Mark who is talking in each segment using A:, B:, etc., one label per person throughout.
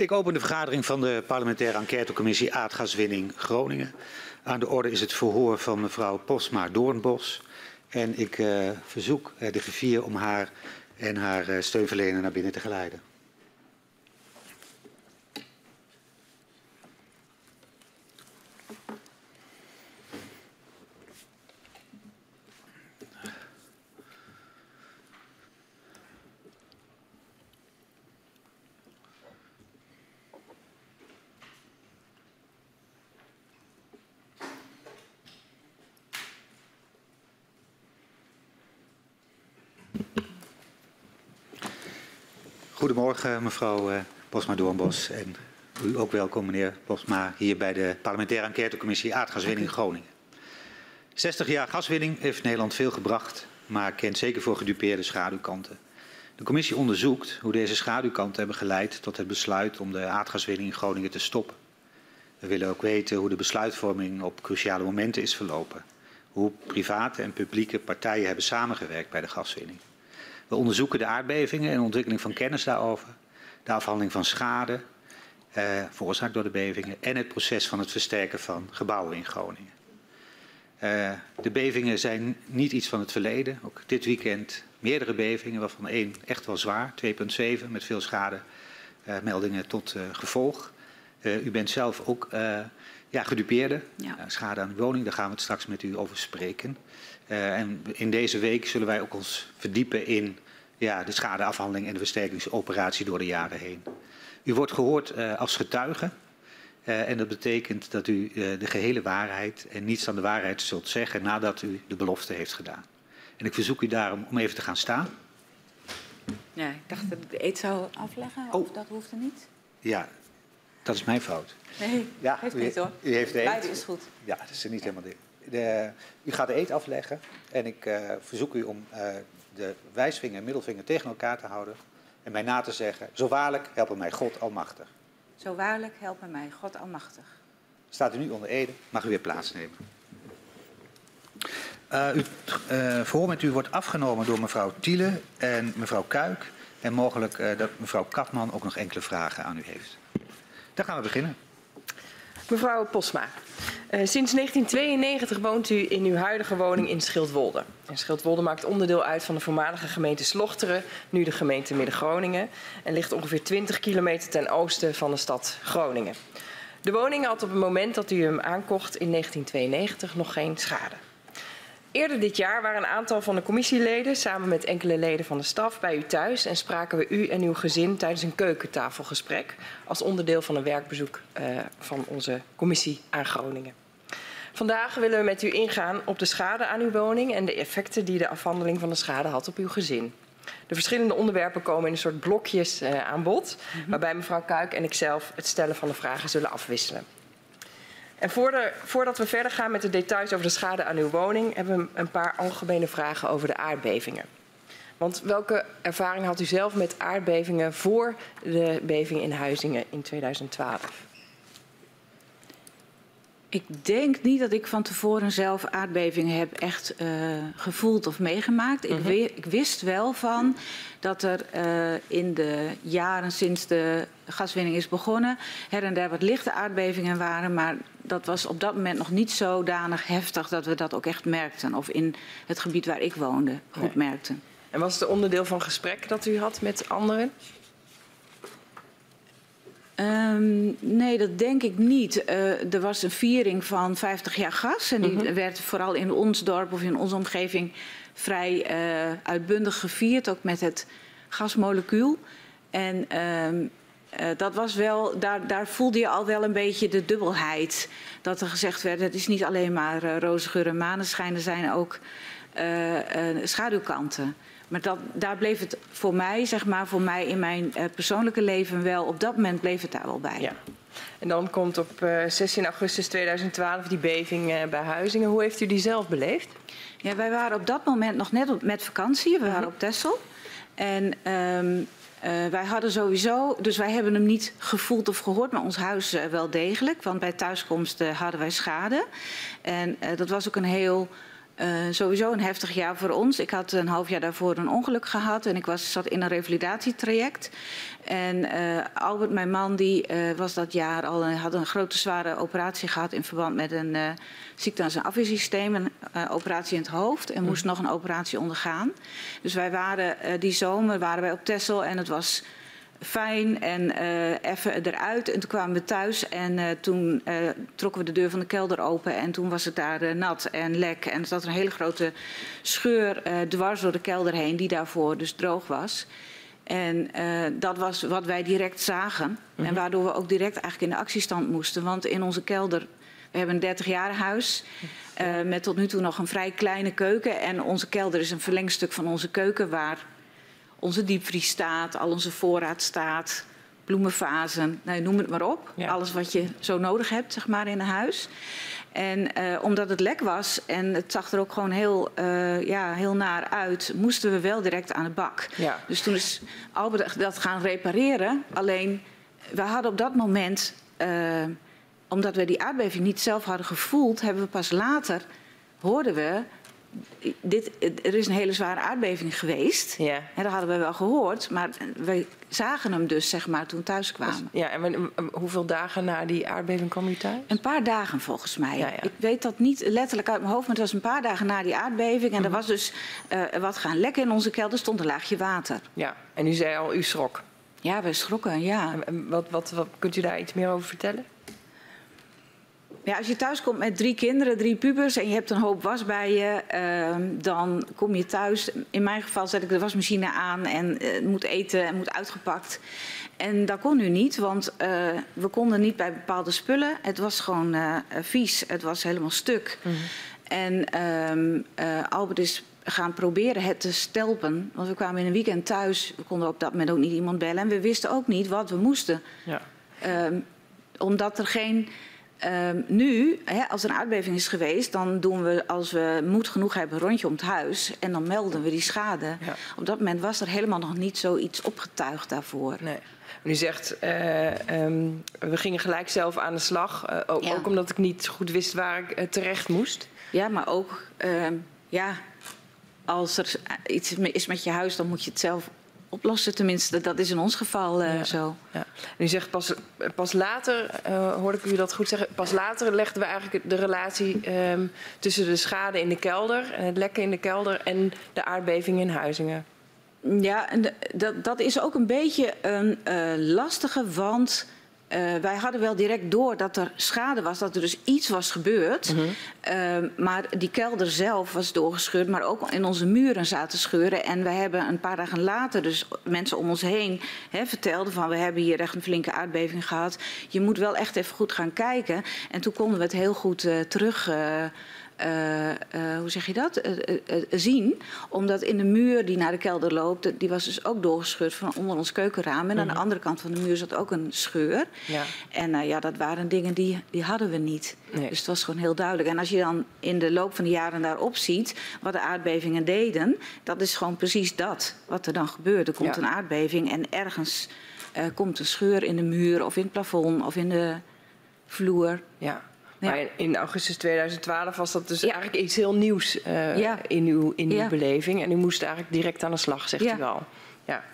A: Ik open de vergadering van de parlementaire enquêtecommissie aardgaswinning Groningen. Aan de orde is het verhoor van mevrouw Posma Doornbos. En ik uh, verzoek uh, de griffier om haar en haar uh, steunverlener naar binnen te geleiden. Goedemorgen mevrouw uh, Bosma-Doornbos en u ook welkom meneer Bosma hier bij de parlementaire enquêtecommissie aardgaswinning Groningen. 60 jaar gaswinning heeft Nederland veel gebracht, maar kent zeker voor gedupeerde schaduwkanten. De commissie onderzoekt hoe deze schaduwkanten hebben geleid tot het besluit om de aardgaswinning in Groningen te stoppen. We willen ook weten hoe de besluitvorming op cruciale momenten is verlopen. Hoe private en publieke partijen hebben samengewerkt bij de gaswinning. We onderzoeken de aardbevingen en de ontwikkeling van kennis daarover, de afhandeling van schade eh, veroorzaakt door de bevingen en het proces van het versterken van gebouwen in Groningen. Uh, de bevingen zijn niet iets van het verleden. Ook dit weekend meerdere bevingen, waarvan één echt wel zwaar, 2,7 met veel schademeldingen uh, tot uh, gevolg. u bent zelf ook ja, gedupeerde, ja. schade aan uw woning, daar gaan we het straks met u over spreken. Uh, en in deze week zullen wij ook ons verdiepen in ja, de schadeafhandeling en de versterkingsoperatie door de jaren heen. U wordt gehoord uh, als getuige. Uh, en dat betekent dat u de gehele waarheid en niets dan de waarheid zult zeggen nadat u de belofte heeft gedaan. En ik verzoek u daarom om even te gaan staan.
B: Ja, ik dacht dat ik de eet zou afleggen, of oh. dat hoeft er niet?
A: Ja, dat is mijn fout.
B: Nee, ja, heeft u, niet hoor.
A: U heeft de eet.
B: Beide is goed.
A: Ja, dat is er niet helemaal dit. De, u gaat de eet afleggen en ik uh, verzoek u om uh, de wijsvinger en middelvinger tegen elkaar te houden en mij na te zeggen, zo waarlijk helpen mij God Almachtig.
B: Zo waarlijk helpen mij God Almachtig.
A: Staat u nu onder Ede, mag u weer plaatsnemen. Uh, u, verhoor met u wordt afgenomen door mevrouw Thiele en mevrouw Kuik en mogelijk dat mevrouw Kapman ook nog enkele vragen aan u heeft. Dan gaan we beginnen.
C: Mevrouw Posma, uh, sinds 1992 woont u in uw huidige woning in Schildwolde. En Schildwolde maakt onderdeel uit van de voormalige gemeente Slochteren, nu de gemeente Midden-Groningen, en ligt ongeveer 20 kilometer ten oosten van de stad Groningen. De woning had op het moment dat u hem aankocht in 1992 nog geen schade. Eerder dit jaar waren een aantal van de commissieleden samen met enkele leden van de staf bij u thuis en spraken we u en uw gezin tijdens een keukentafelgesprek als onderdeel van een werkbezoek uh, van onze commissie aan Groningen. Vandaag willen we met u ingaan op de schade aan uw woning en de effecten die de afhandeling van de schade had op uw gezin. De verschillende onderwerpen komen in een soort blokjes uh, aan bod, mm -hmm. waarbij mevrouw Kuik en ikzelf het stellen van de vragen zullen afwisselen. En voordat we verder gaan met de details over de schade aan uw woning, hebben we een paar algemene vragen over de aardbevingen. Want welke ervaring had u zelf met aardbevingen voor de beving in Huizingen in 2012?
B: Ik denk niet dat ik van tevoren zelf aardbevingen heb echt uh, gevoeld of meegemaakt. Mm -hmm. ik, wist wel van dat er uh, in de jaren sinds de gaswinning is begonnen her en der wat lichte aardbevingen waren, maar dat was op dat moment nog niet zodanig heftig dat we dat ook echt merkten. Of in het gebied waar ik woonde goed nee. merkten.
C: En was het onderdeel van gesprek dat u had met anderen?
B: Um, nee, dat denk ik niet. Uh, er was een viering van 50 jaar gas. En die mm -hmm. werd vooral in ons dorp of in onze omgeving vrij uh, uitbundig gevierd. Ook met het gasmolecuul. En um, uh, dat was wel, daar, daar voelde je al wel een beetje de dubbelheid. Dat er gezegd werd, het is niet alleen maar uh, roze geur en maneschijn, er zijn ook uh, schaduwkanten. Maar dat, daar bleef het voor mij, zeg maar, voor mij in mijn persoonlijke leven wel, op dat moment bleef het daar wel bij.
C: Ja. En dan komt op 16 augustus 2012 die beving bij Huizingen. Hoe heeft u die zelf beleefd?
B: Ja, wij waren op dat moment nog net op, met vakantie. We waren op Texel. En um, Uh, wij hadden sowieso, dus wij hebben hem niet gevoeld of gehoord, maar ons huis uh, wel degelijk. Want bij thuiskomst uh, hadden wij schade. En dat was ook een heel Uh, sowieso een heftig jaar voor ons. Ik had een half jaar daarvoor een ongeluk gehad en ik was, zat in een revalidatietraject. En uh, Albert, mijn man, die uh, was dat jaar al had een grote zware operatie gehad in verband met een ziekte aan zijn afweersysteem, een operatie in het hoofd en moest nog een operatie ondergaan. Dus wij waren die zomer waren wij op Texel en het was fijn en uh, even eruit. En toen kwamen we thuis en uh, toen uh, trokken we de deur van de kelder open. En toen was het daar nat en lek. En er zat een hele grote scheur dwars door de kelder heen, die daarvoor dus droog was. En dat was wat wij direct zagen. En waardoor we ook direct eigenlijk in de actiestand moesten. Want in onze kelder, we hebben een 30 jaar huis. met tot nu toe nog een vrij kleine keuken. En onze kelder is een verlengstuk van onze keuken waar onze diepvries staat, al onze voorraad staat, bloemenvazen, nou, noem het maar op. Ja. Alles wat je zo nodig hebt, zeg maar, in een huis. En uh, omdat het lek was en het zag er ook gewoon heel, uh, ja, heel naar uit, moesten we wel direct aan de bak. Ja. Dus toen is Albert dat gaan repareren. Alleen, we hadden op dat moment, uh, omdat we die aardbeving niet zelf hadden gevoeld, hebben we pas later, hoorden we dit, er is een hele zware aardbeving geweest. Ja. En dat hadden we wel gehoord. Maar we zagen hem dus, zeg maar, toen thuis kwamen.
C: Ja, en hoeveel dagen na die aardbeving kwam u thuis?
B: Een paar dagen volgens mij. Ja, ja. Ik weet dat niet letterlijk uit mijn hoofd, maar het was een paar dagen na die aardbeving. En mm er was dus uh, wat gaan lekken in onze kelder, stond een laagje water.
C: Ja, en u zei al, u schrok.
B: Ja, we schrokken, ja.
C: En wat, wat, wat, kunt u daar iets meer over vertellen?
B: Ja, als je thuis komt met drie kinderen, drie pubers en je hebt een hoop was bij je, uh, dan kom je thuis. In mijn geval zet ik de wasmachine aan en uh, moet eten en moet uitgepakt. En dat kon nu niet, want uh, we konden niet bij bepaalde spullen. Het was gewoon uh, vies, het was helemaal stuk. Mm -hmm. En um, Albert is gaan proberen het te stelpen. Want we kwamen in een weekend thuis, we konden op dat moment ook niet iemand bellen. En we wisten ook niet wat we moesten. Ja. Um, omdat er geen Um, nu, hè, als er een aardbeving is geweest, dan doen we, als we moed genoeg hebben, een rondje om het huis. En dan melden we die schade. Ja. Op dat moment was er helemaal nog niet zoiets opgetuigd daarvoor.
C: Nee. U zegt, uh, um, we gingen gelijk zelf aan de slag. Uh, ook, ja. ook, omdat ik niet goed wist waar ik uh, terecht moest.
B: Ja, maar ook, ja, als er iets is met je huis, dan moet je het zelf oplossen. Tenminste, dat is in ons geval uh, ja. zo. Ja.
C: U zegt pas, pas later, uh, hoorde ik u dat goed zeggen, pas later legden we eigenlijk de relatie um, tussen de schade in de kelder en het lekken in de kelder en de aardbeving in Huizingen.
B: Ja, en dat, dat is ook een beetje een uh, lastige, want uh, wij hadden wel direct door dat er schade was, dat er dus iets was gebeurd. Mm -hmm. uh, maar die kelder zelf was doorgescheurd, maar ook in onze muren zaten scheuren. En we hebben een paar dagen later dus mensen om ons heen hè, vertelden van we hebben hier echt een flinke aardbeving gehad. Je moet wel echt even goed gaan kijken. En toen konden we het heel goed uh, terug hoe zeg je dat, uh, zien. Omdat in de muur die naar de kelder loopt, die was dus ook doorgescheurd van onder ons keukenraam. En aan de mhm. andere kant van de muur zat ook een scheur. Ja. En ja, dat waren dingen die, die hadden we niet. Nee. Dus het was gewoon heel duidelijk. En als je dan in de loop van de jaren daarop ziet wat de aardbevingen deden, dat is gewoon precies dat wat er dan gebeurt. Er komt ja. een aardbeving en ergens komt een scheur in de muur of in het plafond of in de vloer.
C: Ja. Ja. Maar in augustus 2012 was dat dus ja. eigenlijk iets heel nieuws uh, ja. in uw, in uw beleving. En u moest eigenlijk direct aan de slag, zegt u al. Ja.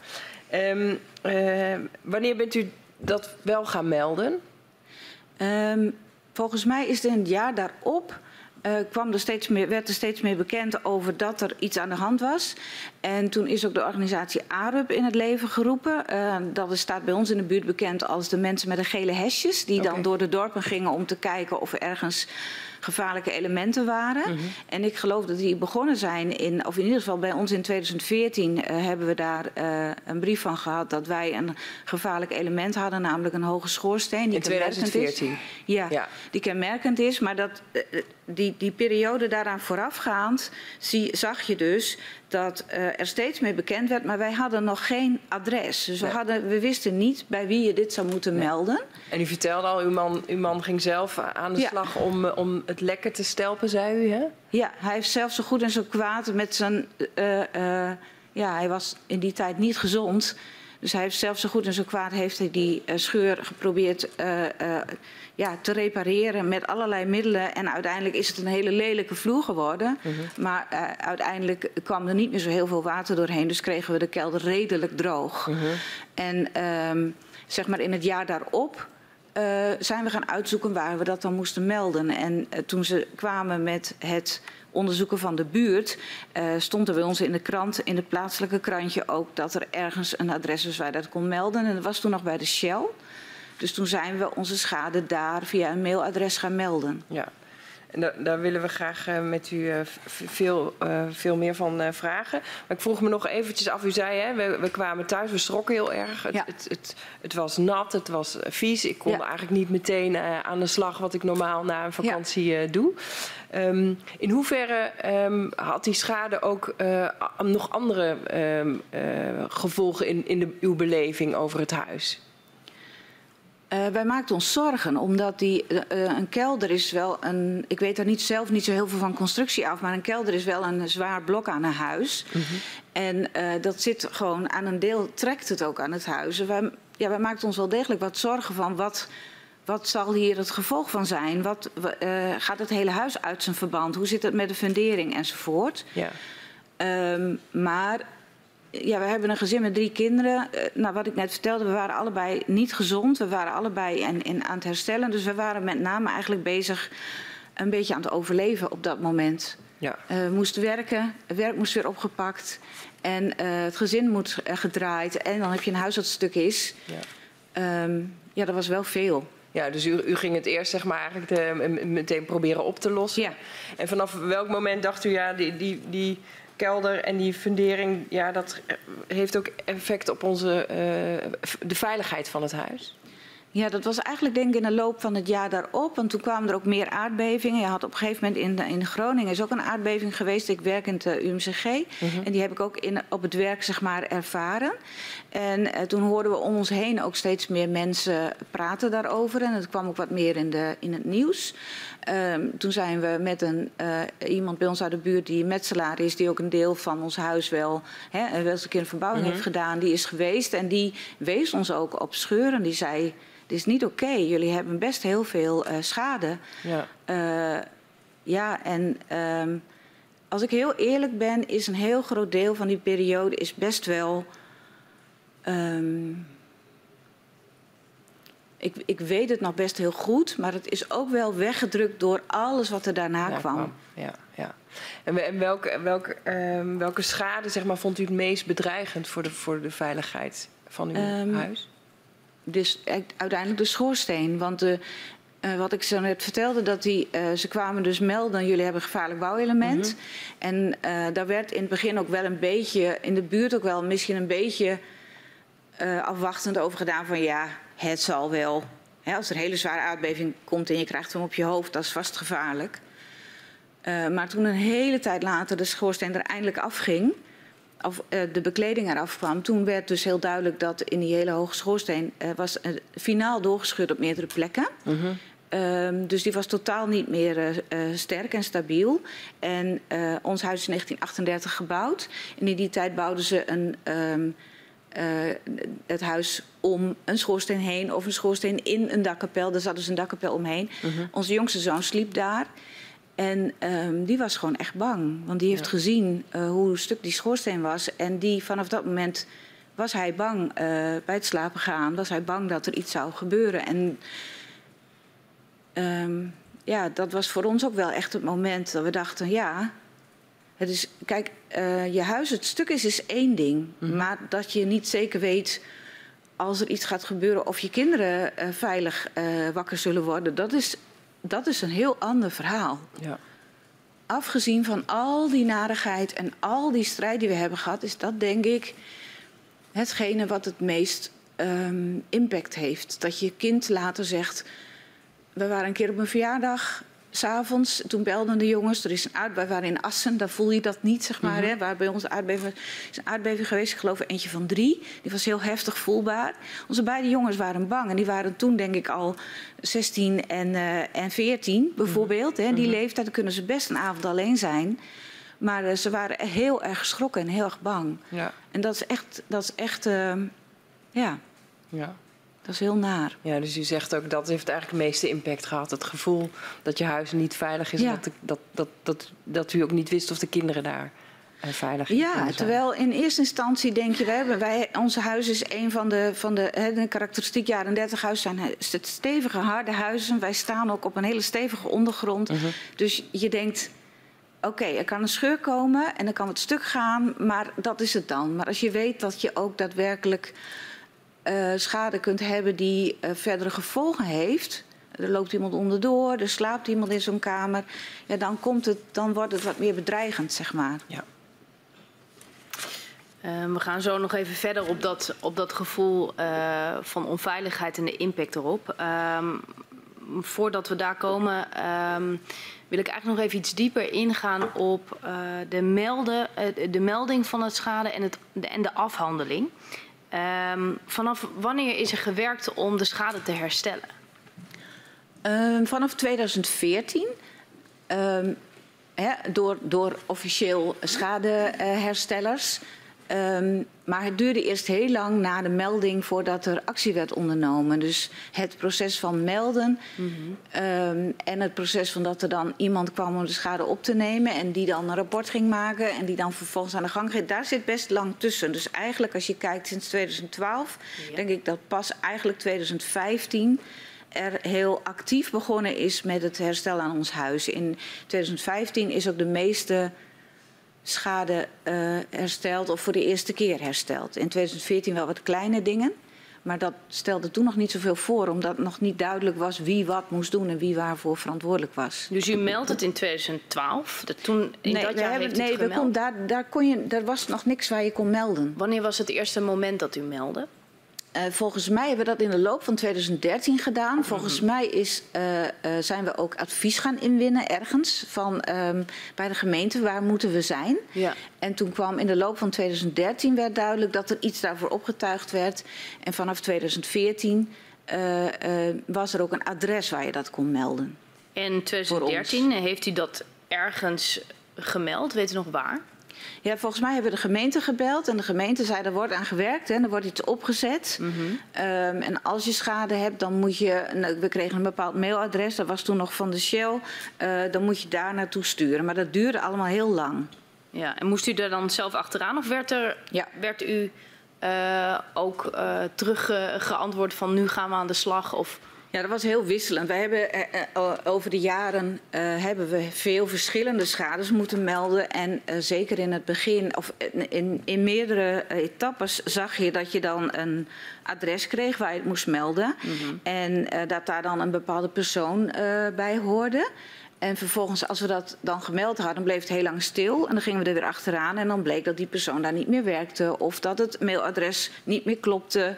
C: Um, uh, wanneer bent u dat wel gaan melden?
B: Um, volgens mij is het in het jaar daarop uh, kwam er steeds meer, werd er steeds meer bekend over dat er iets aan de hand was. En toen is ook de organisatie ARUP in het leven geroepen. Uh, dat staat bij ons in de buurt bekend als de mensen met de gele hesjes. Die okay. dan door de dorpen gingen om te kijken of er ergens gevaarlijke elementen waren. Mm -hmm. En ik geloof dat die begonnen zijn in, of in ieder geval bij ons in 2014 uh, hebben we daar uh, een brief van gehad dat wij een gevaarlijk element hadden, namelijk een hoge schoorsteen.
C: Die in 2014?
B: Is. Ja, ja, die kenmerkend is, maar dat, uh, die, die periode daaraan voorafgaand zie, zag je dus dat uh, er steeds meer bekend werd, maar wij hadden nog geen adres. Dus we, hadden, we wisten niet bij wie je dit zou moeten nee. melden.
C: En u vertelde al, uw man, uw man ging zelf aan de ja. slag om, om het lekker te stelpen, zei u, hè?
B: Ja, hij heeft zelf zo goed en zo kwaad met zijn... Uh, ja, hij was in die tijd niet gezond... Dus hij heeft zelfs zo goed en zo kwaad heeft hij die uh, scheur geprobeerd uh, uh, ja, te repareren met allerlei middelen. En uiteindelijk is het een hele lelijke vloer geworden. Mm -hmm. Maar uiteindelijk kwam er niet meer zo heel veel water doorheen. Dus kregen we de kelder redelijk droog. Mm -hmm. En um, zeg maar in het jaar daarop zijn we gaan uitzoeken waar we dat dan moesten melden. En toen ze kwamen met het onderzoeken van de buurt, uh, stond er bij ons in de krant, in het plaatselijke krantje ook, dat er ergens een adres was waar dat kon melden. En dat was toen nog bij de Shell. Dus toen zijn we onze schade daar via een mailadres gaan melden.
C: Ja. En da daar willen we graag uh, met u uh, veel, uh, veel meer van vragen. Maar ik vroeg me nog eventjes af. U zei, hè, we, we kwamen thuis, we schrokken heel erg. Het,
B: ja.
C: het, het, het, was nat, het was vies. Ik kon ja. eigenlijk niet meteen aan de slag wat ik normaal na een vakantie ja. doe. Um, in hoeverre um, had die schade ook nog andere um, gevolgen in, in de, uw beleving over het huis?
B: Uh, wij maakten ons zorgen, omdat die, uh, een kelder is wel een. Ik weet daar niet zelf niet zo heel veel van constructie af, maar een kelder is wel een zwaar blok aan een huis. Mm -hmm. En uh, dat zit gewoon aan een deel, trekt het ook aan het huis. Wij, ja, wij maakten ons wel degelijk wat zorgen van wat. Wat zal hier het gevolg van zijn? Wat, gaat het hele huis uit zijn verband? Hoe zit het met de fundering enzovoort?
C: Ja.
B: Um, maar ja, we hebben een gezin met drie kinderen. Uh, nou, wat ik net vertelde, we waren allebei niet gezond. We waren allebei in, aan het herstellen. Dus we waren met name eigenlijk bezig een beetje aan het overleven op dat moment.
C: Ja.
B: Uh, we moesten werken, werk moest weer opgepakt. En uh, het gezin moet gedraaid. En dan heb je een huis dat stuk is.
C: Ja,
B: um, ja dat was wel veel.
C: Ja, dus u, u ging het eerst zeg maar eigenlijk de, meteen proberen op te lossen.
B: Ja.
C: En vanaf welk moment dacht u, ja, die, die, die kelder en die fundering, ja, dat heeft ook effect op onze, uh, de veiligheid van het huis?
B: Ja, dat was eigenlijk denk ik in de loop van het jaar daarop. Want toen kwamen er ook meer aardbevingen. Je had op een gegeven moment in, in Groningen is ook een aardbeving geweest. Ik werk in het uh, UMCG. Uh -huh. En die heb ik ook in, op het werk zeg maar, ervaren. En uh, toen hoorden we om ons heen ook steeds meer mensen praten daarover. En het kwam ook wat meer in, de, in het nieuws. Um, toen zijn we met een, uh, iemand bij ons uit de buurt die metselaar is, die ook een deel van ons huis wel, hè, wel eens een keer een verbouwing mm -hmm. heeft gedaan, die is geweest. En die wees ons ook op scheuren. Die zei, dit is niet oké, okay. jullie hebben best heel veel uh, schade.
C: Ja,
B: uh, ja en um, als ik heel eerlijk ben, is een heel groot deel van die periode is best wel. Um, ik, ik, weet het nog best heel goed, maar het is ook wel weggedrukt door alles wat er daarna
C: ja,
B: kwam.
C: kwam. Ja, ja. En, en welke, welke, um, welke schade zeg maar, vond u het meest bedreigend voor de, voor de veiligheid van uw um, huis?
B: Dus uiteindelijk de schoorsteen. Want de, uh, wat ik zo net vertelde, dat die, uh, ze kwamen dus melden... jullie hebben een gevaarlijk bouwelement. Mm -hmm. En uh, daar werd in het begin ook wel een beetje... in de buurt ook wel misschien een beetje afwachtend over gedaan van... ja, het zal wel. Hè, als er een hele zware aardbeving komt en je krijgt hem op je hoofd, dat is vast gevaarlijk. Uh, maar toen een hele tijd later de schoorsteen er eindelijk afging, of uh, de bekleding eraf kwam, toen werd dus heel duidelijk dat in die hele hoge schoorsteen uh, was finaal doorgescheurd op meerdere plekken. -huh. um, dus die was totaal niet meer sterk en stabiel. En ons huis is in 1938 gebouwd. En in die tijd bouwden ze een. Um, uh, het huis om een schoorsteen heen of een schoorsteen in een dakkapel. Daar zat dus een dakkapel omheen. Uh -huh. Onze jongste zoon sliep daar. En um, die was gewoon echt bang. Want die heeft ja. gezien uh, hoe stuk die schoorsteen was. En die, vanaf dat moment was hij bang uh, bij het slapen gaan. Was hij bang dat er iets zou gebeuren. En um, ja, dat was voor ons ook wel echt het moment dat we dachten... ja, het is, kijk, uh, je huis het stuk is, is één ding. Mm -hmm. Maar dat je niet zeker weet als er iets gaat gebeuren... of je kinderen uh, veilig uh, wakker zullen worden... dat is, dat is een heel ander verhaal.
C: Ja.
B: Afgezien van al die narigheid en al die strijd die we hebben gehad... is dat denk ik hetgene wat het meest um, impact heeft. Dat je kind later zegt... we waren een keer op een verjaardag s'avonds, toen belden de jongens, er is een aardbeving, we waren in Assen, daar voel je dat niet, zeg maar. Mm -hmm. hè, waar bij ons aardbeving is een aardbeving geweest, ik geloof eentje van drie. Die was heel heftig voelbaar. Onze beide jongens waren bang en die waren toen denk ik al 16 en, uh, en 14 bijvoorbeeld. Mm -hmm. hè. Die -hmm. leeftijd kunnen ze best een avond alleen zijn. Maar uh, ze waren heel erg geschrokken en heel erg bang.
C: Ja.
B: En dat is echt... Dat is echt uh, Ja,
C: Ja.
B: Dat is heel naar.
C: Ja, dus u zegt ook dat heeft eigenlijk het meeste impact gehad. Het gevoel dat je huis niet veilig is.
B: Ja.
C: Dat, dat, dat, dat, dat u ook niet wist of de kinderen daar eh, veilig
B: Ja,
C: zijn.
B: terwijl in eerste instantie denk je, wij hebben, wij, onze huis is een van de, van de, hè, de karakteristiek jaren 30 huis zijn het stevige, harde huizen. Wij staan ook op een hele stevige ondergrond.
C: Mhm.
B: Dus je denkt, oké, er kan een scheur komen en er kan het stuk gaan, maar dat is het dan. Maar als je weet dat je ook daadwerkelijk eh, schade kunt hebben die eh, verdere gevolgen heeft. Er loopt iemand onderdoor, er slaapt iemand in zo'n kamer. Ja, dan, komt het, dan wordt het wat meer bedreigend, zeg maar.
C: Ja.
D: Eh, we gaan zo nog even verder op dat, op dat gevoel van onveiligheid en de impact erop. Ehm, voordat we daar komen, ehm, wil ik eigenlijk nog even iets dieper ingaan op de, melden, de melding van het schade en, het, en de afhandeling. Ehm, vanaf wanneer is er gewerkt om de schade te herstellen?
B: Ehm, vanaf 2014, ehm, door, door officieel schadeherstellers. Ehm, maar het duurde eerst heel lang na de melding voordat er actie werd ondernomen. Dus het proces van melden ehm, en het proces van dat er dan iemand kwam om de schade op te nemen... en die dan een rapport ging maken en die dan vervolgens aan de gang ging. Daar zit best lang tussen. Dus eigenlijk als je kijkt sinds 2012,
D: Ja.
B: denk ik dat pas eigenlijk 2015 er heel actief begonnen is met het herstellen aan ons huis. In 2015 is ook de meeste schade eh, hersteld of voor de eerste keer hersteld. In 2014 wel wat kleine dingen. Maar dat stelde toen nog niet zoveel voor, omdat nog niet duidelijk was wie wat moest doen en wie waarvoor verantwoordelijk was.
D: Dus u meldt het in 2012. Dat toen, in dat
B: we
D: jaar
B: hebben-
D: heeft u
B: nee
D: het gemeld.
B: kon, daar, daar, kon je, daar was nog niks waar je kon melden.
D: Wanneer was het eerste moment dat u meldde?
B: Eh, volgens mij hebben we dat in de loop van 2013 gedaan. Volgens mij is, eh, eh, zijn we ook advies gaan inwinnen ergens van, ehm, bij de gemeente. Waar moeten we zijn?
D: Ja.
B: En toen kwam in de loop van 2013 werd duidelijk dat er iets daarvoor opgetuigd werd. En vanaf 2014 eh, eh, was er ook een adres waar je dat kon melden.
D: En 2013 heeft u dat ergens gemeld? Weet u nog waar?
B: Ja, volgens mij hebben we de gemeente gebeld en de gemeente zei er wordt aan gewerkt en er wordt iets opgezet. Ehm, en als je schade hebt, dan moet je, nou, we kregen een bepaald mailadres, dat was toen nog van de Shell, eh, dan moet je daar naartoe sturen. Maar dat duurde allemaal heel lang.
D: Ja, en moest u er dan zelf achteraan of werd, er,
B: Ja.
D: werd u eh, ook terug eh, geantwoord van nu gaan we aan de slag? Of,
B: Ja, dat was heel wisselend. Wij hebben eh, eh, over de jaren eh, hebben we veel verschillende schades moeten melden. En eh, zeker in het begin, of in, in meerdere etappes, zag je dat je dan een adres kreeg waar je het moest melden. En eh, dat daar dan een bepaalde persoon bij hoorde. En vervolgens, als we dat dan gemeld hadden, bleef het heel lang stil. En dan gingen we er weer achteraan. En dan bleek dat die persoon daar niet meer werkte. Of dat het mailadres niet meer klopte.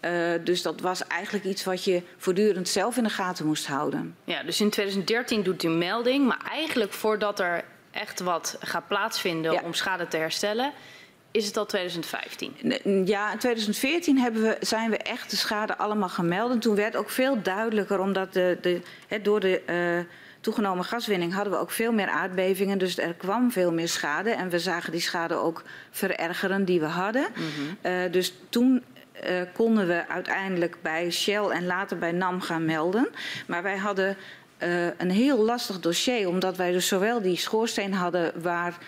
B: Eh, dus dat was eigenlijk iets wat je voortdurend zelf in de gaten moest houden.
D: ja, dus in 2013 doet u melding, maar eigenlijk voordat er echt wat gaat plaatsvinden
B: Ja.
D: om schade te herstellen, is het al 2015.
B: N- Ja, in 2014 hebben we, zijn we echt de schade allemaal gemeld. En toen werd ook veel duidelijker, omdat de, de, door de eh, toegenomen gaswinning hadden we ook veel meer aardbevingen. Dus er kwam veel meer schade. En we zagen die schade ook verergeren die we hadden. Eh, dus toen eh, konden we uiteindelijk bij Shell en later bij NAM gaan melden. Maar wij hadden eh, een heel lastig dossier, omdat wij dus zowel die schoorsteen hadden waar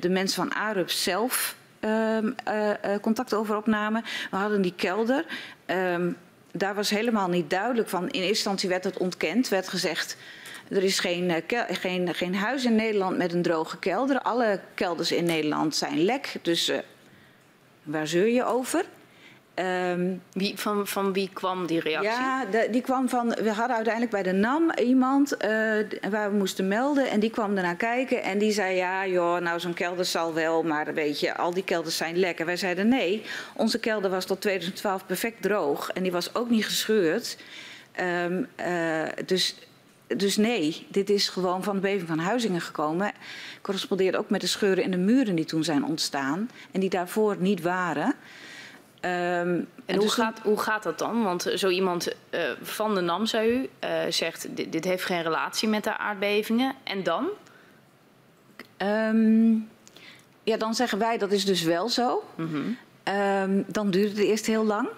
B: de mensen van ARUP zelf ehm, eh, contact over opnamen. We hadden die kelder. Ehm, daar was helemaal niet duidelijk van. In eerste instantie werd het ontkend, werd gezegd. Er is geen, geen, geen huis in Nederland met een droge kelder. Alle kelders in Nederland zijn lek. Dus waar zeur je over? Ehm,
D: Wie, van, van wie kwam die reactie?
B: ja, die kwam van. We hadden uiteindelijk bij de NAM iemand eh, waar we moesten melden. En die kwam ernaar kijken. En die zei: Ja, joh, nou, zo'n kelder zal wel. Maar weet je, al die kelders zijn lekker. Wij zeiden: Nee, onze kelder was tot 2012 perfect droog. En die was ook niet gescheurd. Ehm, eh, dus. Dus nee, dit is gewoon van de beving van Huizingen gekomen. Correspondeert ook met de scheuren in de muren die toen zijn ontstaan. En die daarvoor niet waren. Ehm,
D: En hoe,
B: dus
D: gaat, hoe gaat dat dan? Want zo iemand eh, van de NAM, zei u, eh, zegt dit, dit heeft geen relatie met de aardbevingen. En dan?
B: Ehm, ja, dan zeggen wij dat is dus wel zo. Ehm, dan duurt het eerst heel lang.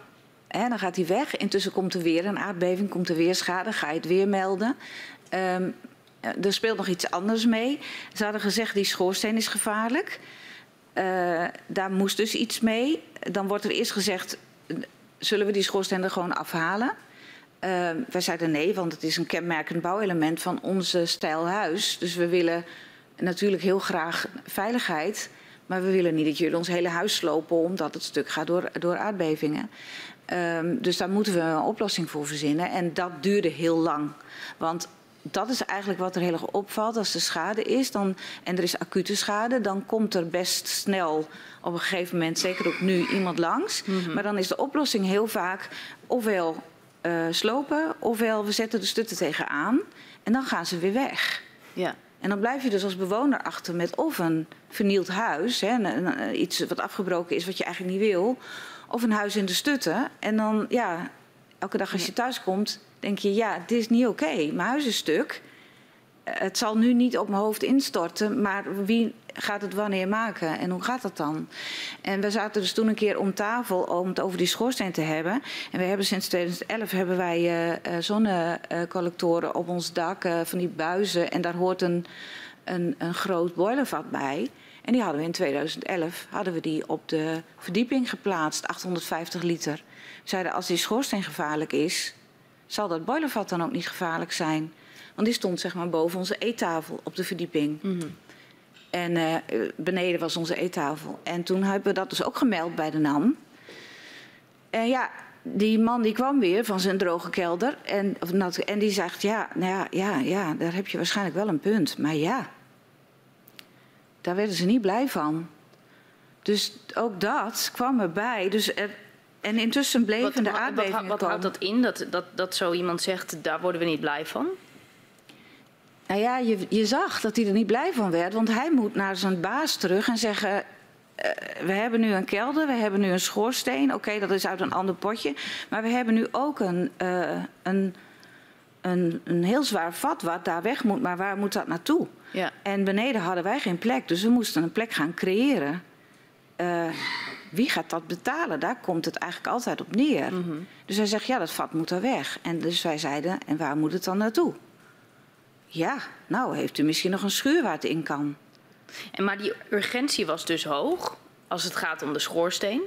B: Dan gaat hij weg. Intussen komt er weer een aardbeving, komt er weer schade, ga je het weer melden. Ehm, er speelt nog iets anders mee. Ze hadden gezegd, die schoorsteen is gevaarlijk. Uh, daar moest dus iets mee. Dan wordt er eerst gezegd, zullen we die schoorsteen er gewoon afhalen? Uh, wij zeiden nee, want het is een kenmerkend bouwelement van onze stijl huis. Dus we willen natuurlijk heel graag veiligheid. Maar we willen niet dat jullie ons hele huis slopen omdat het stuk gaat door, door aardbevingen. Um, dus daar moeten we een oplossing voor verzinnen. En dat duurde heel lang. Want dat is eigenlijk wat er heel erg opvalt. Als er schade is dan, en er is acute schade, dan komt er best snel op een gegeven moment, zeker ook nu, iemand langs. Mm -hmm. Maar dan is de oplossing heel vaak ofwel uh, slopen, ofwel we zetten de stutten tegenaan en dan gaan ze weer weg. Ja. En dan blijf je dus als bewoner achter met of een vernield huis, hè, iets wat afgebroken is wat je eigenlijk niet wil, of een huis in de stutten. En dan, ja, elke dag als je thuis komt, denk je, ja, dit is niet oké. Mijn huis is stuk. Het zal nu niet op mijn hoofd instorten, maar wie gaat het wanneer maken en hoe gaat dat dan? En we zaten dus toen een keer om tafel om het over die schoorsteen te hebben. En we hebben sinds 2011 hebben wij uh, zonnecollectoren op ons dak, uh, van die buizen. En daar hoort een, een, een groot boilervat bij. En die hadden we in 2011 hadden we die op de verdieping geplaatst, 850 liter. We zeiden als die schoorsteen gevaarlijk is, zal dat boilervat dan ook niet gevaarlijk zijn? Want die stond zeg maar boven onze eettafel op de verdieping. Mm -hmm. En uh, beneden was onze eettafel. En toen hebben we dat dus ook gemeld bij de NAM. En ja, die man die kwam weer van zijn droge kelder. En, en die zegt, ja, nou ja, ja, ja, daar heb je waarschijnlijk wel een punt. Maar ja, daar werden ze niet blij van. Dus ook dat kwam erbij. Dus er, en intussen bleven wat, de aardbevingen
D: Wat, wat houdt dat in, dat, dat, dat zo iemand zegt, daar worden we niet blij van?
B: Nou ja, je, je zag dat hij er niet blij van werd. Want hij moet naar zijn baas terug en zeggen... Uh, we hebben nu een kelder, we hebben nu een schoorsteen. Oké, okay, dat is uit een ander potje. Maar we hebben nu ook een, uh, een, een, een heel zwaar vat wat daar weg moet. Maar waar moet dat naartoe? Ja. En beneden hadden wij geen plek. Dus we moesten een plek gaan creëren. Uh, wie gaat dat betalen? Daar komt het eigenlijk altijd op neer. Mm -hmm. Dus hij zegt, ja, dat vat moet er weg. En dus wij zeiden, en waar moet het dan naartoe? Ja, nou heeft u misschien nog een schuur waar het in kan.
D: En maar die urgentie was dus hoog als het gaat om de schoorsteen?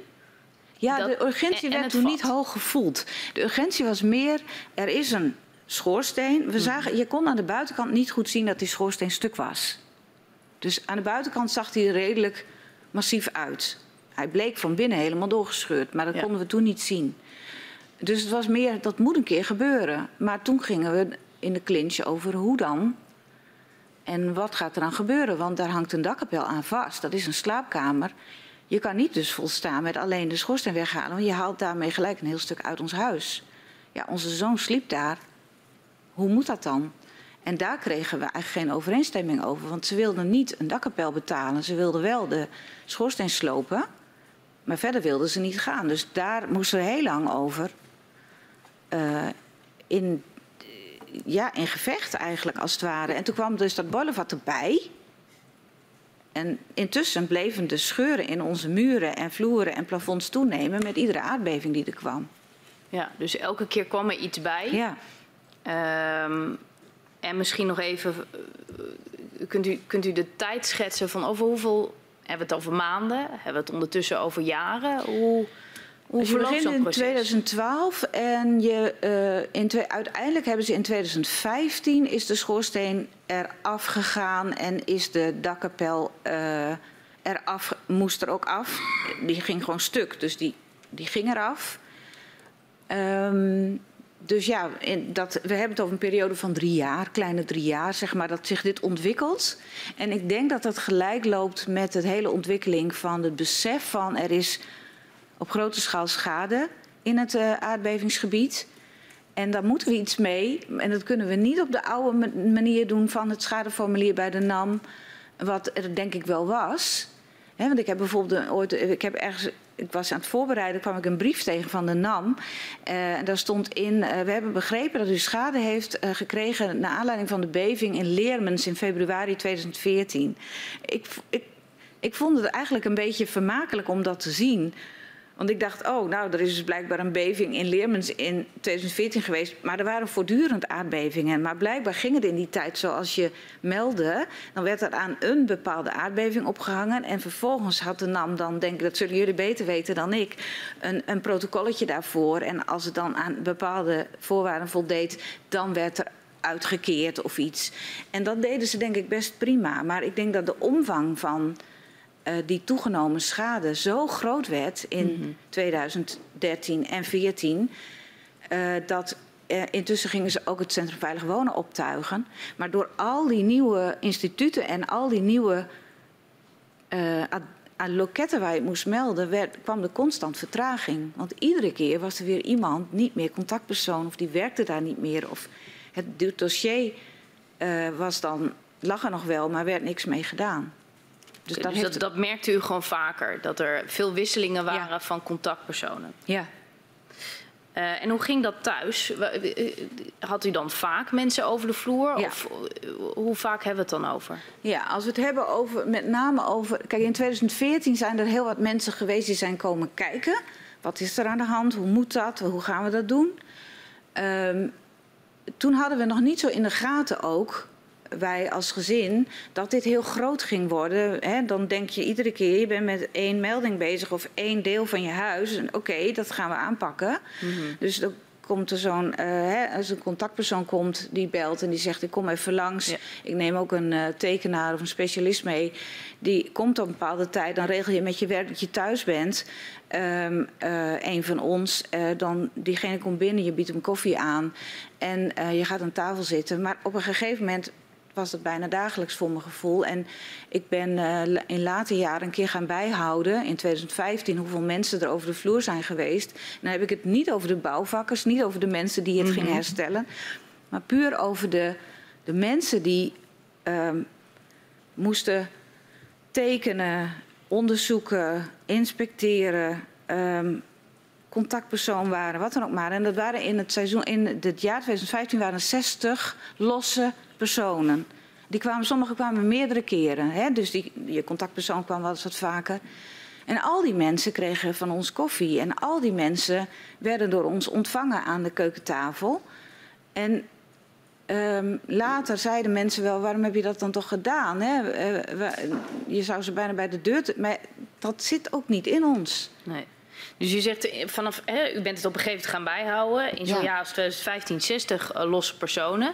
B: Ja, dat, de urgentie en, werd toen niet hoog gevoeld. De urgentie was meer, er is een schoorsteen. We zagen, je kon aan de buitenkant niet goed zien dat die schoorsteen stuk was. Dus aan de buitenkant zag hij er redelijk massief uit. Hij bleek van binnen helemaal doorgescheurd, maar dat ja. konden we toen niet zien. Dus het was meer, dat moet een keer gebeuren. Maar toen gingen we in de clinch over hoe dan. En wat gaat er dan gebeuren? Want daar hangt een dakkapel aan vast. Dat is een slaapkamer. Je kan niet dus volstaan met alleen de schoorsteen weghalen. Want je haalt daarmee gelijk een heel stuk uit ons huis. Ja, onze zoon sliep daar. Hoe moet dat dan? En daar kregen we eigenlijk geen overeenstemming over. Want ze wilden niet een dakkapel betalen. Ze wilden wel de schoorsteen slopen. Maar verder wilden ze niet gaan. Dus daar moesten we heel lang over. Uh, in ja, in gevecht eigenlijk als het ware. En toen kwam dus dat boilervat erbij. En intussen bleven de scheuren in onze muren en vloeren en plafonds toenemen met iedere aardbeving die er kwam.
D: Ja, dus elke keer kwam er iets bij. Ja. Um, en misschien nog even, eh, kunt u, kunt u de tijd schetsen van over hoeveel, hebben we het over maanden, hebben we het ondertussen over jaren? Hoe...
B: Hoe je begint in 2012 en je, uh, in twee, uiteindelijk hebben ze in 2015 is de schoorsteen eraf gegaan en is de dakkapel uh, eraf, moest er ook af. Die ging gewoon stuk, dus die, die ging eraf. Um, dus ja, dat, we hebben het over een periode van drie jaar, kleine drie jaar, zeg maar, dat zich dit ontwikkelt. En ik denk dat dat gelijk loopt met het hele ontwikkeling van het besef van er is op grote schaal schade in het uh, aardbevingsgebied. En daar moeten we iets mee. En dat kunnen we niet op de oude manier doen van het schadeformulier bij de NAM, wat er denk ik wel was. Want ik heb bijvoorbeeld ooit, ik heb ergens, ik was aan het voorbereiden, kwam ik een brief tegen van de NAM. Uh, en daar stond in, uh, we hebben begrepen dat u schade heeft uh, gekregen naar aanleiding van de beving in Leermens in februari 2014. Ik, ik, ik vond het eigenlijk een beetje vermakelijk om dat te zien. Want ik dacht, oh, nou, er is dus blijkbaar een beving in Leermens in 2014 geweest. Maar er waren voortdurend aardbevingen. Maar blijkbaar ging het in die tijd zoals je meldde. Dan werd er aan een bepaalde aardbeving opgehangen. En vervolgens had de NAM dan, denk ik, dat zullen jullie beter weten dan ik, een, een protocolletje daarvoor. En als het dan aan bepaalde voorwaarden voldeed, dan werd er uitgekeerd of iets. En dat deden ze denk ik best prima. Maar ik denk dat de omvang van uh, die toegenomen schade zo groot werd in mm -hmm. 2013 en 2014, uh, dat uh, intussen gingen ze ook het Centrum Veilig Wonen optuigen. Maar door al die nieuwe instituten en al die nieuwe aan loketten waar je het moest melden, werd, kwam er constant vertraging. Want iedere keer was er weer iemand, niet meer contactpersoon, of die werkte daar niet meer. Of het dossier was dan, lag er nog wel, maar werd niks mee gedaan.
D: Dus, dus dat, dat, merkte u gewoon vaker, dat er veel wisselingen waren ja. van contactpersonen.
B: Ja.
D: Uh, en hoe ging dat thuis? Had u dan vaak mensen over de vloer?
B: Ja.
D: Of hoe vaak hebben we het dan over?
B: Ja, als we het hebben over, met name over. Kijk, in 2014 zijn er heel wat mensen geweest die zijn komen kijken. Wat is er aan de hand? Hoe moet dat? Hoe gaan we dat doen? Um, toen hadden we nog niet zo in de gaten ook wij als gezin dat dit heel groot ging worden. Hè, dan denk je iedere keer, je bent met één melding bezig of één deel van je huis. Oké, okay, dat gaan we aanpakken. Mm -hmm. Dus dan komt er zo'n, uh, als een contactpersoon komt die belt en die zegt ik kom even langs. Ja. Ik neem ook een uh, tekenaar of een specialist mee. Die komt op een bepaalde tijd, dan regel je met je werk dat je thuis bent. Um, uh, een van ons, dan diegene komt binnen, je biedt hem koffie aan en je gaat aan tafel zitten. Maar op een gegeven moment was het bijna dagelijks voor mijn gevoel. En ik ben uh, in later jaren een keer gaan bijhouden, in 2015, hoeveel mensen er over de vloer zijn geweest. En dan heb ik het niet over de bouwvakkers, niet over de mensen die het mm -hmm. gingen herstellen, maar puur over de, de mensen die um, moesten tekenen, onderzoeken, inspecteren. Um, contactpersoon waren, wat dan ook maar. En dat waren in het seizoen, in het jaar 2015 waren 60 losse personen. Die kwamen, sommigen kwamen meerdere keren. Hè? Dus die, je contactpersoon kwam wel eens wat vaker. En al die mensen kregen van ons koffie. En al die mensen werden door ons ontvangen aan de keukentafel. En um, later zeiden mensen wel, waarom heb je dat dan toch gedaan? Hè? Je zou ze bijna bij de deur... Maar dat zit ook niet in ons.
D: Nee. Dus u zegt vanaf, hè, u bent het op een gegeven moment gaan bijhouden. In zo'n ja. jaar als 2015 60 uh, losse personen.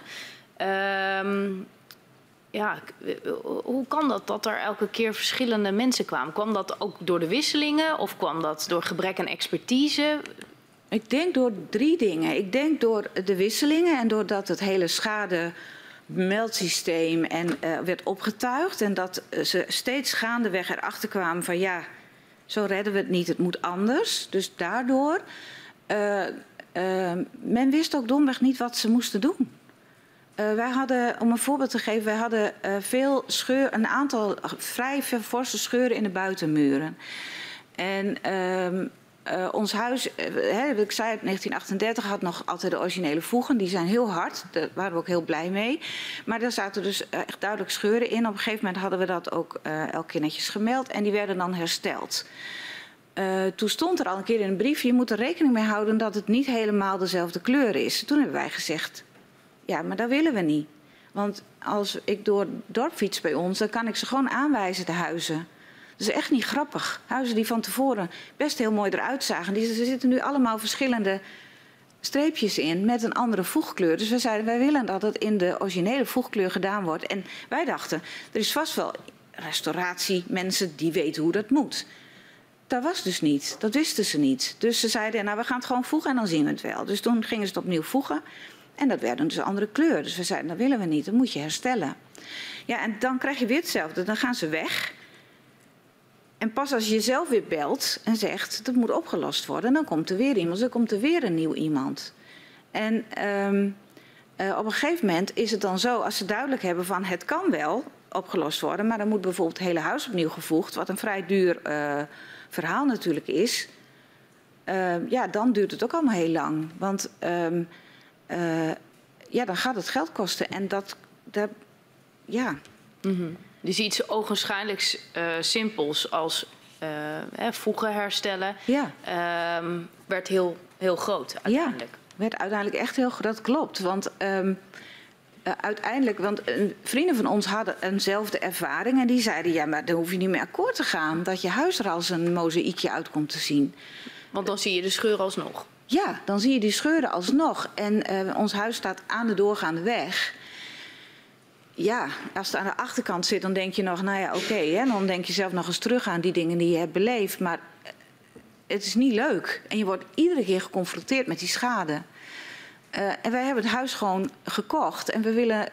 D: Um, ja, hoe kan dat dat er elke keer verschillende mensen kwamen? Kwam dat ook door de wisselingen of kwam dat door gebrek aan expertise?
B: Ik denk door drie dingen. Ik denk door de wisselingen en doordat het hele schade meldsysteem en uh, werd opgetuigd en dat ze steeds gaandeweg erachter kwamen van ja, zo redden we het niet, het moet anders. Dus daardoor, uh, uh, men wist ook domweg niet wat ze moesten doen. Uh, wij hadden, om een voorbeeld te geven, wij hadden veel scheur, een aantal vrij forse scheuren in de buitenmuren. En uh, uh, ons huis, hè, ik zei het, 1938 had nog altijd de originele voegen. Die zijn heel hard, daar waren we ook heel blij mee. Maar daar zaten dus echt duidelijk scheuren in. Op een gegeven moment hadden we dat ook elke keer netjes gemeld en die werden dan hersteld. Uh, toen stond er al een keer in een brief: je moet er rekening mee houden dat het niet helemaal dezelfde kleur is. Toen hebben wij gezegd: ja, maar dat willen we niet. Want als ik door het fiets bij ons, dan kan ik ze gewoon aanwijzen, de huizen. Dat is echt niet grappig. Huizen die van tevoren best heel mooi eruit zagen. Die, er zitten nu allemaal verschillende streepjes in met een andere voegkleur. Dus we zeiden, wij willen dat het in de originele voegkleur gedaan wordt. En wij dachten, er is vast wel restauratie, mensen die weten hoe dat moet. Dat was dus niet. Dat wisten ze niet. Dus ze zeiden, nou we gaan het gewoon voegen en dan zien we het wel. Dus toen gingen ze het opnieuw voegen. En dat werden dus andere kleur. Dus we zeiden, dat willen we niet, dat moet je herstellen. Ja, en dan krijg je weer hetzelfde. Dan gaan ze weg. En pas als je jezelf weer belt en zegt, dat moet opgelost worden, dan komt er weer iemand. Dan komt er weer een nieuw iemand. En um, uh, op een gegeven moment is het dan zo, als ze duidelijk hebben van het kan wel opgelost worden, maar dan moet bijvoorbeeld het hele huis opnieuw gevoegd, wat een vrij duur uh, verhaal natuurlijk is. Uh, ja, dan duurt het ook allemaal heel lang. Want um, uh, ja, dan gaat het geld kosten. En dat, dat ja.
D: -hmm. Dus iets ogenschijnlijk uh, simpels als uh, voegen herstellen,
B: ja.
D: uh, werd heel, heel groot uiteindelijk.
B: Ja, werd uiteindelijk echt heel groot. Dat klopt. Want um, uh, uiteindelijk, want vrienden van ons hadden eenzelfde ervaring en die zeiden: ja, maar dan hoef je niet meer akkoord te gaan dat je huis er als een mozaïekje uit komt te zien.
D: Want dan zie je de scheuren alsnog.
B: Ja, dan zie je die scheuren alsnog. En ons huis staat aan de doorgaande weg. Ja, als het aan de achterkant zit, dan denk je nog, nou ja, oké. Okay, dan denk je zelf nog eens terug aan die dingen die je hebt beleefd. Maar het is niet leuk. En je wordt iedere keer geconfronteerd met die schade. Uh, en wij hebben het huis gewoon gekocht. En we willen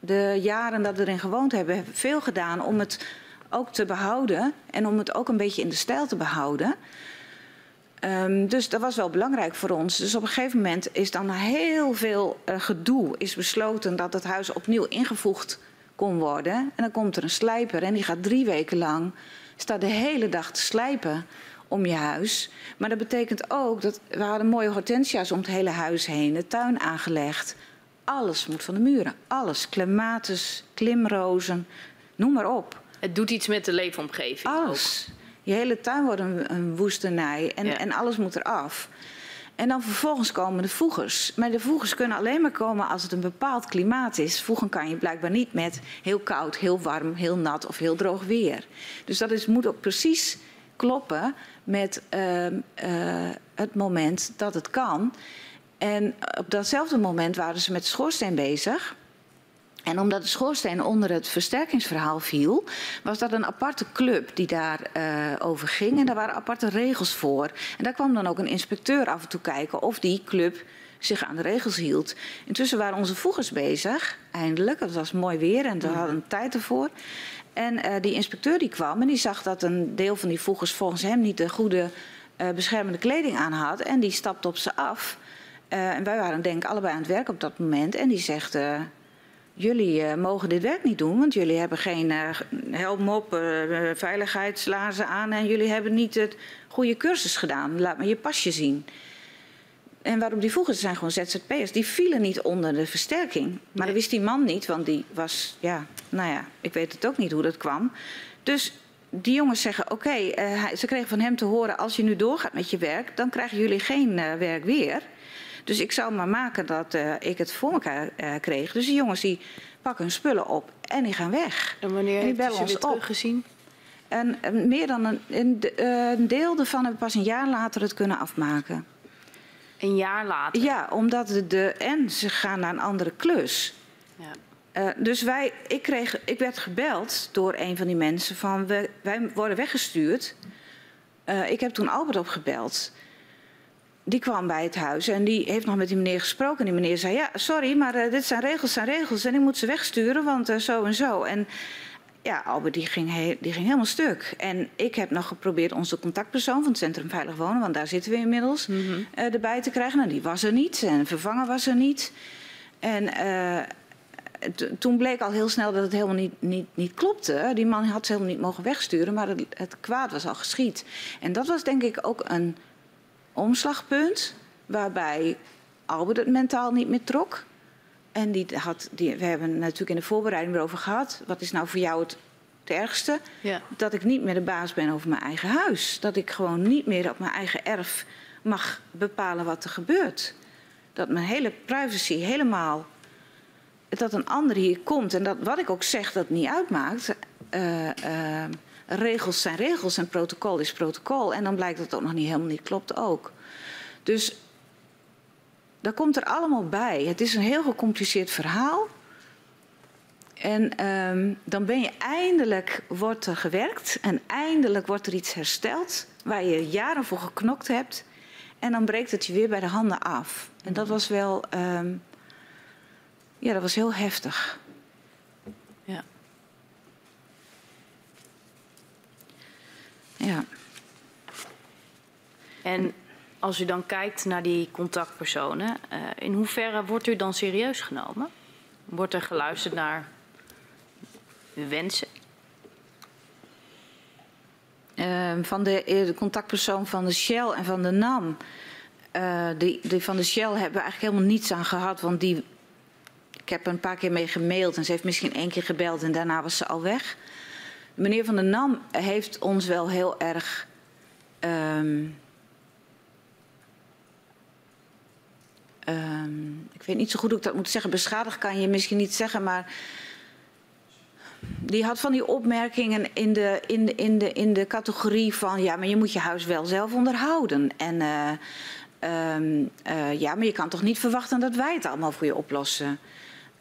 B: de jaren dat we erin gewoond hebben, hebben veel gedaan om het ook te behouden. En om het ook een beetje in de stijl te behouden. Um, dus dat was wel belangrijk voor ons. Dus op een gegeven moment is dan heel veel uh, gedoe is besloten dat het huis opnieuw ingevoegd kon worden. En dan komt er een slijper en die gaat drie weken lang, staat de hele dag te slijpen om je huis. Maar dat betekent ook dat we hadden mooie hortensia's om het hele huis heen, de tuin aangelegd. Alles moet van de muren. Alles. Clematis, klimrozen, noem maar op.
D: Het doet iets met de leefomgeving.
B: Alles. Ook. Je hele tuin wordt een, een woestenij en, ja. en alles moet eraf. En dan vervolgens komen de voegers. Maar de voegers kunnen alleen maar komen als het een bepaald klimaat is. Voegen kan je blijkbaar niet met heel koud, heel warm, heel nat of heel droog weer. Dus dat is, moet ook precies kloppen met uh, uh, het moment dat het kan. En op datzelfde moment waren ze met de schoorsteen bezig. En omdat de schoorsteen onder het versterkingsverhaal viel, was dat een aparte club die daarover uh, over ging. En daar waren aparte regels voor. En daar kwam dan ook een inspecteur af en toe kijken of die club zich aan de regels hield. Intussen waren onze voegers bezig, eindelijk. Het was mooi weer en we hadden tijd ervoor. En uh, die inspecteur die kwam en die zag dat een deel van die voegers volgens hem niet de goede uh, beschermende kleding aan had. En die stapte op ze af. Uh, en wij waren denk ik allebei aan het werk op dat moment. En die zegt, jullie uh, mogen dit werk niet doen, want jullie hebben geen uh, helm op, uh, veiligheidslaarzen aan en jullie hebben niet het goede cursus gedaan. Laat me je pasje zien. En waarop die vroegen, ze zijn gewoon ZZP'ers, die vielen niet onder de versterking. Maar nee. dat wist die man niet, want die was, ja, nou ja, ik weet het ook niet hoe dat kwam. Dus die jongens zeggen, oké, okay, ze kregen van hem te horen, als je nu doorgaat met je werk, dan krijgen jullie geen werk weer. Dus ik zou maar maken dat uh, ik het voor elkaar uh, kreeg. Dus die jongens die pakken hun spullen op en die gaan weg.
D: En wanneer
B: en
D: die bellen ons teruggezien?
B: En, en, meer dan een, een, een deel ervan hebben pas een jaar later het kunnen afmaken.
D: Een jaar later?
B: Ja, omdat de, de en ze gaan naar een andere klus. Ja. Uh, dus wij, ik, kreeg, ik werd gebeld door een van die mensen van we, wij worden weggestuurd. Uh, ik heb toen Albert opgebeld die kwam bij het huis en die heeft nog met die meneer gesproken. En die meneer zei, ja, sorry, maar uh, dit zijn regels, zijn regels. En ik moet ze wegsturen, want uh, zo en zo. En ja, Albert die ging, he die ging helemaal stuk. En ik heb nog geprobeerd onze contactpersoon van het Centrum Veilig Wonen... want daar zitten we inmiddels, mm -hmm. uh, erbij te krijgen. Nou, die was er niet en vervangen was er niet. En toen bleek al heel snel dat het helemaal niet, niet, niet klopte. Die man had ze helemaal niet mogen wegsturen, maar het, het kwaad was al geschied. En dat was denk ik ook een omslagpunt waarbij Albert het mentaal niet meer trok. En die had, die, we hebben het natuurlijk in de voorbereiding erover gehad. Wat is nou voor jou het, het ergste?
D: Ja.
B: Dat ik niet meer de baas ben over mijn eigen huis. Dat ik gewoon niet meer op mijn eigen erf mag bepalen wat er gebeurt. Dat mijn hele privacy helemaal. Dat een ander hier komt en dat wat ik ook zeg dat niet uitmaakt. Uh, uh, regels zijn regels en protocol is protocol. En dan blijkt dat het ook nog niet helemaal niet klopt ook. Dus dat komt er allemaal bij. Het is een heel gecompliceerd verhaal. En um, dan ben je eindelijk, wordt er gewerkt en eindelijk wordt er iets hersteld waar je jaren voor geknokt hebt. En dan breekt het je weer bij de handen af. En dat was wel, um, ja, dat was heel heftig.
D: Ja. En als u dan kijkt naar die contactpersonen, uh, in hoeverre wordt u dan serieus genomen? Wordt er geluisterd naar uw wensen?
B: Uh, van de, de, contactpersoon van de Shell en van de NAM. Uh, die, die, van de Shell hebben we eigenlijk helemaal niets aan gehad. Want die, ik heb er een paar keer mee gemaild en ze heeft misschien één keer gebeld en daarna was ze al weg. Meneer Van der Nam heeft ons wel heel erg. ehm, ehm, ik weet niet zo goed hoe ik dat moet zeggen. Beschadigd kan je misschien niet zeggen, maar. Die had van die opmerkingen in de, in de, in de, in de categorie van. Ja, maar je moet je huis wel zelf onderhouden. En. eh, ehm, eh, ja, maar je kan toch niet verwachten dat wij het allemaal voor je oplossen.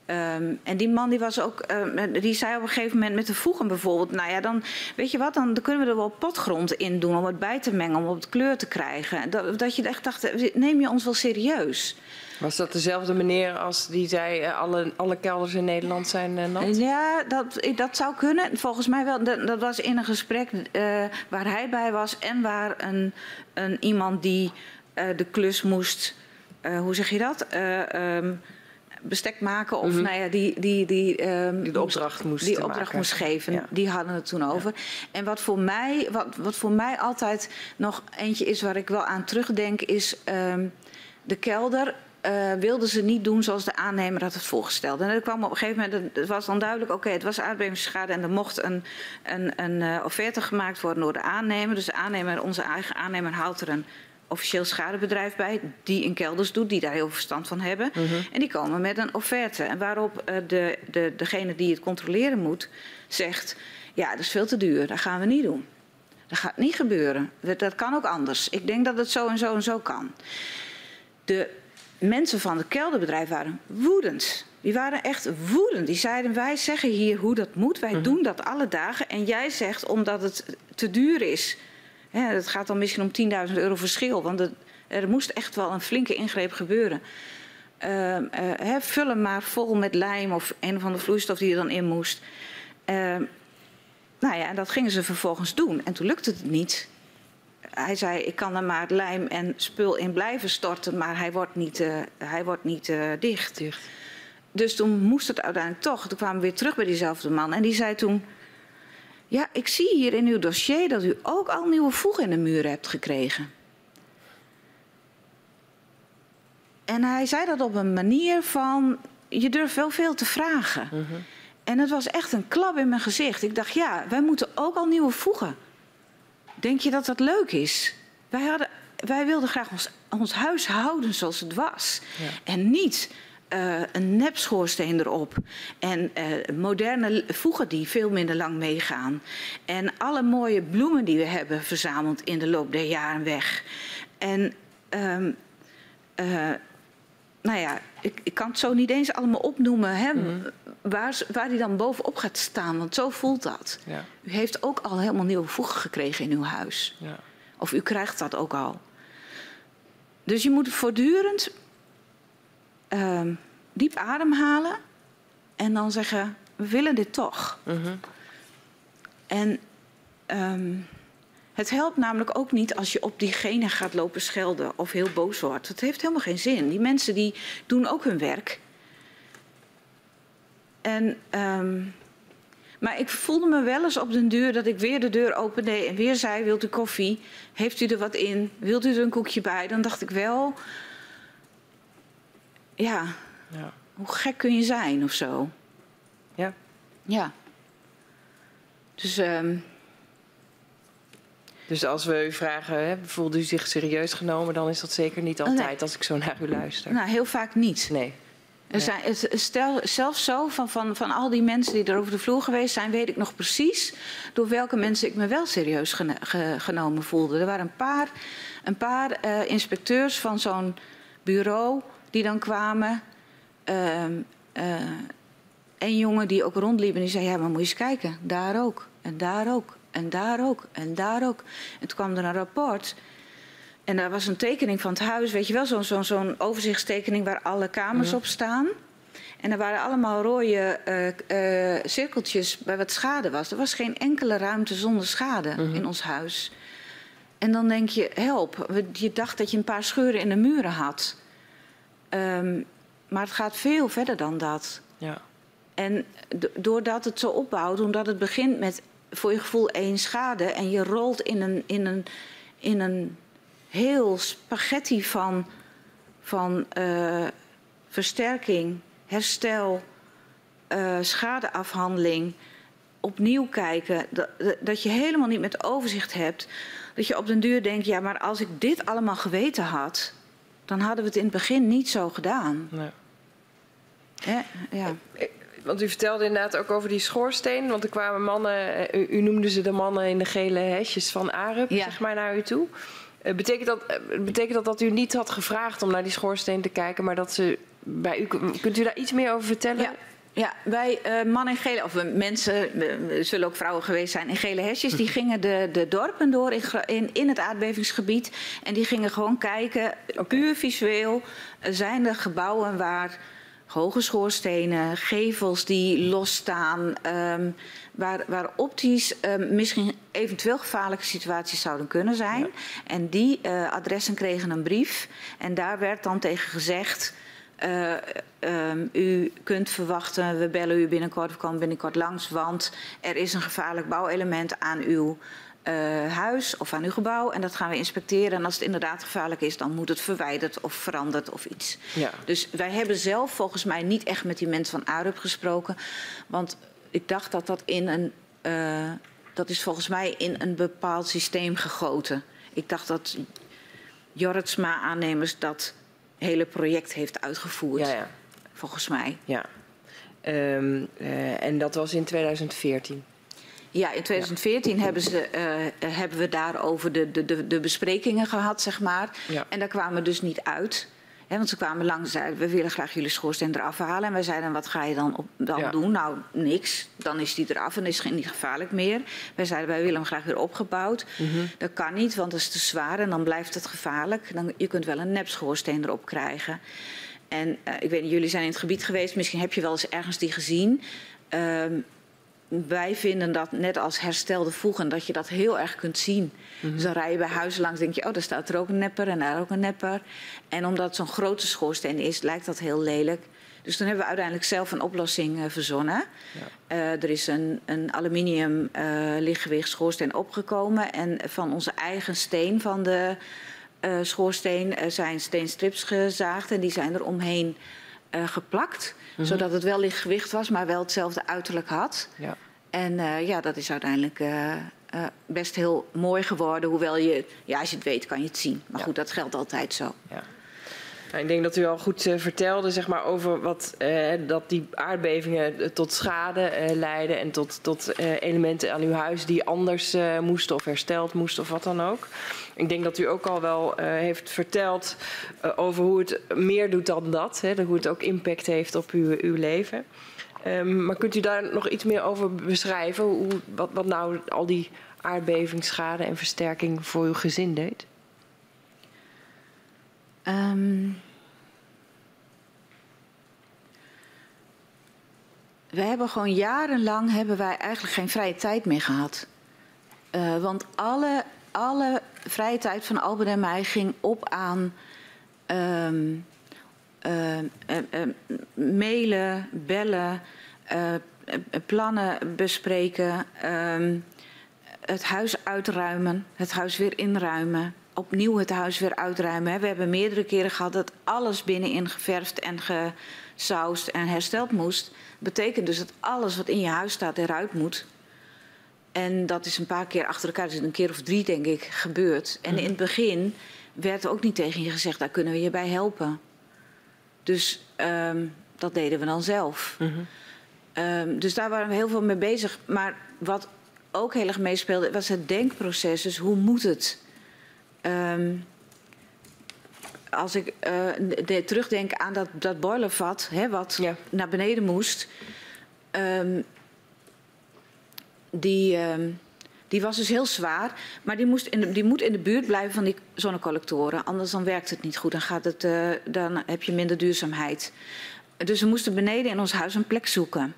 B: Ehm, en die man die was ook, ehm, die zei op een gegeven moment met de voegen bijvoorbeeld, nou ja, dan weet je wat, dan, kunnen we er wel potgrond in doen om het bij te mengen, om het kleur te krijgen. Dat, dat je echt dacht, neem je ons wel serieus?
C: Was dat dezelfde meneer als die zei eh, alle, alle kelders in Nederland zijn eh, nat?
B: Ja, dat, dat zou kunnen. Volgens mij wel. Dat, dat was in een gesprek eh, waar hij bij was en waar een, een iemand die eh, de klus moest, eh, hoe zeg je dat? Eh, ehm, bestek maken of nou ja, die, die, die, ehm,
C: Die de opdracht moest
B: die opdracht
C: maken.
B: moest geven.
C: Ja.
B: Die hadden het toen over. En wat voor, mij, wat, wat voor mij altijd nog eentje is waar ik wel aan terugdenk, is ehm, de kelder. eh, wilden ze niet doen zoals de aannemer had het voorgesteld. En er kwam op een gegeven moment, het was dan duidelijk, oké, het was aardbevingsschade en er mocht een, een, een eh, offerte gemaakt worden door de aannemer. Dus de aannemer, onze eigen aannemer haalt er een officieel schadebedrijf bij, die in kelders doet, die daar heel veel verstand van hebben. En die komen met een offerte. En waarop eh, de, de, degene die het controleren moet, zegt, ja, dat is veel te duur, dat gaan we niet doen. Dat gaat niet gebeuren. Dat, dat kan ook anders. Ik denk dat het zo en zo en zo kan. De mensen van het kelderbedrijf waren woedend. Die waren echt woedend. Die zeiden: Wij zeggen hier hoe dat moet. Wij doen dat alle dagen. En jij zegt omdat het te duur is. Hè, het gaat dan misschien om 10.000 euro verschil. Want er moest echt wel een flinke ingreep gebeuren. Ehm, eh, hè, vul hem maar vol met lijm of een of andere vloeistof die er dan in moest. Ehm, nou ja, en dat gingen ze vervolgens doen. En toen lukte het niet. Hij zei, ik kan er maar lijm en spul in blijven storten, maar hij wordt niet, eh, hij wordt niet eh, dicht.
C: Dicht.
B: Dus toen moest het uiteindelijk toch. Toen kwamen we weer terug bij diezelfde man. En die zei toen... Ja, ik zie hier in uw dossier dat u ook al nieuwe voegen in de muur hebt gekregen. En hij zei dat op een manier van... Je durft wel veel te vragen. En het was echt een klap in mijn gezicht. Ik dacht, ja, wij moeten ook al nieuwe voegen. Denk je dat dat leuk is? Wij, hadden, wij wilden graag ons, ons huis houden zoals het was.
C: Ja.
B: En niet eh, een nepschoorsteen erop. En eh, moderne voegen die veel minder lang meegaan. En alle mooie bloemen die we hebben verzameld in de loop der jaren weg. En ehm, eh, nou ja, ik, ik kan het zo niet eens allemaal opnoemen hè, waar, ze- waar die dan bovenop gaat staan. Want zo voelt dat.
C: Ja,
B: U heeft ook al helemaal nieuwe voegen gekregen in uw huis.
C: ja.
B: Of u krijgt dat ook al. Dus je moet voortdurend ehm, diep ademhalen en dan zeggen: we willen dit toch.
C: Mhm.
B: En ehm, het helpt namelijk ook niet als je op diegene gaat lopen schelden of heel boos wordt. Het heeft helemaal geen zin. Die mensen die doen ook hun werk. En, ehm, maar ik voelde me wel eens op den duur dat ik weer de deur opende en weer zei: Wilt u koffie? Heeft u er wat in? Wilt u er een koekje bij? Dan dacht ik wel: Ja,
C: Ja.
B: hoe gek kun je zijn of zo?
C: ja.
B: Ja. Dus ehm,
C: Dus als we u vragen, hè, voelt u zich serieus genomen, dan is dat zeker niet altijd
B: Nee.
C: als ik zo naar u luister.
B: nou, heel vaak niet.
C: Nee.
B: Er zijn, stel, zelfs zo, van, van, van al die mensen die er over de vloer geweest zijn, weet ik nog precies door welke mensen ik me wel serieus ge- genomen voelde. Er waren een paar, een paar eh, inspecteurs van zo'n bureau die dan kwamen. Eh, een jongen die ook rondliep en die zei: Ja, maar moet je eens kijken, daar ook, en daar ook, en daar ook, en daar ook. En toen kwam er een rapport. En daar was een tekening van het huis, weet je wel, zo'n zo'n zo'n overzichtstekening waar alle kamers op staan. En er waren allemaal rode eh, eh, cirkeltjes bij wat schade was. Er was geen enkele ruimte zonder schade in ons huis. En dan denk je, help, je dacht dat je een paar scheuren in de muren had. Ehm, maar het gaat veel verder dan dat.
C: Ja.
B: En do- doordat het zo opbouwt, omdat het begint met voor je gevoel één schade en je rolt in een, in een, in een heel spaghetti van, van eh, versterking, herstel, eh, schadeafhandeling. opnieuw kijken, dat, dat je helemaal niet met overzicht hebt. Dat je op den duur denkt, ja, maar als ik dit allemaal geweten had, dan hadden we het in het begin niet zo gedaan.
C: Nee.
B: Hè? Ja.
C: Want u vertelde inderdaad ook over die schoorsteen. Want er kwamen mannen, eh, u, u noemde ze de mannen in de gele hesjes van Arup,
B: Ja.
C: zeg maar, naar u toe. Eh, Betekent dat, eh, betekent dat dat u niet had gevraagd om naar die schoorsteen te kijken, maar dat ze bij u. Kunt u daar iets meer over vertellen?
B: Ja. Ja, wij eh, mannen in gele, of eh, mensen, zullen ook vrouwen geweest zijn in gele hesjes, die gingen de, de dorpen door in, in, in het aardbevingsgebied. En die gingen gewoon kijken, puur visueel, zijn er gebouwen waar hoge schoorstenen, gevels die losstaan, ehm, waar, waar optisch ehm, misschien eventueel gevaarlijke situaties zouden kunnen zijn. En die eh, adressen kregen een brief en daar werd dan tegen gezegd. Eh, ehm, u kunt verwachten, we bellen u binnenkort of komen binnenkort langs, want er is een gevaarlijk bouwelement aan uw eh, huis of aan uw gebouw en dat gaan we inspecteren. En als het inderdaad gevaarlijk is, dan moet het verwijderd of veranderd of iets.
C: Ja.
B: Dus wij hebben zelf volgens mij niet echt met die mensen van Arup gesproken, want ik dacht dat dat in een, eh, dat is volgens mij in een bepaald systeem gegoten. Ik dacht dat Jorritsma aannemers dat hele project heeft uitgevoerd.
C: ja. ja.
B: Volgens mij.
C: ja. Ehm, eh, en dat was in 2014.
B: Ja, in 2014 hebben, ze, eh, eh, hebben we daarover de, de, de, de besprekingen gehad, zeg maar.
C: Ja.
B: En daar kwamen we dus niet uit. Want ze kwamen langs en zeiden, we willen graag jullie schoorsteen eraf halen. En wij zeiden, wat ga je dan, op, dan
C: Ja.
B: doen? Nou, niks. Dan is die eraf en is het niet gevaarlijk meer. Wij zeiden, wij willen hem graag weer opgebouwd.
C: Mhm.
B: Dat kan niet, want dat is te zwaar en dan blijft het gevaarlijk. Dan, je kunt wel een nepschoorsteen erop krijgen. En eh, ik weet niet, jullie zijn in het gebied geweest. Misschien heb je wel eens ergens die gezien. Ehm, wij vinden dat net als herstelde voegen, dat je dat heel erg kunt zien. Dus dan rij je bij huizen langs, denk je, oh, daar staat er ook een nepper en daar ook een nepper. En omdat het zo'n grote schoorsteen is, lijkt dat heel lelijk. Dus toen hebben we uiteindelijk zelf een oplossing eh, verzonnen. Eh, er is een, een aluminium eh, lichtgewicht schoorsteen opgekomen. En van onze eigen steen van de schoorsteen zijn steenstrips gezaagd. En die zijn er omheen eh, geplakt. Zodat het wel lichtgewicht was, maar wel hetzelfde uiterlijk had.
C: Ja.
B: En eh, ja, dat is uiteindelijk eh, best heel mooi geworden. Hoewel je, ja, als je het weet, kan je het zien. Maar
C: Ja.
B: goed, dat geldt altijd zo.
C: Ja. Nou, ik denk dat u al goed eh, vertelde zeg maar, over wat, eh, dat die aardbevingen eh, tot schade eh, leiden en tot, tot elementen aan uw huis die anders moesten of hersteld moesten of wat dan ook. Ik denk dat u ook al wel heeft verteld over hoe het meer doet dan dat, hè, hoe het ook impact heeft op uw, uw leven. Ehm, maar kunt u daar nog iets meer over beschrijven, hoe, wat, wat nou al die aardbevingsschade en versterking voor uw gezin deed?
B: Ehm, we hebben gewoon jarenlang hebben wij eigenlijk geen vrije tijd meer gehad. Eh, want alle, alle vrije tijd van Albert en mij ging op aan ehm, ehm, mailen, bellen, eh, eh, plannen bespreken, het huis uitruimen, het huis weer inruimen, opnieuw het huis weer uitruimen. hè. We hebben meerdere keren gehad dat alles binnenin geverfd en gesausd en hersteld moest. Betekent dus dat alles wat in je huis staat eruit moet. En dat is een paar keer achter elkaar, dus een keer of drie denk ik, gebeurd. En in het begin werd ook niet tegen je gezegd, daar kunnen we je bij helpen. Dus ehm, dat deden we dan zelf. Ehm, dus daar waren we heel veel mee bezig. Maar wat ook heel erg meespeelde, was het denkproces. Dus hoe moet het? Ehm, als ik eh, de- terugdenk aan dat, dat boilervat, hè, wat
C: Ja.
B: naar beneden moest. ehm, die, ehm, die was dus heel zwaar. Maar die, moest in de, die moet in de buurt blijven van die zonnecollectoren. Anders dan werkt het niet goed. Dan, gaat het, eh, dan heb je minder duurzaamheid. Dus we moesten beneden in ons huis een plek zoeken.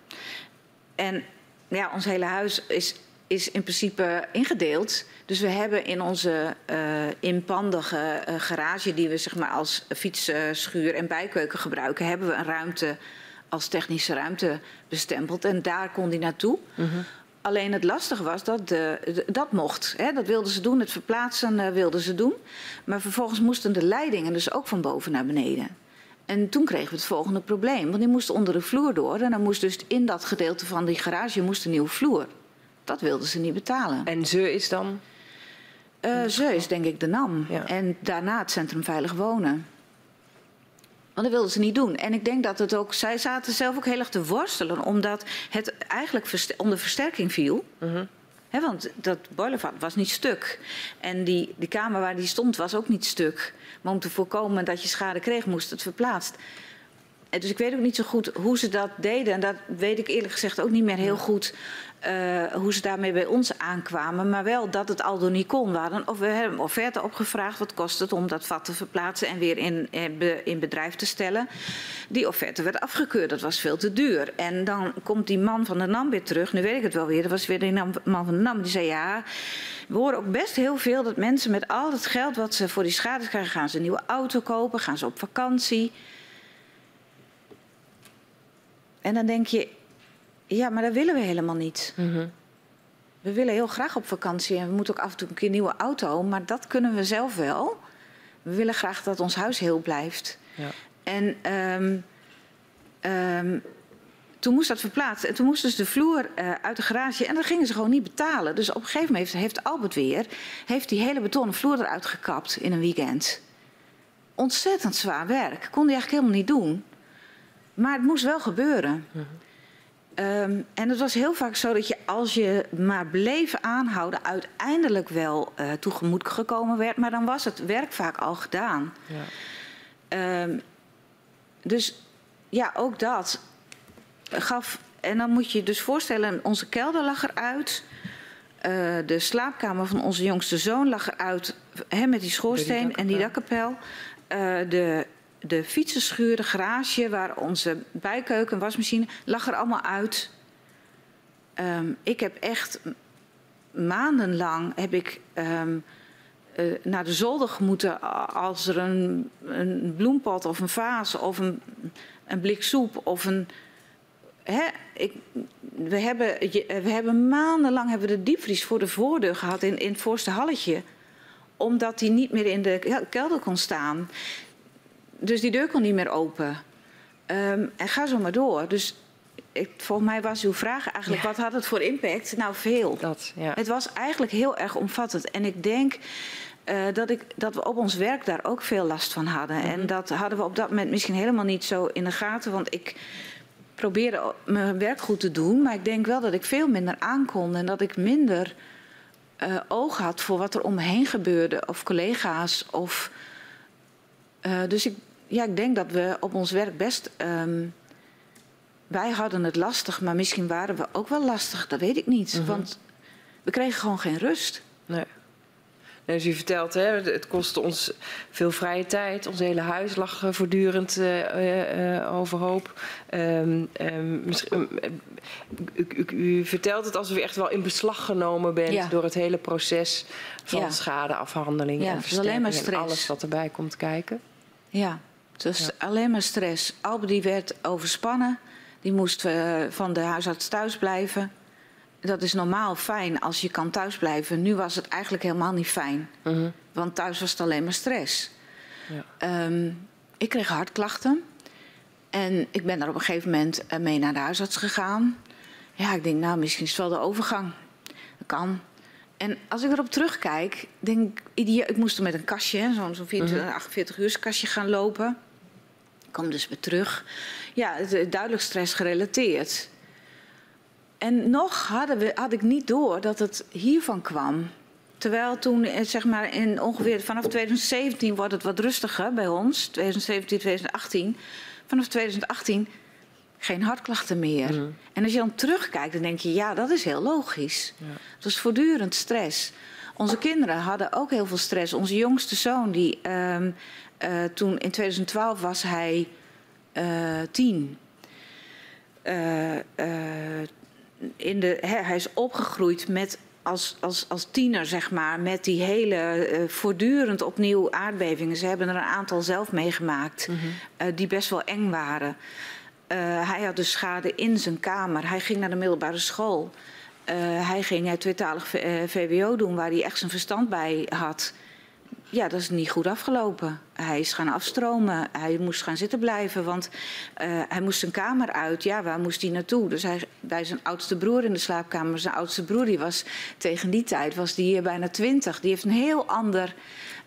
B: En ja, ons hele huis is, is in principe ingedeeld. Dus we hebben in onze eh, inpandige eh, garage, die we zeg maar als fietsschuur en bijkeuken gebruiken, hebben we een ruimte als technische ruimte bestempeld. En daar kon die naartoe. Alleen het lastige was dat de, de- dat mocht. Hè, dat wilden ze doen, het verplaatsen eh, wilden ze doen. Maar vervolgens moesten de leidingen dus ook van boven naar beneden. En toen kregen we het volgende probleem. Want die moest onder de vloer door. En dan moest dus in dat gedeelte van die garage moest een nieuwe vloer. Dat wilden ze niet betalen.
C: En ze is dan?
B: Uh, ze is denk ik de NAM.
C: Ja.
B: En daarna het Centrum Veilig Wonen. Want dat wilden ze niet doen. En ik denk dat het ook... Zij zaten zelf ook heel erg te worstelen... omdat het eigenlijk onder versterking viel.
C: Mhm.
B: He, want dat boilervat was niet stuk. En die, die kamer waar die stond was ook niet stuk. Maar om te voorkomen dat je schade kreeg, moest het verplaatst. En dus ik weet ook niet zo goed hoe ze dat deden. En dat weet ik eerlijk gezegd ook niet meer heel goed. Uh, hoe ze daarmee bij ons aankwamen. Maar wel dat het al door niet kon. waren. Of we hebben een offerte opgevraagd. Wat kost het om dat vat te verplaatsen en weer in, in bedrijf te stellen. Die offerte werd afgekeurd. Dat was veel te duur. En dan komt die man van de NAM weer terug. Nu weet ik het wel weer. Dat was weer die man van de NAM. Die zei ja... We horen ook best heel veel dat mensen met al het geld wat ze voor die schade krijgen... gaan ze een nieuwe auto kopen, gaan ze op vakantie. En dan denk je, ja, maar dat willen we helemaal niet.
C: Mm -hmm.
B: We willen heel graag op vakantie en we moeten ook af en toe een keer een nieuwe auto, maar dat kunnen we zelf wel. We willen graag dat ons huis heel blijft.
C: Ja.
B: En um, um, toen moest dat verplaatst. En toen moesten ze de vloer uh, uit de garage. En dat gingen ze gewoon niet betalen. Dus op een gegeven moment heeft Albert weer... heeft die hele betonnen vloer eruit gekapt in een weekend. Ontzettend zwaar werk. Kon hij eigenlijk helemaal niet doen. Maar het moest wel gebeuren.
C: Mhm.
B: Um, en het was heel vaak zo dat je als je maar bleef aanhouden... uiteindelijk wel uh, toegemoet gekomen werd. Maar dan was het werk vaak al gedaan.
C: Ja.
B: Um, dus ja, ook dat gaf... En dan moet je je dus voorstellen, onze kelder lag eruit... Uh, de slaapkamer van onze jongste zoon lag eruit... Hè, met die schoorsteen
C: die
B: en die dakkapel. Uh, de de fietsenschuur, de garage, waar onze bijkeuken, wasmachine, lag er allemaal uit. Um, ik heb echt maandenlang heb ik um, uh, naar de zolder moeten als er een, een bloempot of een vaas of een, een blik soep of een. Hè, ik, we, hebben, we hebben maandenlang hebben we de diepvries voor de voordeur gehad in, in het voorste halletje. Omdat die niet meer in de kelder kon staan. Dus die deur kon niet meer open. Um, en ga zo maar door. Dus ik, volgens mij was uw vraag eigenlijk, ja. wat had het voor impact? Nou, veel.
C: Dat, ja.
B: Het was eigenlijk heel erg omvattend. En ik denk uh, dat, ik, dat we op ons werk daar ook veel last van hadden. Mm -hmm. En dat hadden we op dat moment misschien helemaal niet zo in de gaten. Want ik probeerde mijn werk goed te doen. Maar ik denk wel dat ik veel minder aankon. En dat ik minder uh, oog had voor wat er om me heen gebeurde. Of collega's. Of, uh, dus ik, ja, ik denk dat we op ons werk best. Um, wij hadden het lastig, maar misschien waren we ook wel lastig. Dat weet ik niet.
C: Mhm.
B: Want we kregen gewoon geen rust.
C: Nee. Nee, dus u vertelt, hè, het kostte ons veel vrije tijd. Ons hele huis lag uh, voortdurend uh, uh, overhoop. Um, um, misschien, u, u, u, vertelt het alsof u echt wel in beslag genomen bent
B: Ja.
C: door het hele proces van
B: Ja.
C: schadeafhandeling
B: Ja,
C: en versterking en alles wat erbij komt kijken.
B: Ja, het was
C: Ja.
B: alleen maar stress. Albe die werd overspannen. Die moest eh, van de huisarts thuis blijven. Dat is normaal fijn als je kan thuisblijven. Nu was het eigenlijk helemaal niet fijn.
C: Mhm.
B: Want thuis was het alleen maar stress.
C: Ja.
B: Ehm, ik kreeg hartklachten. En ik ben daar op een gegeven moment eh, mee naar de huisarts gegaan. Ja, ik denk, nou, misschien is het wel de overgang. Dat kan. En als ik erop terugkijk, denk ik, ik moest er met een kastje, zo'n zo'n 24, 48 uur kastje gaan lopen. Ik kwam dus weer terug. Ja, is duidelijk stress gerelateerd. En nog hadden we, had ik niet door dat het hiervan kwam. Terwijl toen, eh, zeg maar, in ongeveer vanaf 2017 wordt het wat rustiger bij ons. 2017, 2018. Vanaf 2018 geen hartklachten meer.
C: Mhm.
B: En als je dan terugkijkt, dan denk je, ja, dat is heel logisch.
C: Ja.
B: Het was voortdurend stress. Onze kinderen hadden ook heel veel stress. Onze jongste zoon, die, ehm, eh, toen in 2012 was hij eh, tien. Eh, in de, hè, hij is opgegroeid met als, als, als tiener, zeg maar, met die hele voortdurend opnieuw aardbevingen. Ze hebben er een aantal zelf meegemaakt, eh, die best wel eng waren. Hij had dus schade in zijn kamer. Hij ging naar de middelbare school. Hij ging het tweetalig VWO doen, waar hij echt zijn verstand bij had. Ja, dat is niet goed afgelopen. Hij is gaan afstromen. Hij moest gaan zitten blijven, want uh, hij moest zijn kamer uit. Ja, waar moest hij naartoe? Dus hij bij zijn oudste broer in de slaapkamer. Zijn oudste broer die was tegen die tijd was die bijna twintig. Die heeft een heel ander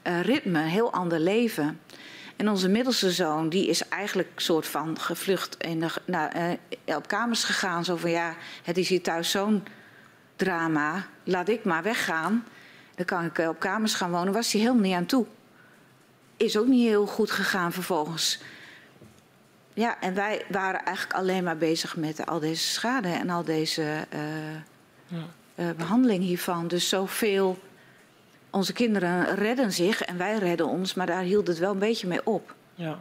B: uh, ritme, een heel ander leven. En onze middelste zoon, die is eigenlijk soort van gevlucht en nou, uh, op kamers gegaan. Zo van ja, het is hier thuis zo'n drama, laat ik maar weggaan. Dan kan ik op kamers gaan wonen. Was hij helemaal niet aan toe. Is ook niet heel goed gegaan vervolgens. Ja, en wij waren eigenlijk alleen maar bezig met al deze schade en al deze uh, ja. uh, behandeling hiervan. Dus zoveel. Onze kinderen redden zich en wij redden ons, maar daar hield het wel een beetje mee op.
C: Ja.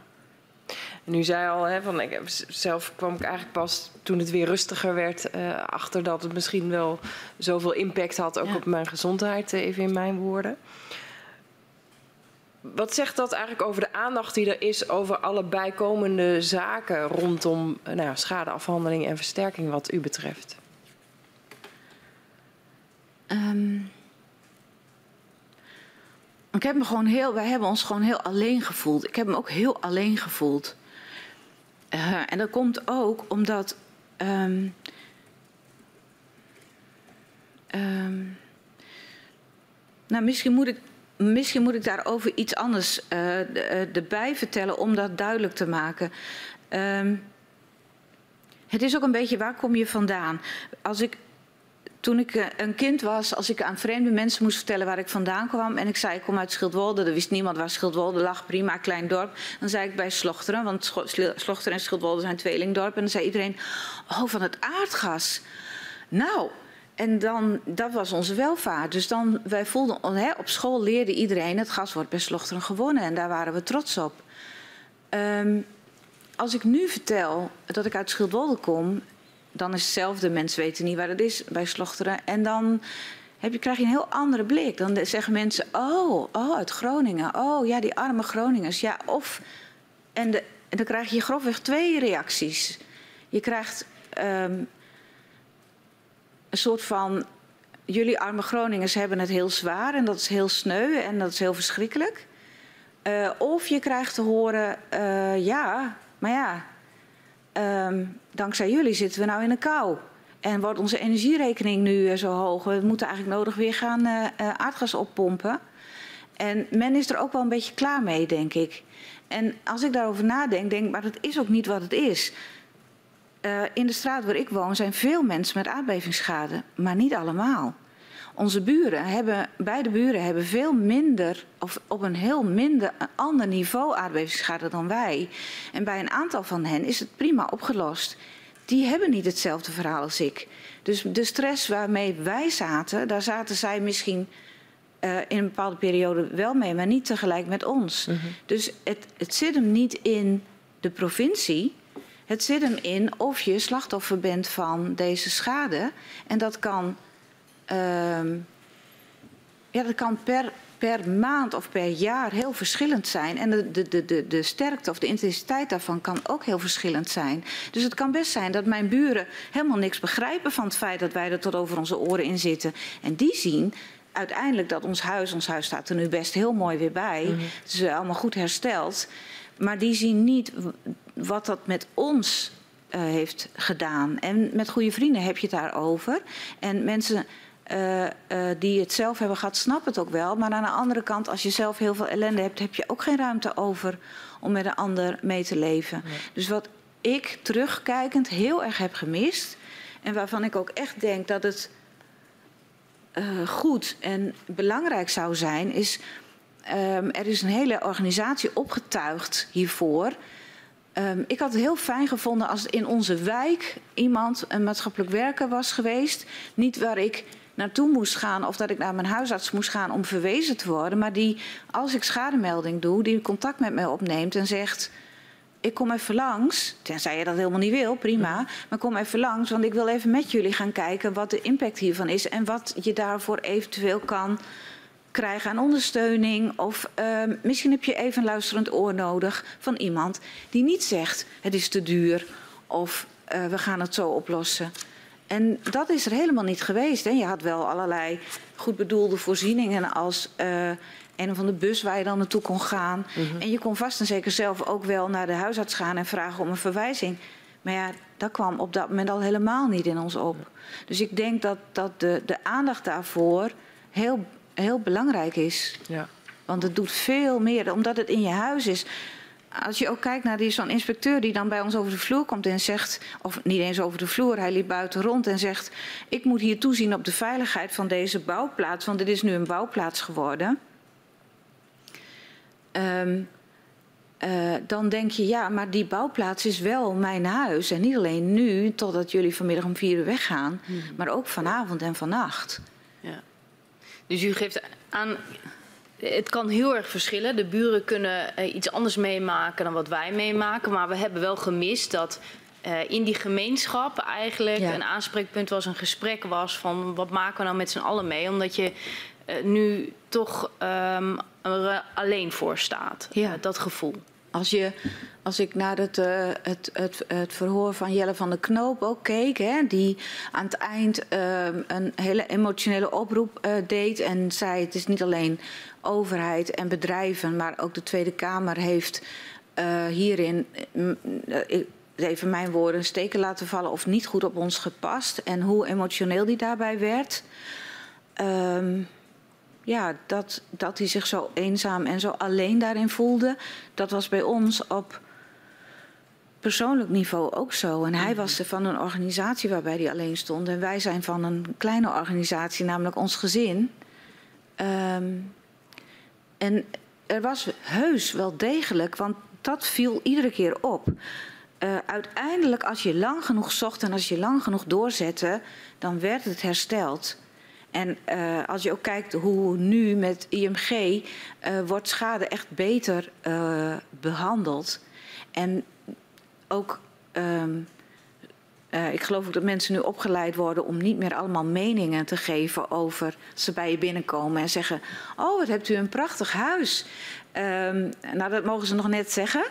C: En u zei al, hè, van, ik, zelf kwam ik eigenlijk pas toen het weer rustiger werd uh, achter dat het misschien wel zoveel impact had, ook ja. op mijn gezondheid, even in mijn woorden. Wat zegt dat eigenlijk over de aandacht die er is over alle bijkomende zaken rondom nou ja, schadeafhandeling en versterking wat u betreft?
B: Um, ik heb me gewoon heel, wij hebben ons gewoon heel alleen gevoeld. Ik heb me ook heel alleen gevoeld. Uh, en dat komt ook omdat. Um, um, nou, misschien moet ik Misschien moet ik daarover iets anders uh, erbij vertellen om dat duidelijk te maken. Um, het is ook een beetje waar kom je vandaan? Als ik, toen ik een kind was, als ik aan vreemde mensen moest vertellen waar ik vandaan kwam en ik zei ik kom uit Schildwolde, dan wist niemand waar Schildwolde lag, prima, klein dorp. Dan zei ik bij Slochteren, want Slochteren en Schildwolde zijn tweelingdorpen. En dan zei iedereen, oh van het aardgas. Nou, en dan, dat was onze welvaart. Dus dan, wij voelden, hè, op school leerde iedereen, het gas wordt bij Slochteren gewonnen. En daar waren we trots op. Um, als ik nu vertel dat ik uit Schildwolde kom, dan is hetzelfde. Mensen weten niet waar het is bij Slochteren. En dan heb je, krijg je een heel andere blik. Dan zeggen mensen, oh, oh, uit Groningen. Oh, ja, die arme Groningers. Ja, of... En, de, dan krijg je grofweg twee reacties. Je krijgt... Um, een soort van. Jullie arme Groningers hebben het heel zwaar en dat is heel sneu en dat is heel verschrikkelijk. Uh, of je krijgt te horen: uh, ja, maar ja, um, dankzij jullie zitten we nou in een kou. En wordt onze energierekening nu uh, zo hoog? We moeten eigenlijk nodig weer gaan aardgas oppompen. En men is er ook wel een beetje klaar mee, denk ik. En als ik daarover nadenk, denk ik, maar dat is ook niet wat het is. In de straat waar ik woon zijn veel mensen met aardbevingsschade, maar niet allemaal. Onze buren hebben, beide buren hebben veel minder, of op een heel minder, een ander niveau aardbevingsschade dan wij. En bij een aantal van hen is het prima opgelost. Die hebben niet hetzelfde verhaal als ik. Dus de stress waarmee wij zaten, daar zaten zij misschien uh, in een bepaalde periode wel mee, maar niet tegelijk met ons. Mm -hmm. Dus het, het zit hem niet in de provincie. Het zit hem in of je slachtoffer bent van deze schade. En dat kan, uh, ja, dat kan per, per maand of per jaar heel verschillend zijn. En de, de, de, de sterkte of de intensiteit daarvan kan ook heel verschillend zijn. Dus het kan best zijn dat mijn buren helemaal niks begrijpen van het feit dat wij er tot over onze oren in zitten. En die zien uiteindelijk dat ons huis, ons huis staat er nu best heel mooi weer bij. Mm -hmm. Het is allemaal goed hersteld. Maar die zien niet wat dat met ons uh, heeft gedaan. En met goede vrienden heb je het daarover. En mensen uh, uh, die het zelf hebben gehad, snappen het ook wel. Maar aan de andere kant, als je zelf heel veel ellende hebt, heb je ook geen ruimte over om met een ander mee te leven. Dus wat ik terugkijkend heel erg heb gemist. En waarvan ik ook echt denk dat het goed en belangrijk zou zijn, is Um, er is een hele organisatie opgetuigd hiervoor. Um, ik had het heel fijn gevonden als in onze wijk iemand, een maatschappelijk werker was geweest. Niet waar ik naartoe moest gaan of dat ik naar mijn huisarts moest gaan om verwezen te worden. Maar die, als ik schademelding doe, die contact met mij opneemt en zegt... Ik kom even langs, tenzij je dat helemaal niet wil, prima. Maar kom even langs, want ik wil even met jullie gaan kijken wat de impact hiervan is... en wat je daarvoor eventueel kan krijgen aan ondersteuning. Of uh, misschien heb je even een luisterend oor nodig van iemand die niet zegt het is te duur of uh, we gaan het zo oplossen. En dat is er helemaal niet geweest. Je had wel allerlei goed bedoelde voorzieningen als uh, een of andere bus waar je dan naartoe kon gaan.
C: Mhm.
B: En je kon vast en zeker zelf ook wel naar de huisarts gaan en vragen om een verwijzing. Maar ja, dat kwam op dat moment al helemaal niet in ons op. Dus ik denk dat, dat de, de aandacht daarvoor heel, heel belangrijk is.
C: Ja.
B: Want het doet veel meer, omdat het in je huis is. Als je ook kijkt naar die- zo'n inspecteur die dan bij ons over de vloer komt en zegt, of niet eens over de vloer, hij liep buiten rond en zegt: Ik moet hier toezien op de veiligheid van deze bouwplaats, want dit is nu een bouwplaats geworden. Ehm, eh, dan denk je, ja, maar die bouwplaats is wel mijn huis. En niet alleen nu, totdat jullie vanmiddag om vier uur weggaan, maar ook vanavond en vannacht.
D: Ja. Dus u geeft aan, het kan heel erg verschillen. De buren kunnen eh, iets anders meemaken dan wat wij meemaken. Maar we hebben wel gemist dat eh, in die gemeenschap eigenlijk
B: Ja.
D: een aanspreekpunt was, een gesprek was van wat maken we nou met z'n allen mee. Omdat je eh, nu toch ehm, er alleen voor staat.
B: Ja.
D: Dat gevoel.
B: Als, je, als ik naar het, eh, het, het, het verhoor van Jelle van der Knoop ook keek, hè, die aan het eind ehm, een hele emotionele oproep eh, deed en zei: het is niet alleen overheid en bedrijven, maar ook de Tweede Kamer heeft eh, hierin, mm, even mijn woorden, steken laten vallen of niet goed op ons gepast. En hoe emotioneel die daarbij werd. Ehm, ja, dat, dat hij zich zo eenzaam en zo alleen daarin voelde, dat was bij ons op persoonlijk niveau ook zo. En hij was er van een organisatie waarbij hij alleen stond. En wij zijn van een kleine organisatie, namelijk ons gezin. Ehm, en er was heus wel degelijk, want dat viel iedere keer op. Eh, uiteindelijk, als je lang genoeg zocht en als je lang genoeg doorzette, dan werd het hersteld. En eh, als je ook kijkt hoe nu met IMG eh, wordt schade echt beter eh, behandeld. En ook, ehm, eh, ik geloof ook dat mensen nu opgeleid worden om niet meer allemaal meningen te geven over ze bij je binnenkomen en zeggen: Oh, wat hebt u een prachtig huis. Ehm, nou, dat mogen ze nog net zeggen.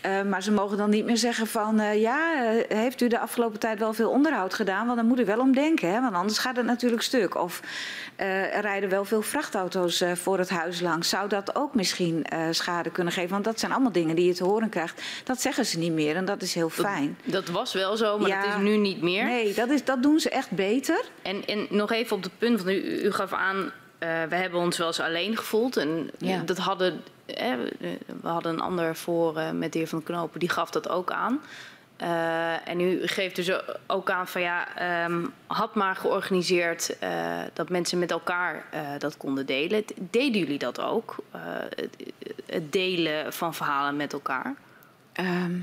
B: Eh, maar ze mogen dan niet meer zeggen van eh, ja, eh, heeft u de afgelopen tijd wel veel onderhoud gedaan? Want dan moet u wel om denken, hè? want anders gaat het natuurlijk stuk. Of er rijden wel veel vrachtauto's voor het huis langs. Zou dat ook misschien schade kunnen geven? Want dat zijn allemaal dingen die je te horen krijgt. Dat zeggen ze niet meer en dat is heel fijn.
D: Dat was wel zo, maar
B: Ja.
D: dat is nu niet meer.
B: Nee, dat, is, dat doen ze echt beter.
D: En, en nog even op het punt, want u, u gaf aan, we hebben ons wel eens alleen gevoeld. En
B: Ja.
D: dat hadden, eh, we hadden een ander voor eh, met de heer Van Knopen, die gaf dat ook aan. Eh, en u geeft dus ook aan van ja, ehm, had maar georganiseerd eh, dat mensen met elkaar eh, dat konden delen. Deden jullie dat ook? Eh, het, het delen van verhalen met elkaar?
B: Ehm,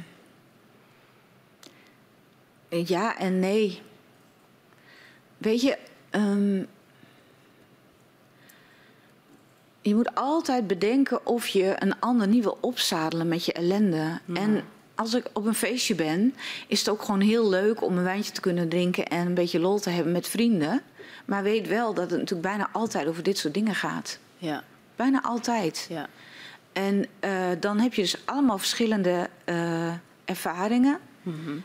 B: ja en nee. Weet je, ehm, je moet altijd bedenken of je een ander niet wil opzadelen met je ellende. En als ik op een feestje ben, is het ook gewoon heel leuk om een wijntje te kunnen drinken en een beetje lol te hebben met vrienden. Maar weet wel dat het natuurlijk bijna altijd over dit soort dingen gaat.
D: Ja,
B: Bijna altijd.
D: ja.
B: En eh, dan heb je dus allemaal verschillende eh, ervaringen.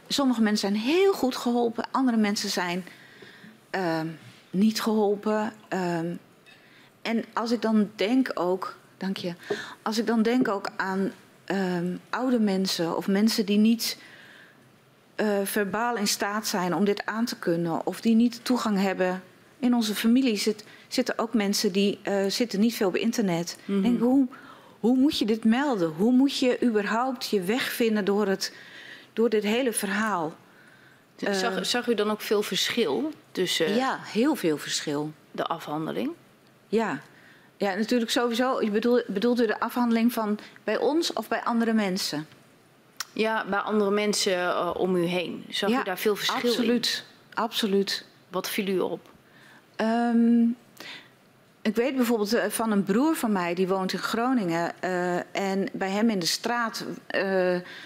B: Sommige mensen zijn heel goed geholpen, andere mensen zijn ehm, niet geholpen. En als ik dan denk ook, dank je, als ik dan denk ook aan ehm, oude mensen of mensen die niet eh, verbaal in staat zijn om dit aan te kunnen, of die niet toegang hebben. In onze familie zit, zitten ook mensen die eh, zitten niet veel op internet. Ik Denk, hoe, hoe moet je dit melden? Hoe moet je überhaupt je weg vinden door, het, door dit hele verhaal?
D: Zag, zag u dan ook veel verschil tussen
B: Ja, heel veel verschil.
D: de afhandeling?
B: Ja. Ja, natuurlijk sowieso. Je bedoelt, bedoelt u de afhandeling van bij ons of bij andere mensen?
D: Ja, bij andere mensen eh, om u heen. Zag
B: ja,
D: u daar veel verschil in?
B: absoluut. Absoluut.
D: Wat viel u op?
B: Ehm, ik weet bijvoorbeeld eh, van een broer van mij die woont in Groningen. eh, en bij hem in de straat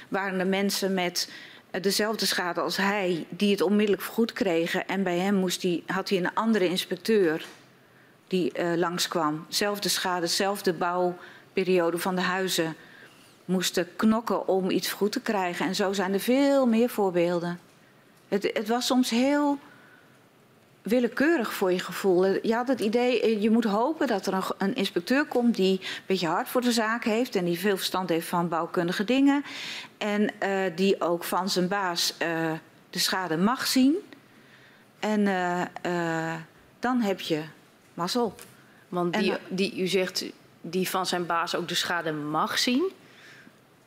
B: waren er mensen met dezelfde schade als hij, die het onmiddellijk vergoed kregen. En bij hem moest hij, had hij een andere inspecteur die eh, langskwam. Zelfde schade, zelfde bouwperiode van de huizen. Moesten knokken om iets vergoed te krijgen. En zo zijn er veel meer voorbeelden. Het, het was soms heel willekeurig voor je gevoel. Je had het idee, eh, je moet hopen dat er een, inspecteur komt die een beetje hard voor de zaak heeft en die veel verstand heeft van bouwkundige dingen. En uh, die ook van zijn baas de schade mag zien. En dan heb je mazzel.
D: Want die, die, u zegt die van zijn baas ook de schade mag zien.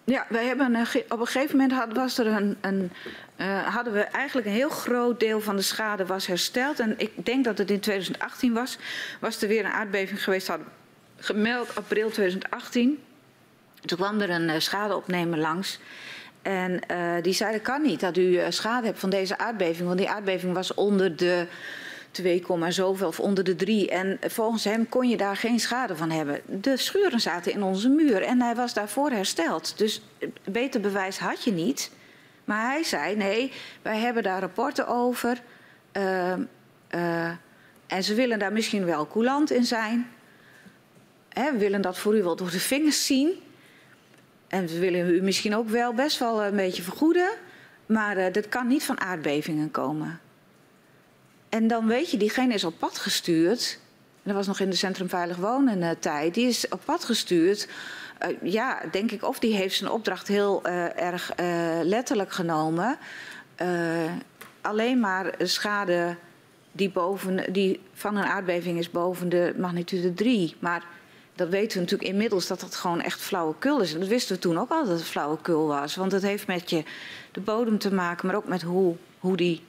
B: Ja, wij hebben een, op een gegeven moment had, was er een, een uh, hadden we eigenlijk een heel groot deel van de schade was hersteld. En ik denk dat het in 2018 was. Was er weer een aardbeving geweest, hadden gemeld april 2018. Toen kwam er een uh, schadeopnemer langs. En uh, die zei, dat kan niet dat u schade hebt van deze aardbeving. Want die aardbeving was onder de 2, zoveel of onder de 3. En volgens hem kon je daar geen schade van hebben. De schuren zaten in onze muur en hij was daarvoor hersteld. Dus beter bewijs had je niet. Maar hij zei: nee, wij hebben daar rapporten over. Uh, uh, en ze willen daar misschien wel coulant in zijn. Hè, we willen dat voor u wel door de vingers zien. En we willen u misschien ook wel best wel een beetje vergoeden. Maar uh, dat kan niet van aardbevingen komen. En dan weet je, diegene is op pad gestuurd. Dat was nog in de Centrum Veilig Wonen tijd. Die is op pad gestuurd uh, ja, denk ik, of die heeft zijn opdracht heel uh, erg letterlijk genomen. alleen maar schade die, boven, die van een aardbeving is boven de magnitude 3. Maar dat weten we natuurlijk inmiddels dat dat gewoon echt flauwekul is. En dat wisten we toen ook al dat het flauwekul was. Want het heeft met je de bodem te maken, maar ook met hoe, hoe die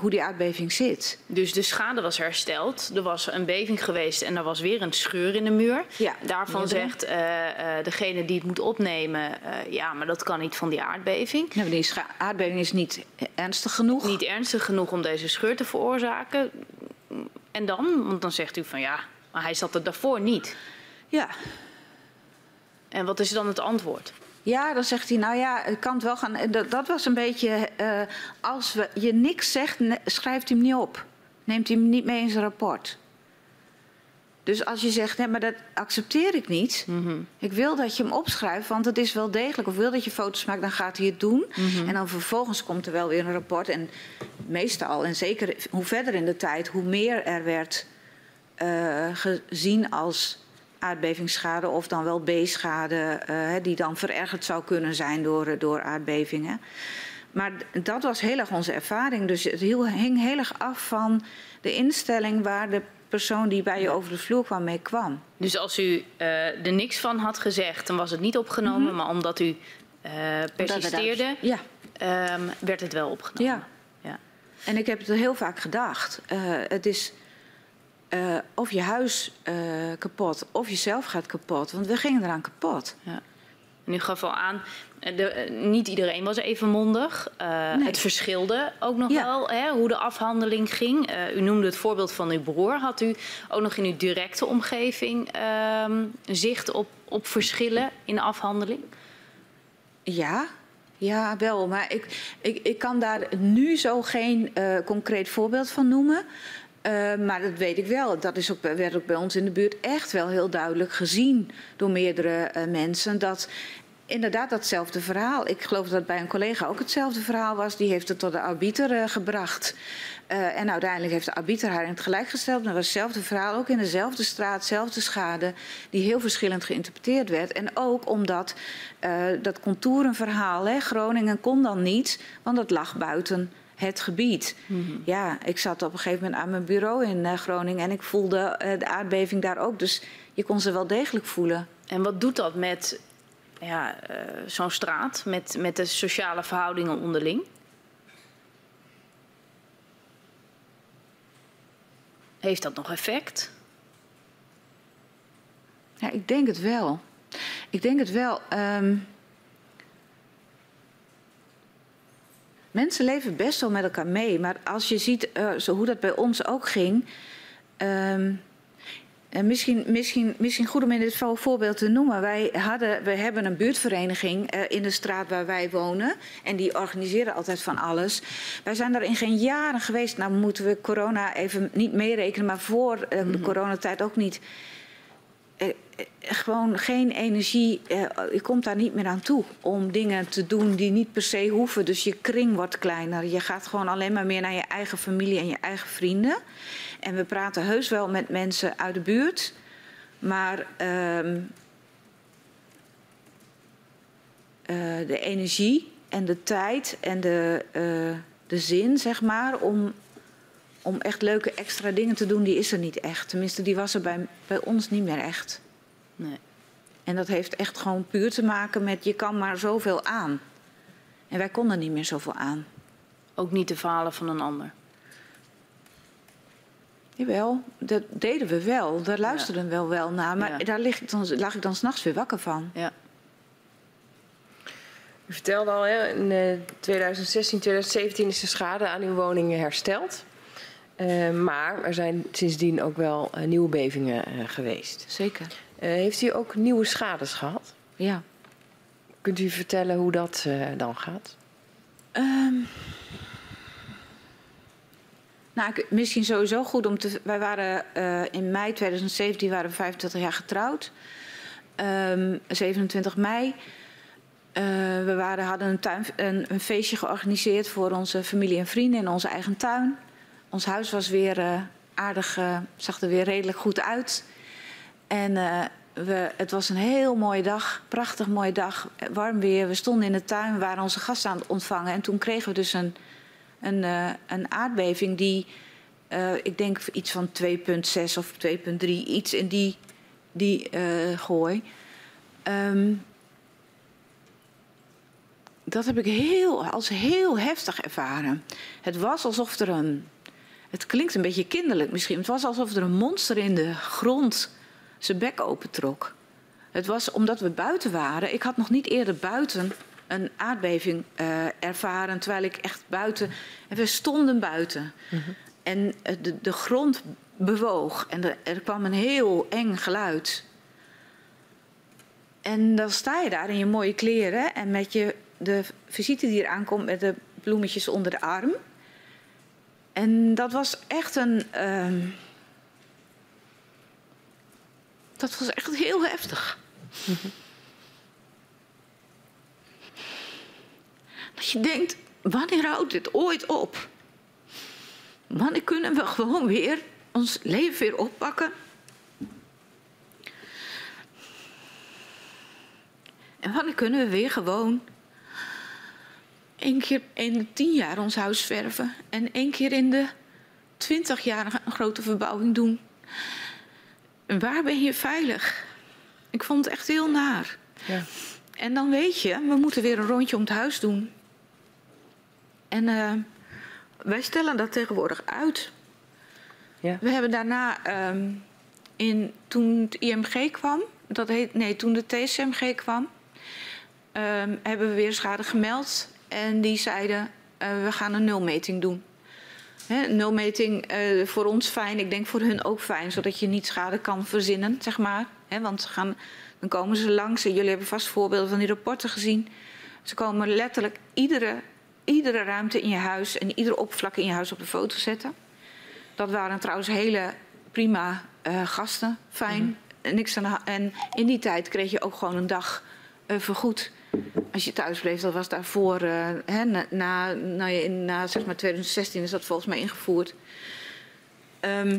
B: hoe die aardbeving zit.
D: Dus de schade was hersteld. Er was een beving geweest en er was weer een scheur in de muur.
B: Ja,
D: Daarvan zegt uh, uh, degene die het moet opnemen... Uh, ja, maar dat kan niet van die aardbeving.
B: Nou, die aardbeving is niet ernstig genoeg.
D: Niet ernstig genoeg om deze scheur te veroorzaken. En dan? Want dan zegt u van ja, maar hij zat er daarvoor niet.
B: Ja.
D: En wat is dan het antwoord?
B: Ja, dan zegt hij, nou ja, het kan het wel gaan. Dat, dat was een beetje, uh, als we, je niks zegt, schrijft hij hem niet op. Neemt hij hem niet mee in zijn rapport. Dus als je zegt, nee, maar dat accepteer ik niet. Mm -hmm. Ik wil dat je hem opschrijft, want het is wel degelijk. Of wil dat je foto's maakt, dan gaat hij het doen. Mm -hmm. En dan vervolgens komt er wel weer een rapport. En meestal, en zeker hoe verder in de tijd, hoe meer er werd uh, gezien als aardbevingsschade of dan wel B-schade, uh, die dan verergerd zou kunnen zijn door, door aardbevingen. Maar dat was heel erg onze ervaring. Dus het hing heel erg af van de instelling waar de persoon die bij je over de vloer kwam mee kwam.
D: Dus als u uh, er niks van had gezegd, dan was het niet opgenomen. Mm -hmm. Maar omdat u uh, persisteerde,
B: ja.
D: um, werd het wel opgenomen.
B: Ja. ja. En ik heb het heel vaak gedacht. Uh, het is uh, of je huis uh, kapot of jezelf gaat kapot. Want we gingen eraan kapot.
D: Ja. En u gaf al aan, eh, de, niet iedereen was even mondig. Uh, nee. Het verschilde ook nog ja. wel hè, hoe de afhandeling ging. Uh, u noemde het voorbeeld van uw broer. Had u ook nog in uw directe omgeving uh, zicht op, op verschillen in de afhandeling?
B: Ja, ja, wel. Maar ik, ik, ik kan daar nu zo geen concreet voorbeeld van noemen. Uh, maar dat weet ik wel. Dat is ook, werd ook bij ons in de buurt echt wel heel duidelijk gezien door meerdere uh, mensen. Dat inderdaad datzelfde verhaal. Ik geloof dat bij een collega ook hetzelfde verhaal was. Die heeft het tot de arbiter uh, gebracht. en uiteindelijk heeft de arbiter haar in het gelijk gesteld. Dat was hetzelfde verhaal, ook in dezelfde straat, dezelfde schade. Die heel verschillend geïnterpreteerd werd. En ook omdat dat contourenverhaal, hè, Groningen kon dan niet, want dat lag buiten het gebied. Mm -hmm. Ja, ik zat op een gegeven moment aan mijn bureau in uh, Groningen en ik voelde uh, de aardbeving daar ook. Dus je kon ze wel degelijk voelen.
D: En wat doet dat met ja, uh, zo'n straat, met, met de sociale verhoudingen onderling? Heeft dat nog effect?
B: Ja, ik denk het wel. Ik denk het wel. Um, Mensen leven best wel met elkaar mee. Maar als je ziet uh, zo hoe dat bij ons ook ging. Um, en misschien, misschien, misschien goed om in dit voorbeeld te noemen. Wij, hadden, wij hebben een buurtvereniging uh, in de straat waar wij wonen. En die organiseren altijd van alles. Wij zijn daar in geen jaren geweest. Nou moeten we corona even niet meerekenen. Maar voor uh, de coronatijd ook niet. Uh, gewoon geen energie. Uh, je komt daar niet meer aan toe om dingen te doen die niet per se hoeven. Dus je kring wordt kleiner. Je gaat gewoon alleen maar meer naar je eigen familie en je eigen vrienden. En we praten heus wel met mensen uit de buurt. Maar uh, de energie en de tijd en de, de zin, zeg maar, om, om echt leuke extra dingen te doen, die is er niet echt. Tenminste, die was er bij, bij ons niet meer echt.
D: Nee.
B: En dat heeft echt gewoon puur te maken met je kan maar zoveel aan. En wij konden niet meer zoveel aan.
D: Ook niet de verhalen van een ander.
B: Jawel, dat deden we wel. Daar luisterden we wel, wel naar. Maar
D: Ja.
B: daar lig ik dan, lag ik dan s'nachts weer wakker van.
D: Ja.
C: U vertelde al, hè, in eh, 2016, 2017 is de schade aan uw woningen hersteld. Eh, maar er zijn sindsdien ook wel eh, nieuwe bevingen eh, geweest.
B: Zeker.
C: Eh, heeft u ook nieuwe schades gehad?
B: Ja.
C: Kunt u vertellen hoe dat eh, dan gaat?
B: Ehm, nou, misschien sowieso goed om te. Wij waren eh, in mei 2017 waren we 25 jaar getrouwd. Ehm, 27 mei. We waren, hadden een, tuin, een, een feestje georganiseerd voor onze familie en vrienden in onze eigen tuin. Ons huis was weer aardig, zag er weer redelijk goed uit. En eh, we, het was een heel mooie dag, prachtig mooie dag, warm weer. We stonden in de tuin, waren onze gasten aan het ontvangen. En toen kregen we dus een, een, eh, een aardbeving die, eh, ik denk iets van 2,6 of 2,3, iets in die, die gooi. Ehm, dat heb ik heel, als heel heftig ervaren. Het was alsof er een. Het klinkt een beetje kinderlijk misschien. Het was alsof er een monster in de grond zijn bek opentrok. Het was omdat we buiten waren. Ik had nog niet eerder buiten een aardbeving eh, ervaren. Terwijl ik echt buiten. En we stonden buiten. En eh, de, de grond bewoog. En er, er kwam een heel eng geluid. En dan sta je daar in je mooie kleren en met je, de visite die eraan komt met de bloemetjes onder de arm. En dat was echt een. ehm, dat was echt heel heftig. Dat je denkt, wanneer houdt dit ooit op? Wanneer kunnen we gewoon weer ons leven weer oppakken? En wanneer kunnen we weer gewoon één keer in de tien jaar ons huis verven en één keer in de twintig jaar een grote verbouwing doen? En waar ben je veilig? Ik vond het echt heel naar.
C: Ja.
B: En dan weet je, we moeten weer een rondje om het huis doen. En eh, wij stellen dat tegenwoordig uit.
C: Ja.
B: We hebben daarna, ehm, in, toen het IMG kwam, dat heet, nee, toen de TSMG kwam, ehm, hebben we weer schade gemeld. En die zeiden, eh, we gaan een nulmeting doen. Een nulmeting eh, voor ons fijn, ik denk voor hun ook fijn, zodat je niet schade kan verzinnen, zeg maar. Want ze gaan, dan komen ze langs en jullie hebben vast voorbeelden van die rapporten gezien. Ze komen letterlijk iedere, iedere ruimte in je huis en ieder oppervlak in je huis op de foto zetten. Dat waren trouwens hele prima eh, gasten, fijn. Niks aan en in die tijd kreeg je ook gewoon een dag eh, vergoed. Als je thuis bleef, dat was daarvoor, eh, hè, na, na, in, na zeg maar 2016 is dat volgens mij ingevoerd. Ehm,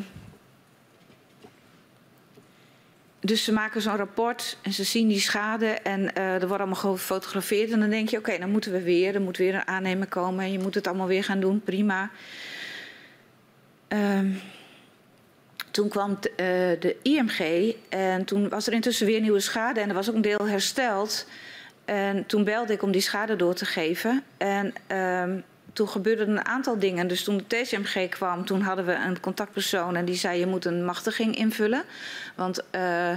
B: dus ze maken zo'n rapport en ze zien die schade en eh, er wordt allemaal gefotografeerd. En dan denk je, oké, dan moeten we weer, er moet weer een aannemer komen en je moet het allemaal weer gaan doen, prima. Ehm, toen kwam eh, de IMG en toen was er intussen weer nieuwe schade en er was ook een deel hersteld. En toen belde ik om die schade door te geven. En ehm, toen gebeurden een aantal dingen. Dus toen de TCMG kwam, toen hadden we een contactpersoon en die zei je moet een machtiging invullen. Want eh,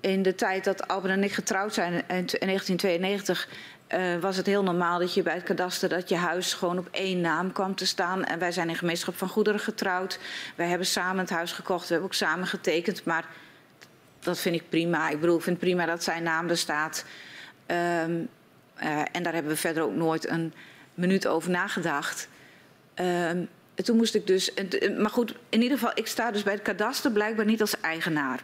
B: in de tijd dat Albert en ik getrouwd zijn in 1992 eh, was het heel normaal dat je bij het kadaster dat je huis gewoon op één naam kwam te staan. En wij zijn in gemeenschap van goederen getrouwd. Wij hebben samen het huis gekocht. We hebben ook samen getekend. Maar dat vind ik prima. Ik bedoel, ik vind prima dat zijn naam er staat. Ehm, eh, en daar hebben we verder ook nooit een minuut over nagedacht. Ehm, en toen moest ik dus. en t- Maar goed, in ieder geval, ik sta dus bij het kadaster blijkbaar niet als eigenaar.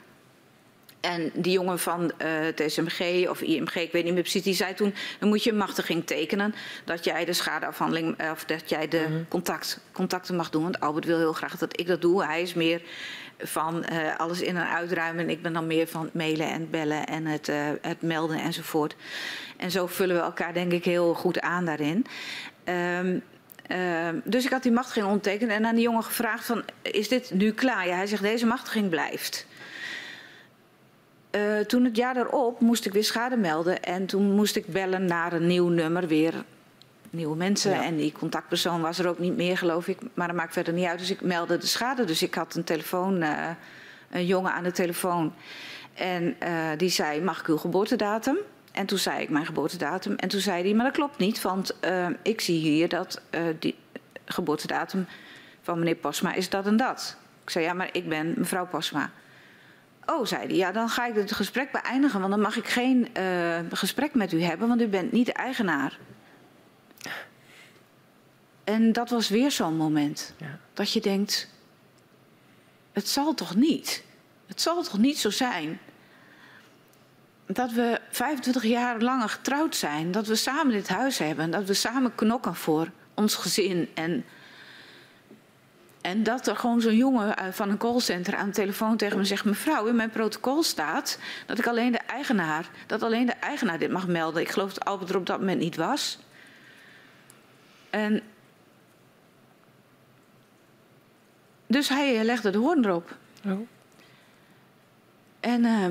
B: En die jongen van uh, het SMG of IMG, ik weet niet meer precies, die zei toen: dan moet je een machtiging tekenen dat jij de schadeafhandeling of dat jij de mhm. contact, contacten mag doen. Want Albert wil heel graag dat ik dat doe. Hij is meer van uh, alles in en uitruimen. Ik ben dan meer van het mailen en bellen en het, uh, het melden enzovoort. En zo vullen we elkaar denk ik heel goed aan daarin. Um, uh, dus ik had die machtiging ondertekend en aan die jongen gevraagd van, is dit nu klaar? Ja, hij zegt, deze machtiging blijft. Uh, toen het jaar daarop moest ik weer schade melden en toen moest ik bellen naar een nieuw nummer, weer nieuwe mensen. Ja. En die contactpersoon was er ook niet meer, geloof ik. Maar dat maakt verder niet uit. Dus ik meldde de schade. Dus ik had een telefoon, uh, een jongen aan de telefoon. En uh, die zei, mag ik uw geboortedatum? En toen zei ik mijn geboortedatum. En toen zei hij, maar dat klopt niet. Want uh, ik zie hier dat die geboortedatum van meneer Pasma is dat en dat. Ik zei, ja, maar ik ben mevrouw Pasma. Oh, zei hij, ja, dan ga ik het gesprek beëindigen. Want dan mag ik geen gesprek met u hebben, want u bent niet de eigenaar. En dat was weer zo'n moment. Ja. Dat je denkt, het zal toch niet? Het zal toch niet zo zijn dat we 25 jaar langer getrouwd zijn, dat we samen dit huis hebben, dat we samen knokken voor ons gezin en en dat er gewoon zo'n jongen van een callcenter aan de telefoon tegen me zegt: Mevrouw, in mijn protocol staat dat ik alleen de eigenaar, dat alleen de eigenaar dit mag melden. Ik geloof dat Albert er op dat moment niet was. En dus hij legde de hoorn erop. Oh. En uh,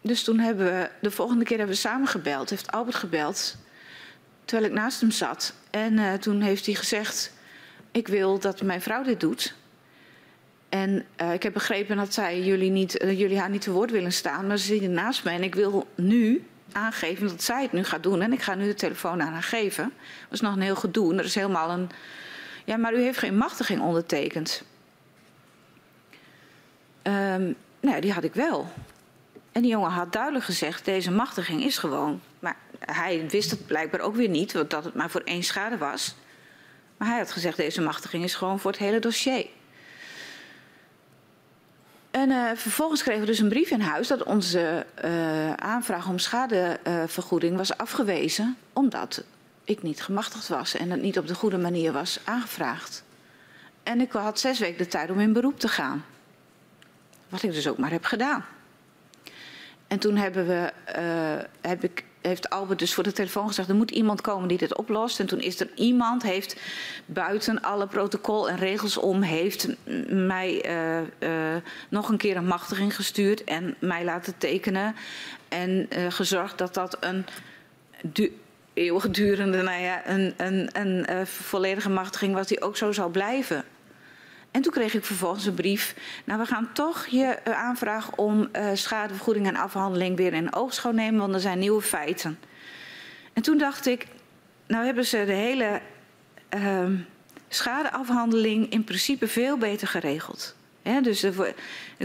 B: dus toen hebben we, de volgende keer hebben we samen gebeld. Heeft Albert gebeld, terwijl ik naast hem zat. En uh, toen heeft hij gezegd, ik wil dat mijn vrouw dit doet. En uh, ik heb begrepen dat zij jullie, niet, jullie haar niet te woord willen staan. Maar ze zit naast mij en ik wil nu aangeven dat zij het nu gaat doen. En ik ga nu de telefoon aan haar geven. Dat is nog een heel gedoe. En er is helemaal een... Ja, maar u heeft geen machtiging ondertekend. Um, nou, die had ik wel. En die jongen had duidelijk gezegd, deze machtiging is gewoon. Maar hij wist het blijkbaar ook weer niet, dat het maar voor één schade was. Maar hij had gezegd, deze machtiging is gewoon voor het hele dossier. En uh, vervolgens kregen we dus een brief in huis dat onze uh, aanvraag om schadevergoeding uh, was afgewezen. Omdat ik niet gemachtigd was en het niet op de goede manier was aangevraagd. En ik had zes weken de tijd om in beroep te gaan. Wat ik dus ook maar heb gedaan. En toen hebben we, uh, heb ik, heeft Albert dus voor de telefoon gezegd... er moet iemand komen die dit oplost. En toen is er iemand, heeft buiten alle protocol en regels om... heeft mij uh, uh, nog een keer een machtiging gestuurd en mij laten tekenen. En gezorgd dat dat een du eeuwigdurende, nou ja, een, een, een volledige machtiging was... die ook zo zal blijven. En toen kreeg ik vervolgens een brief. Nou, we gaan toch je uh, aanvraag om uh, schadevergoeding en afhandeling weer in oogschouw nemen, want er zijn nieuwe feiten. En toen dacht ik, nou hebben ze de hele uh, schadeafhandeling in principe veel beter geregeld. Dus er,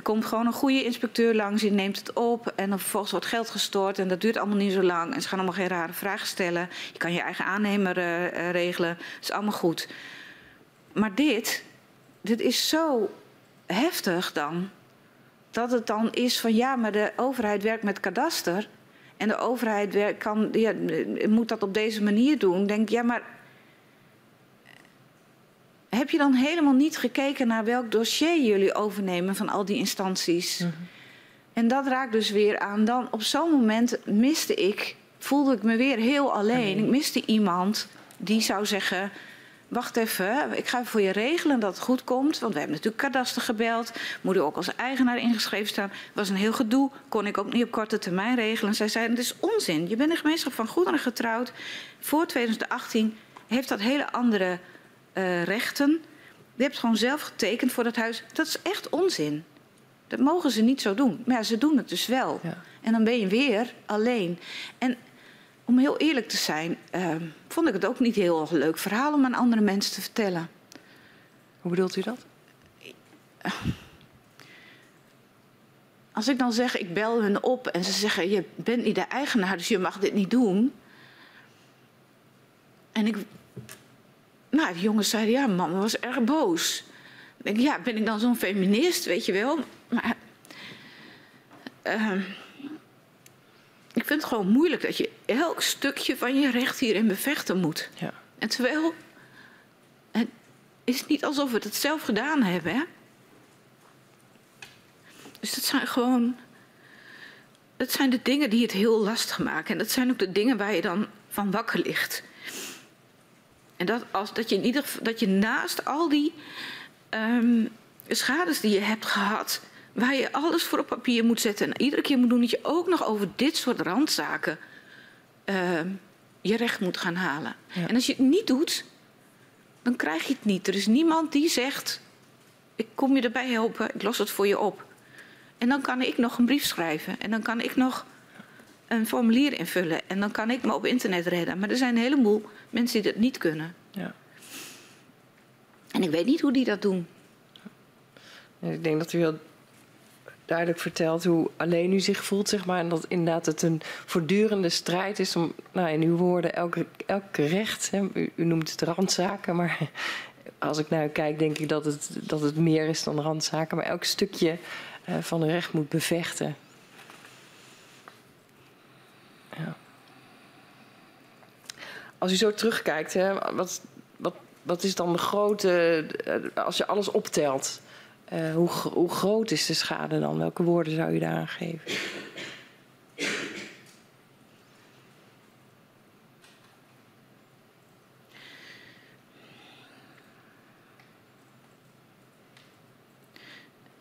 B: komt gewoon een goede inspecteur langs, die neemt het op en dan vervolgens wordt geld gestort en dat duurt allemaal niet zo lang en ze gaan allemaal geen rare vragen stellen. Je kan je eigen aannemer uh, regelen, dat is allemaal goed. Maar dit, dit is zo heftig dan. Dat het dan is van ja, maar de overheid werkt met kadaster. En de overheid werkt, kan, ja, moet dat op deze manier doen. Denk ja, maar. Heb je dan helemaal niet gekeken naar welk dossier jullie overnemen van al die instanties? Mm -hmm. En dat raakt dus weer aan. Dan op zo'n moment miste ik, voelde ik me weer heel alleen. Ik miste iemand die zou zeggen wacht even, ik ga voor je regelen dat het goed komt. Want we hebben natuurlijk kadaster gebeld. Moet u ook als eigenaar ingeschreven staan. Het was een heel gedoe, kon ik ook niet op korte termijn regelen. Zij zeiden, het is onzin. Je bent een gemeenschap van goederen getrouwd. Voor 2018 heeft dat hele andere uh, rechten. Je hebt gewoon zelf getekend voor dat huis. Dat is echt onzin. Dat mogen ze niet zo doen. Maar ja, ze doen het dus wel. Ja. En dan ben je weer alleen. En om heel eerlijk te zijn, uh, vond ik het ook niet heel leuk verhaal om aan andere mensen te vertellen.
C: Hoe bedoelt u dat?
B: Als ik dan zeg, ik bel hun op en ze zeggen, je bent niet de eigenaar, dus je mag dit niet doen. En ik, nou, de jongens zeiden, ja, mama was erg boos. Ik denk, ja, ben ik dan zo'n feminist, weet je wel? Maar ehm, vind het gewoon moeilijk dat je elk stukje van je recht hierin bevechten moet.
C: Ja.
B: En terwijl het is niet alsof we het zelf gedaan hebben. Hè? Dus dat zijn gewoon. Dat zijn de dingen die het heel lastig maken. En dat zijn ook de dingen waar je dan van wakker ligt. En dat, als, dat, je, in ieder, dat je naast al die ehm, schades die je hebt gehad, waar je alles voor op papier moet zetten en iedere keer moet doen, dat je ook nog over dit soort randzaken ehm, je recht moet gaan halen.
C: Ja.
B: En als je het niet doet, dan krijg je het niet. Er is niemand die zegt: Ik kom je erbij helpen, ik los het voor je op. En dan kan ik nog een brief schrijven en dan kan ik nog een formulier invullen en dan kan ik me op internet redden. Maar er zijn een heleboel mensen die dat niet kunnen.
C: Ja.
B: En ik weet niet hoe die dat doen.
C: En Ik denk dat u heel duidelijk vertelt hoe alleen u zich voelt, zeg maar. En dat inderdaad het een voortdurende strijd is om, nou in uw woorden, elke, elke recht. Hè, u, noemt het randzaken, maar als ik naar kijk, denk ik dat het, dat het meer is dan randzaken. Maar elk stukje eh, van een recht moet bevechten. Ja. Als u zo terugkijkt, hè, wat, wat, wat is dan de grote, eh, als je alles optelt, eh, hoe, hoe groot is de schade dan? Welke woorden zou u daaraan geven?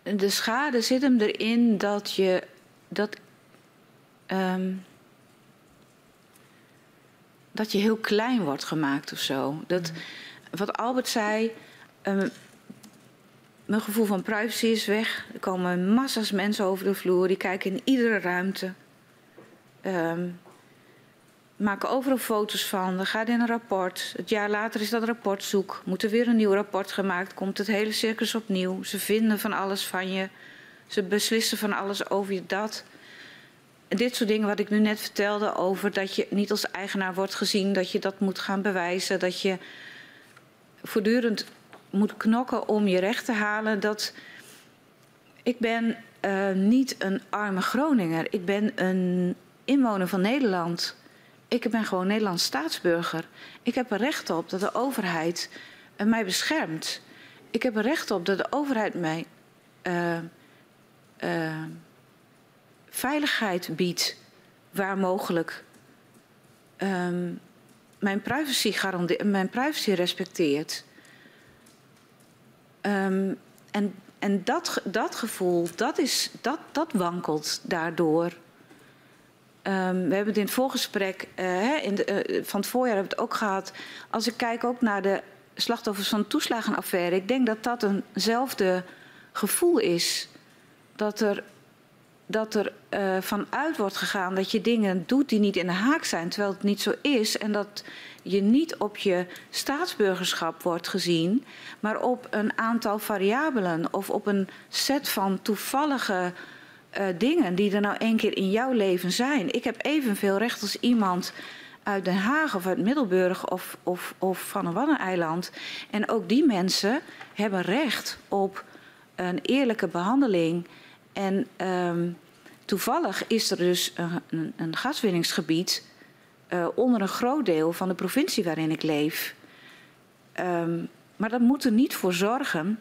B: De schade zit hem erin dat je dat, ehm, dat je heel klein wordt gemaakt of zo. Dat, wat Albert zei, ehm, mijn gevoel van privacy is weg. Er komen massa's mensen over de vloer, die kijken in iedere ruimte. Ehm, maken overal foto's van, dan gaat in een rapport. Het jaar later is dat rapport zoek. Moet er weer een nieuw rapport gemaakt, komt het hele circus opnieuw. Ze vinden van alles van je. Ze beslissen van alles over je dat. Dit soort dingen wat ik nu net vertelde over dat je niet als eigenaar wordt gezien, dat je dat moet gaan bewijzen, dat je voortdurend moet knokken om je recht te halen. Dat ik ben eh, niet een arme Groninger. Ik ben een inwoner van Nederland. Ik ben gewoon Nederlands staatsburger. Ik heb er recht op dat de overheid eh, mij beschermt. Ik heb er recht op dat de overheid mij eh, veiligheid biedt, waar mogelijk. Ehm, mijn, privacy garandeert, mijn privacy respecteert. Ehm, en en dat, dat gevoel, dat, is, dat, dat wankelt daardoor. Ehm, we hebben het in het voorgesprek eh, in eh, van het voorjaar hebben we het ook gehad. Als ik kijk ook naar de slachtoffers van de toeslagenaffaire, ik denk dat dat eenzelfde gevoel is. Dat er, dat er eh, vanuit wordt gegaan dat je dingen doet die niet in de haak zijn, terwijl het niet zo is. En dat je niet op je staatsburgerschap wordt gezien, maar op een aantal variabelen of op een set van toevallige eh, dingen die er nou één keer in jouw leven zijn. Ik heb evenveel recht als iemand uit Den Haag of uit Middelburg of, of, of van een Waddeneiland. En ook die mensen hebben recht op een eerlijke behandeling. En ehm, toevallig is er dus een, een, een gaswinningsgebied eh, onder een groot deel van de provincie waarin ik leef. Ehm, maar dat moet er niet voor zorgen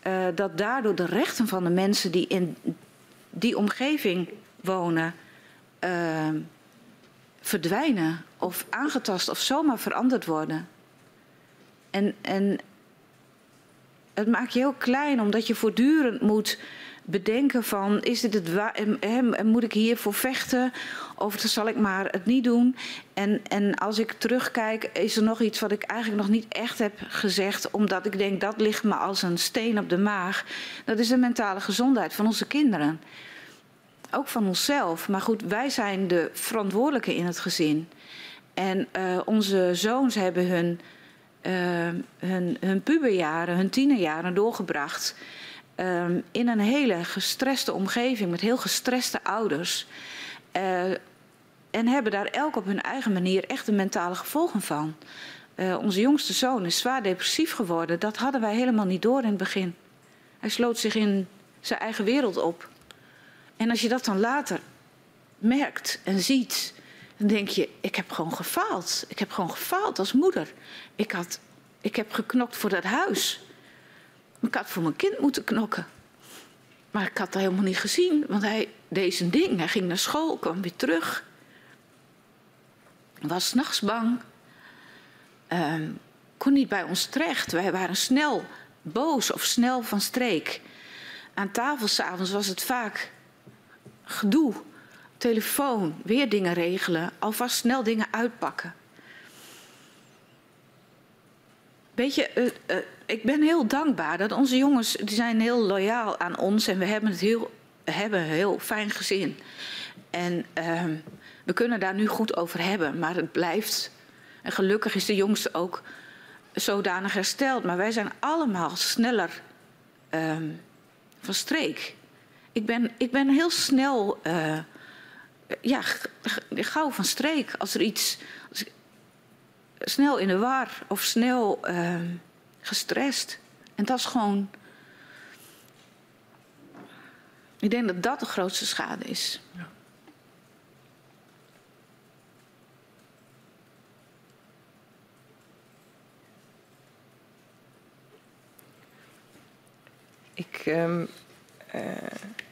B: eh, dat daardoor de rechten van de mensen die in die omgeving wonen ehm, verdwijnen of aangetast of zomaar veranderd worden. En, en het maakt je heel klein omdat je voortdurend moet bedenken van is dit het waar moet ik hiervoor vechten? Of zal ik maar het niet doen? En, en als ik terugkijk is er nog iets wat ik eigenlijk nog niet echt heb gezegd omdat ik denk dat ligt me als een steen op de maag. Dat is de mentale gezondheid van onze kinderen. Ook van onszelf. Maar goed wij zijn de verantwoordelijke in het gezin. En uh, onze zoons hebben hun uh, hun, hun puberjaren, hun tienerjaren doorgebracht um, in een hele gestreste omgeving met heel gestreste ouders. Uh, en hebben daar elk op hun eigen manier echt de mentale gevolgen van. Uh, onze jongste zoon is zwaar depressief geworden. Dat hadden wij helemaal niet door in het begin. Hij sloot zich in zijn eigen wereld op. En als je dat dan later merkt en ziet, dan denk je, ik heb gewoon gefaald. Ik heb gewoon gefaald als moeder. Ik, had, ik heb geknokt voor dat huis. Ik had voor mijn kind moeten knokken. Maar ik had dat helemaal niet gezien, want hij deed zijn ding. Hij ging naar school, kwam weer terug. Was s'nachts bang. Um, kon niet bij ons terecht. Wij waren snel boos of snel van streek. Aan tafel s'avonds was het vaak gedoe. Telefoon, weer dingen regelen, alvast snel dingen uitpakken. Weet je, uh, uh, ik ben heel dankbaar dat onze jongens die zijn heel loyaal aan ons en we hebben het heel, hebben een heel fijn gezin. En uh, we kunnen daar nu goed over hebben, maar het blijft. En gelukkig is de jongste ook zodanig hersteld. Maar wij zijn allemaal sneller um, van streek. Ik ben, ik ben heel snel, uh, ja, gauw van streek. Als er iets, snel in de war of snel uh, gestrest. En dat is gewoon. Ik denk dat dat de grootste schade is. Ja.
C: Ik um, uh,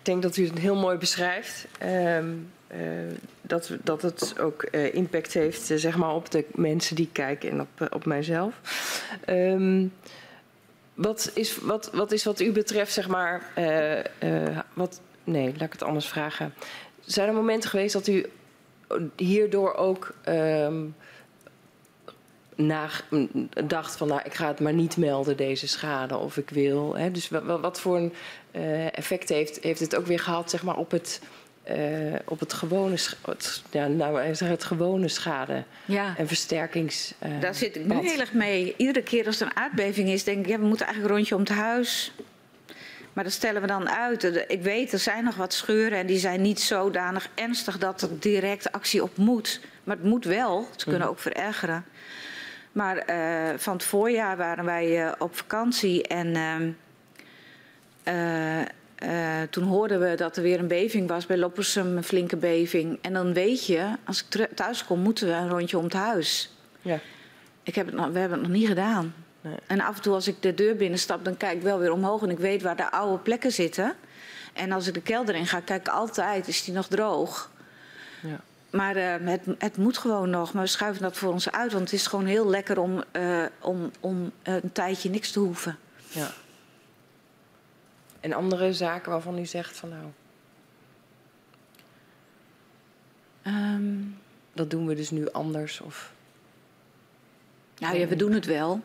C: denk dat u het heel mooi beschrijft. Um, uh, dat, dat het ook uh, impact heeft zeg maar op de mensen die kijken en op, op mijzelf. Um, wat, is, wat, wat is wat u betreft, zeg maar, wat, nee, laat ik het anders vragen. Zijn er momenten geweest dat u hierdoor ook na, dacht van nou, ik ga het maar niet melden, deze schade, of ik wil. Hè. Dus wat, wat voor een effect heeft, heeft het ook weer gehad zeg maar, op het, uh, op het gewone, het, ja, nou, het gewone schade ja. en versterkings.
B: Uh, Daar zit ik nu heel erg mee. Iedere keer als er een aardbeving is, denk ik, ja, we moeten eigenlijk een rondje om het huis. Maar dat stellen we dan uit. Ik weet, er zijn nog wat scheuren en die zijn niet zodanig ernstig dat er direct actie op moet. Maar het moet wel. Ze kunnen mhm. ook verergeren. Maar uh, van het voorjaar waren wij uh, op vakantie en uh, toen hoorden we dat er weer een beving was bij Loppersum, een flinke beving. En dan weet je, als ik thuis kom, moeten we een rondje om het huis. Ja. Ik heb het nog, we hebben het nog niet gedaan. Nee. En af en toe als ik de deur binnenstap, dan kijk ik wel weer omhoog en ik weet waar de oude plekken zitten. En als ik de kelder in ga, kijk ik altijd, is die nog droog? Ja. Maar uh, het, het, moet gewoon nog. Maar we schuiven dat voor ons uit. Want het is gewoon heel lekker om, uh, om, om een tijdje niks te hoeven. Ja.
C: En andere zaken waarvan u zegt van nou. Um, dat doen we dus nu anders? Of...
B: Nou ja, we doen het wel.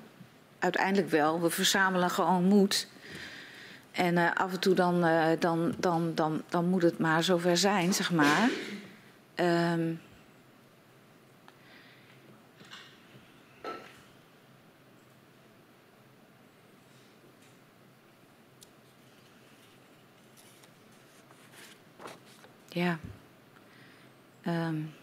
B: Uiteindelijk wel. We verzamelen gewoon moed. En uh, af en toe dan, dan, dan, dan, dan moet het maar zover zijn, zeg maar. Um, ja. Um,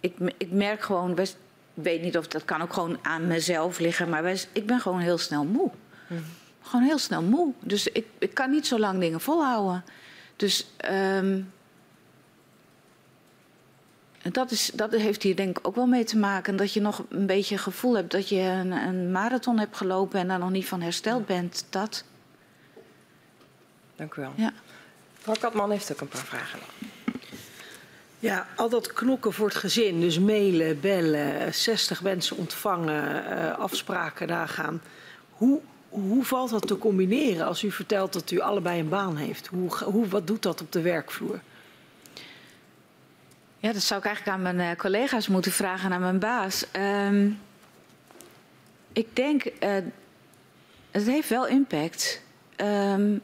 B: ik, ik merk gewoon, ik weet niet of dat kan ook gewoon aan mezelf liggen, maar ik ben gewoon heel snel moe. Mm. Gewoon heel snel moe. Dus ik, ik kan niet zo lang dingen volhouden. Dus um, dat, is, dat heeft hier denk ik ook wel mee te maken. Dat je nog een beetje het gevoel hebt dat je een, een marathon hebt gelopen en daar nog niet van hersteld bent. Dat.
C: Dank u wel. Ja. Mevrouw Katman heeft ook een paar vragen.
E: Ja, al dat knokken voor het gezin, dus mailen, bellen, 60 mensen ontvangen, uh, afspraken nagaan. Hoe hoe valt dat te combineren als u vertelt dat u allebei een baan heeft? Hoe, hoe, wat doet dat op de werkvloer?
B: Ja, dat zou ik eigenlijk aan mijn uh, collega's moeten vragen, aan mijn baas. Um, ik denk, uh, het heeft wel impact. Um,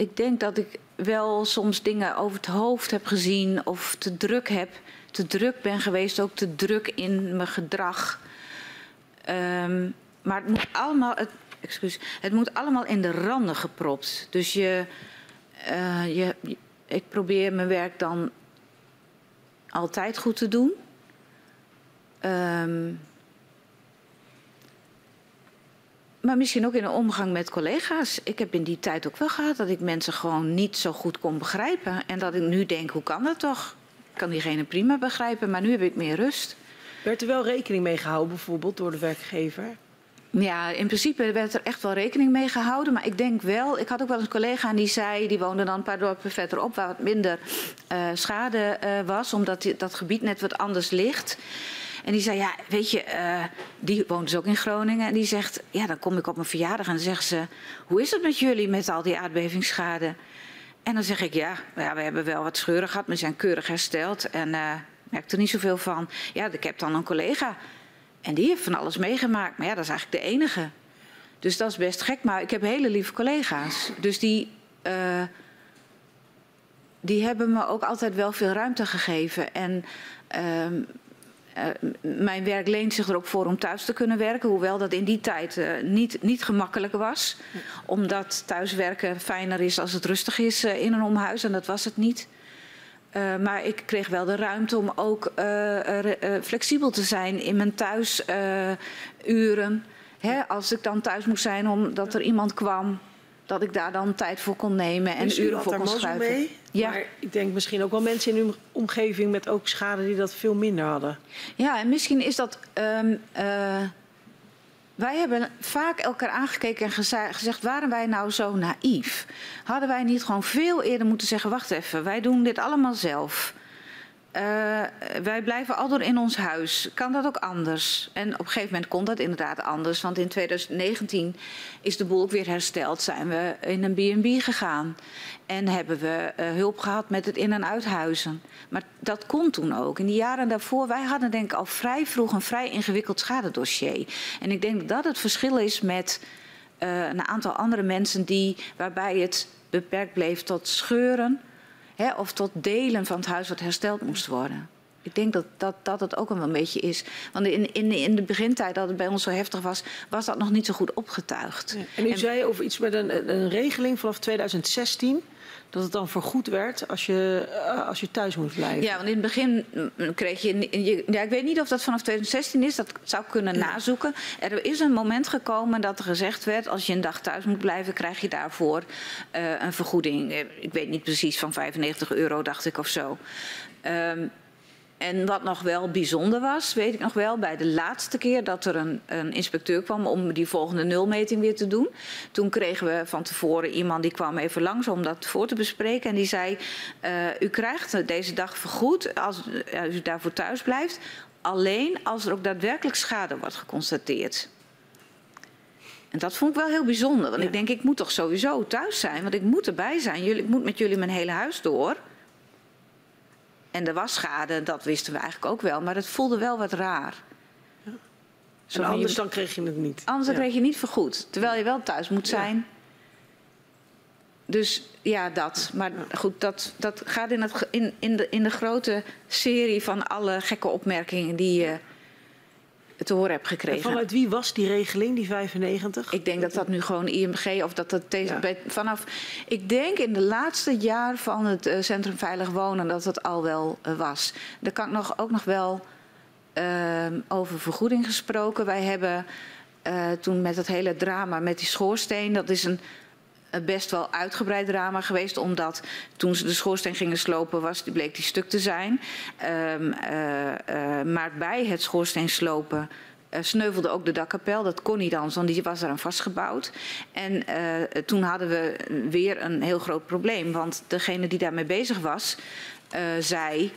B: ik denk dat ik wel soms dingen over het hoofd heb gezien of te druk heb, te druk ben geweest, ook te druk in mijn gedrag. Um, maar het moet allemaal, het, het moet allemaal in de randen gepropt. Dus je, uh, je, ik probeer mijn werk dan altijd goed te doen. Um, maar misschien ook in de omgang met collega's. Ik heb in die tijd ook wel gehad dat ik mensen gewoon niet zo goed kon begrijpen. En dat ik nu denk, hoe kan dat toch? Ik kan diegene prima begrijpen, maar nu heb ik meer rust.
E: Werd er wel rekening mee gehouden, bijvoorbeeld door de werkgever?
B: Ja, in principe werd er echt wel rekening mee gehouden. Maar ik denk wel, ik had ook wel een collega die zei, die woonde dan een paar dorpen verderop waar wat minder uh, schade uh, was, omdat die, dat gebied net wat anders ligt. En die zei, ja, weet je, uh, die woont dus ook in Groningen. En die zegt, ja, dan kom ik op mijn verjaardag en dan zeggen ze... hoe is het met jullie met al die aardbevingsschade? En dan zeg ik, ja, ja we hebben wel wat scheuren gehad, maar we zijn keurig hersteld. En uh, merk er niet zoveel van. Ja, ik heb dan een collega en die heeft van alles meegemaakt. Maar ja, dat is eigenlijk de enige. Dus dat is best gek. Maar ik heb hele lieve collega's. Dus die, uh, die hebben me ook altijd wel veel ruimte gegeven. En uh, mijn werk leent zich er ook voor om thuis te kunnen werken. Hoewel dat in die tijd uh, niet, niet gemakkelijk was. Omdat thuiswerken fijner is als het rustig is uh, in een omhuis. En dat was het niet. maar ik kreeg wel de ruimte om ook flexibel te zijn in mijn thuisuren. als ik dan thuis moest zijn omdat er iemand kwam dat ik daar dan tijd voor kon nemen en
E: dus
B: uren voor kon schuiven.
E: Mee, ja. Maar ik denk misschien ook wel mensen in uw omgeving met ook schade die dat veel minder hadden.
B: Ja, en misschien is dat. Um, uh, wij hebben vaak elkaar aangekeken en gezegd: waren wij nou zo naïef? Hadden wij niet gewoon veel eerder moeten zeggen: wacht even, wij doen dit allemaal zelf. Uh, wij blijven al door in ons huis. Kan dat ook anders? En op een gegeven moment kon dat inderdaad anders. Want in 2019 is de boel ook weer hersteld. Zijn we in een B&B gegaan. En hebben we uh, hulp gehad met het in- en uithuizen. Maar dat kon toen ook. In die jaren daarvoor, wij hadden denk ik al vrij vroeg een vrij ingewikkeld schadedossier. En ik denk dat dat het verschil is met uh, een aantal andere mensen die, waarbij het beperkt bleef tot scheuren Hè, of tot delen van het huis wat hersteld moest worden. Ik denk dat dat, dat het ook wel een beetje is. Want in, in, in de begintijd dat het bij ons zo heftig was, was dat nog niet zo goed opgetuigd.
E: Ja. En u en, zei over iets met een, een regeling vanaf 2016 dat het dan vergoed werd als je, als je thuis moet blijven.
B: Ja, want in het begin kreeg je, je. ja, ik weet niet of dat vanaf 2016 is, dat zou ik kunnen nazoeken. Er is een moment gekomen dat er gezegd werd: als je een dag thuis moet blijven, krijg je daarvoor uh, een vergoeding. Ik weet niet precies, van 95 euro, dacht ik of zo. Um, en wat nog wel bijzonder was, weet ik nog wel, bij de laatste keer dat er een, een, inspecteur kwam om die volgende nulmeting weer te doen. Toen kregen we van tevoren iemand die kwam even langs om dat voor te bespreken. En die zei, uh, u krijgt deze dag vergoed als, als u daarvoor thuis blijft. Alleen als er ook daadwerkelijk schade wordt geconstateerd. En dat vond ik wel heel bijzonder. Want ja. ik denk, ik moet toch sowieso thuis zijn. Want ik moet erbij zijn. Jullie, ik moet met jullie mijn hele huis door. En er was schade, dat wisten we eigenlijk ook wel. Maar het voelde wel wat raar.
E: Ja. En anders je, dan kreeg je het niet.
B: Anders ja. kreeg je niet vergoed. Terwijl je wel thuis moet zijn. Ja. Dus ja, dat. Maar goed, dat, dat gaat in, het, in, in, de, in de grote serie van alle gekke opmerkingen die je te horen hebt gekregen.
E: En vanuit wie was die regeling, die 95?
B: Ik denk dat dat nu gewoon IMG of dat dat ja. bij, vanaf. Ik denk in de laatste jaar van het uh, Centrum Veilig Wonen dat het al wel uh, was. Daar kan ik nog, ook nog wel uh, over vergoeding gesproken. Wij hebben toen met het hele drama met die schoorsteen, dat is een best wel uitgebreid drama geweest. Omdat toen ze de schoorsteen gingen slopen, was, bleek die stuk te zijn. Um, uh, uh, maar bij het schoorsteen slopen. Uh, sneuvelde ook de dakkapel. Dat kon niet anders, want die was eraan vastgebouwd. En toen hadden we weer een heel groot probleem. Want degene die daarmee bezig was, zei...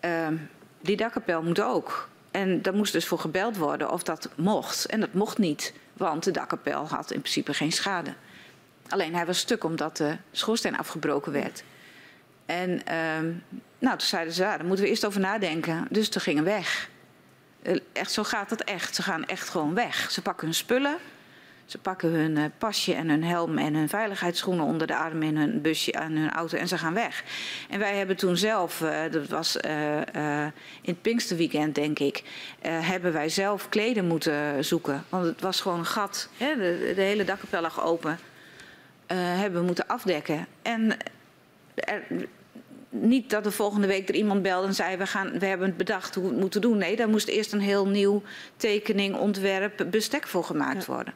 B: Ehm, die dakkapel moet ook. En daar moest dus voor gebeld worden of dat mocht. En dat mocht niet, want de dakkapel had in principe geen schade. Alleen hij was stuk omdat de schoorsteen afgebroken werd. En um, nou, toen zeiden ze, ja, daar moeten we eerst over nadenken. Dus ze gingen weg. Echt, zo gaat het echt. Ze gaan echt gewoon weg. Ze pakken hun spullen. Ze pakken hun uh, pasje en hun helm en hun veiligheidsschoenen onder de arm in hun busje en hun auto en ze gaan weg. En wij hebben toen zelf, uh, dat was in het Pinksterweekend denk ik, hebben wij zelf kleden moeten zoeken. Want het was gewoon een gat. Hè? De, de hele dakkapel lag open hebben moeten afdekken. En er, niet dat de volgende week er iemand belde en zei: we, gaan, we hebben het bedacht hoe we het moeten doen. Nee, daar moest eerst een heel nieuw tekening, ontwerp, bestek voor gemaakt worden.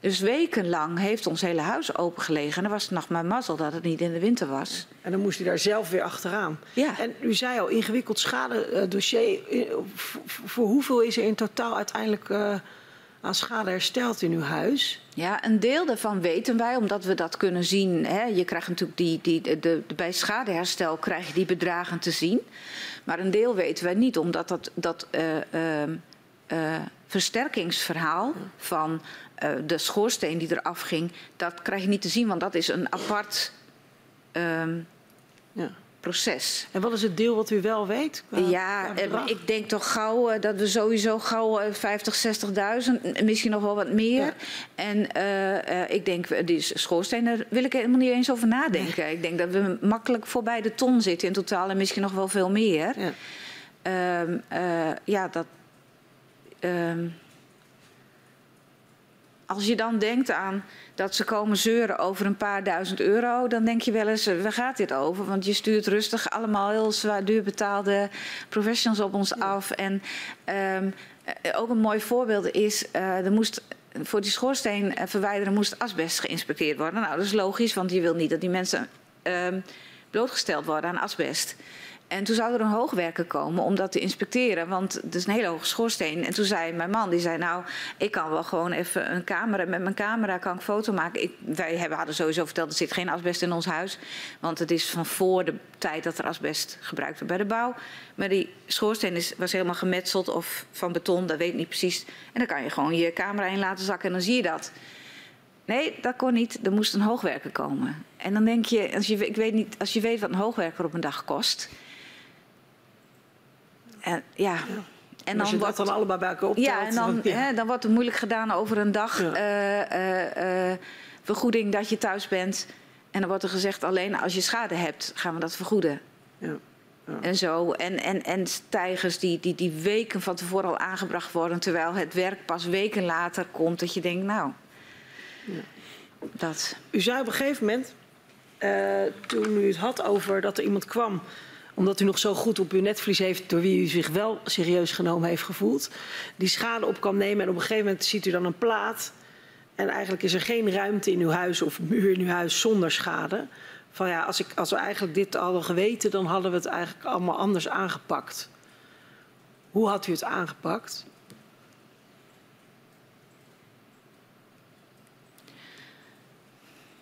B: Dus wekenlang heeft ons hele huis opengelegen. En dan was het nog maar mazzel dat het niet in de winter was.
E: En dan moest u daar zelf weer achteraan.
B: Ja.
E: En u zei al, ingewikkeld schadedossier. Eh, voor hoeveel is er in totaal uiteindelijk uh, aan schade hersteld in uw huis?
B: Ja, een deel daarvan weten wij, omdat we dat kunnen zien. Hè. Je krijgt natuurlijk die, die, de, de, bij schadeherstel krijg je die bedragen te zien. Maar een deel weten wij niet, omdat dat, dat uh, uh, versterkingsverhaal van uh, de schoorsteen die eraf ging, dat krijg je niet te zien, want dat is een apart um, ja. Proces.
E: En wat is het deel wat u wel weet?
B: ja, ik denk toch gauw uh, dat we sowieso gauw 50, 60.000, misschien nog wel wat meer. Ja. En uh, ik denk, die schoorsteen, daar wil ik helemaal niet eens over nadenken. Nee. Ik denk dat we makkelijk voorbij de ton zitten in totaal en misschien nog wel veel meer. Ja, um, ja dat. Um, als je dan denkt aan dat ze komen zeuren over een paar duizend euro, dan denk je wel eens, waar gaat dit over? Want je stuurt rustig allemaal heel zwaar duur betaalde professionals op ons af. En um, ook een mooi voorbeeld is, uh, er moest voor die schoorsteen verwijderen moest asbest geïnspecteerd worden. Nou, dat is logisch, want je wil niet dat die mensen um, blootgesteld worden aan asbest. En toen zou er een hoogwerker komen om dat te inspecteren, want het is een hele hoge schoorsteen. En toen zei mijn man, die zei nou, ik kan wel gewoon even een camera, met mijn camera kan ik foto maken. Ik, wij hebben, hadden sowieso verteld, er zit geen asbest in ons huis, want het is van voor de tijd dat er asbest gebruikt wordt bij de bouw. Maar die schoorsteen is, was helemaal gemetseld of van beton, dat weet ik niet precies. En dan kan je gewoon je camera in laten zakken en dan zie je dat. Nee, dat kon niet. Er moest een hoogwerker komen. En dan denk je, als je, ik weet niet, als je weet wat een hoogwerker op een dag kost, en, ja.
E: En dan als je wordt, dat dan allebei bij elkaar optelt.
B: Ja, en dan, ja. Hè, dan wordt er moeilijk gedaan over een dag ja. uh, uh, vergoeding dat je thuis bent. En dan wordt er gezegd alleen als je schade hebt gaan we dat vergoeden. Ja. Ja. En zo. En, en, en stijgers die, die, die weken van tevoren al aangebracht worden, terwijl het werk pas weken later komt, dat je denkt, nou. Ja. Dat.
E: U zei op een gegeven moment, uh, toen u het had over dat er iemand kwam omdat u nog zo goed op uw netvlies heeft, door wie u zich wel serieus genomen heeft gevoeld, die schade op kan nemen. En op een gegeven moment ziet u dan een plaat. En eigenlijk is er geen ruimte in uw huis of muur in uw huis zonder schade. Van ja, als, ik, als we eigenlijk dit hadden geweten, dan hadden we het eigenlijk allemaal anders aangepakt. Hoe had u het aangepakt?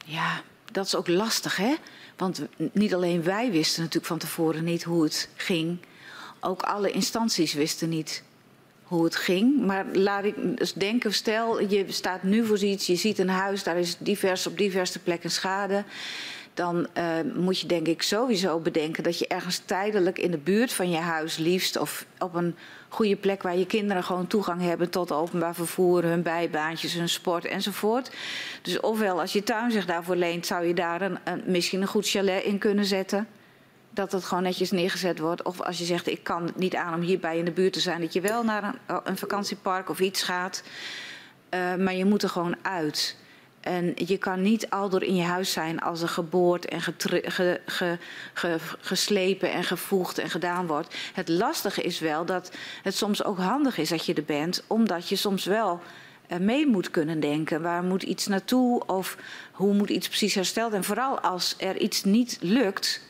B: Ja, dat is ook lastig, hè? Want niet alleen wij wisten natuurlijk van tevoren niet hoe het ging. Ook alle instanties wisten niet hoe het ging. Maar laat ik dus denken, stel je staat nu voor iets, je ziet een huis, daar is divers op diverse plekken schade. Dan uh, moet je denk ik sowieso bedenken dat je ergens tijdelijk in de buurt van je huis liefst of op een goede plek waar je kinderen gewoon toegang hebben tot openbaar vervoer, hun bijbaantjes, hun sport enzovoort. Dus ofwel als je tuin zich daarvoor leent, zou je daar een, misschien een goed chalet in kunnen zetten. Dat het gewoon netjes neergezet wordt. Of als je zegt, ik kan het niet aan om hierbij in de buurt te zijn, dat je wel naar een, een vakantiepark of iets gaat. Uh, maar je moet er gewoon uit. En je kan niet al door in je huis zijn als er geboord en ge, ge, ge, geslepen en gevoegd en gedaan wordt. Het lastige is wel dat het soms ook handig is dat je er bent, omdat je soms wel mee moet kunnen denken. Waar moet iets naartoe of hoe moet iets precies hersteld? En vooral als er iets niet lukt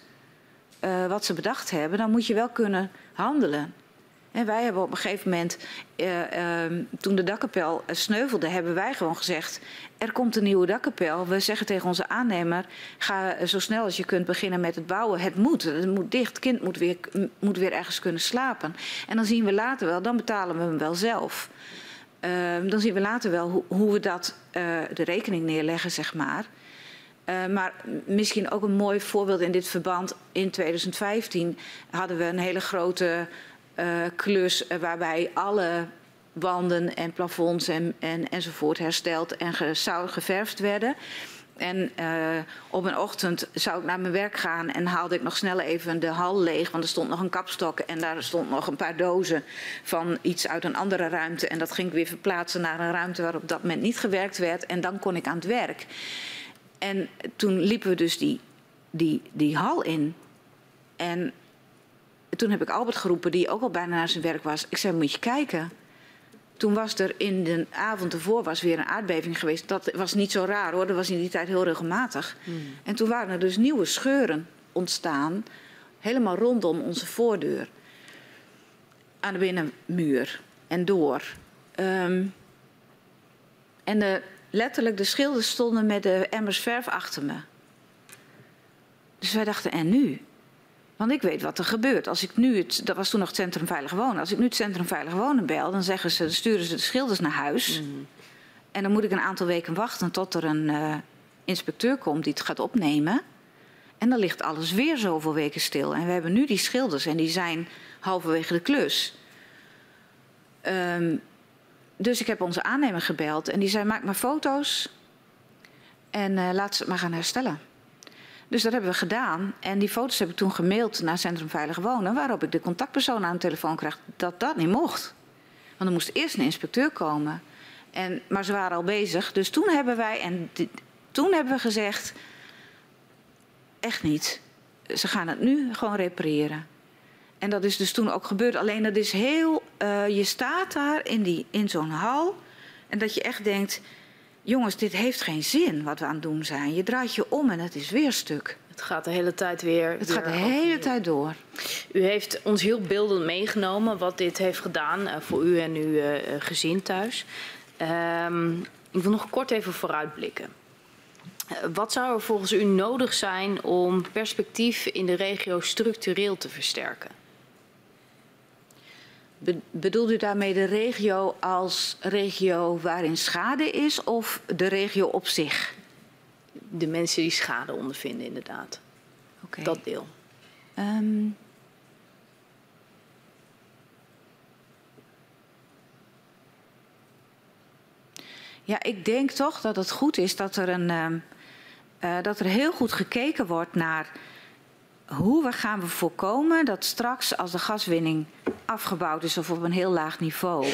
B: uh, wat ze bedacht hebben, dan moet je wel kunnen handelen. En wij hebben op een gegeven moment, uh, uh, toen de dakkapel sneuvelde, hebben wij gewoon gezegd: er komt een nieuwe dakkapel. We zeggen tegen onze aannemer: ga zo snel als je kunt beginnen met het bouwen. Het moet, het moet dicht. Het kind moet weer, moet weer ergens kunnen slapen. En dan zien we later wel, dan betalen we hem wel zelf. Uh, dan zien we later wel hoe, hoe we dat, de rekening neerleggen, zeg maar. Uh, maar misschien ook een mooi voorbeeld in dit verband. In 2015 hadden we een hele grote klus waarbij alle wanden en plafonds en, en, enzovoort hersteld en ge, geverfd werden. En uh, op een ochtend zou ik naar mijn werk gaan en haalde ik nog snel even de hal leeg. Want er stond nog een kapstok en daar stond nog een paar dozen van iets uit een andere ruimte. En dat ging ik weer verplaatsen naar een ruimte waar op dat moment niet gewerkt werd. En dan kon ik aan het werk. En toen liepen we dus die, die, die hal in. En toen heb ik Albert geroepen, die ook al bijna naar zijn werk was. Ik zei, moet je kijken. Toen was er in de avond ervoor was weer een aardbeving geweest. Dat was niet zo raar hoor, dat was in die tijd heel regelmatig. En toen waren er dus nieuwe scheuren ontstaan, helemaal rondom onze voordeur. Aan de binnenmuur en door. Ehm, en de, letterlijk, de schilders stonden met de emmers verf achter me. Dus wij dachten, en nu? Want ik weet wat er gebeurt. Als ik nu het, dat was toen nog het Centrum Veilig Wonen. Als ik nu het Centrum Veilig Wonen bel, dan zeggen ze, dan sturen ze de schilders naar huis. En dan moet ik een aantal weken wachten tot er een uh, inspecteur komt die het gaat opnemen. En dan ligt alles weer zoveel weken stil. En we hebben nu die schilders en die zijn halverwege de klus. Um, dus ik heb onze aannemer gebeld en die zei: maak maar foto's en uh, laat ze het maar gaan herstellen. Dus dat hebben we gedaan. En die foto's heb ik toen gemaild naar Centrum Veilig Wonen, waarop ik de contactpersoon aan de telefoon kreeg dat dat niet mocht. Want er moest eerst een inspecteur komen. En, maar ze waren al bezig. Dus toen hebben wij, en toen hebben we gezegd, echt niet. Ze gaan het nu gewoon repareren. En dat is dus toen ook gebeurd. Alleen dat is heel, uh, je staat daar in, die, in zo'n hal. En dat je echt denkt, jongens, dit heeft geen zin wat we aan het doen zijn. Je draait je om en het is weer stuk.
D: Het gaat de hele tijd weer.
B: Het gaat de hele tijd door.
D: U heeft ons heel beeldend meegenomen wat dit heeft gedaan uh, voor u en uw uh, gezin thuis. Um, ik wil nog kort even vooruitblikken. Wat zou er volgens u nodig zijn om perspectief in de regio structureel te versterken?
B: Be bedoelt u daarmee de regio als regio waarin schade is of de regio op zich?
D: De mensen die schade ondervinden, inderdaad.
B: Okay.
D: Dat deel.
B: Um, ja, ik denk toch dat het goed is dat er, een, um, uh, dat er heel goed gekeken wordt naar hoe we gaan we voorkomen dat straks als de gaswinning afgebouwd is of op een heel laag niveau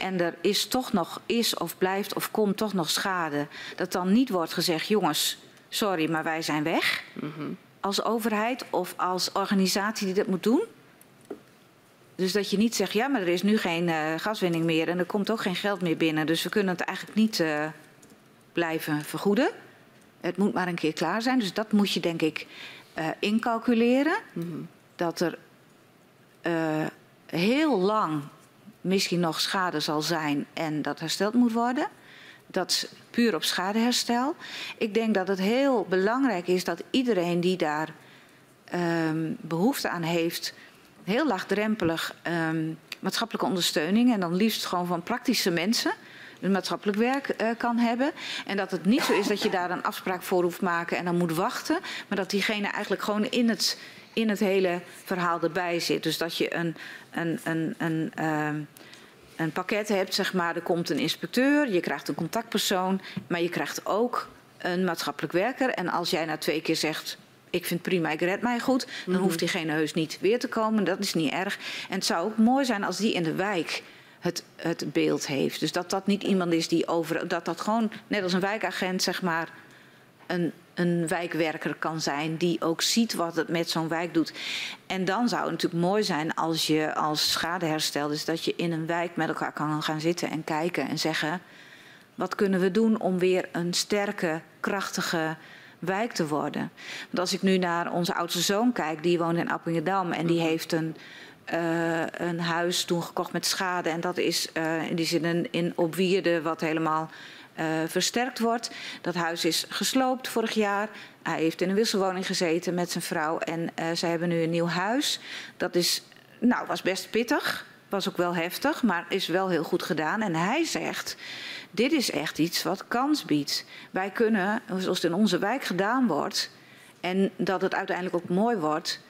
B: en er is toch nog is of blijft of komt toch nog schade, dat dan niet wordt gezegd jongens, sorry, maar wij zijn weg mm -hmm. als overheid of als organisatie die dat moet doen. Dus dat je niet zegt, ja, maar er is nu geen uh, gaswinning meer en er komt ook geen geld meer binnen, dus we kunnen het eigenlijk niet uh, blijven vergoeden. Het moet maar een keer klaar zijn, dus dat moet je denk ik uh, incalculeren. Mm -hmm. Dat er uh, heel lang misschien nog schade zal zijn en dat hersteld moet worden. Dat is puur op schadeherstel. Ik denk dat het heel belangrijk is dat iedereen die daar um, behoefte aan heeft, heel laagdrempelig um, maatschappelijke ondersteuning en dan liefst gewoon van praktische mensen een maatschappelijk werk uh, kan hebben. En dat het niet zo is dat je daar een afspraak voor hoeft maken en dan moet wachten. Maar dat diegene eigenlijk gewoon in het, in het hele verhaal erbij zit. Dus dat je een, een, een, een, uh, een pakket hebt, zeg maar. Er komt een inspecteur, je krijgt een contactpersoon. Maar je krijgt ook een maatschappelijk werker. En als jij na twee keer zegt, ik vind prima, ik red mij goed. Dan mm -hmm. hoeft diegene heus niet weer te komen. Dat is niet erg. En het zou ook mooi zijn als die in de wijk het, het beeld heeft. Dus dat dat niet iemand is die over. dat dat gewoon, net als een wijkagent, zeg maar. een, een wijkwerker kan zijn. die ook ziet wat het met zo'n wijk doet. En dan zou het natuurlijk mooi zijn als je als schadeherstel. dus dat je in een wijk met elkaar kan gaan zitten en kijken en zeggen. wat kunnen we doen om weer een sterke, krachtige wijk te worden. Want als ik nu naar onze oudste zoon kijk, die woont in Appingedam en die heeft een, uh, een huis toen gekocht met schade. En dat is uh, in die zin in, in op Wierde wat helemaal uh, versterkt wordt. Dat huis is gesloopt vorig jaar. Hij heeft in een wisselwoning gezeten met zijn vrouw en zij hebben nu een nieuw huis. Dat is, nou, was best pittig. Was ook wel heftig, maar is wel heel goed gedaan. En hij zegt, dit is echt iets wat kans biedt. Wij kunnen, zoals het in onze wijk gedaan wordt... en dat het uiteindelijk ook mooi wordt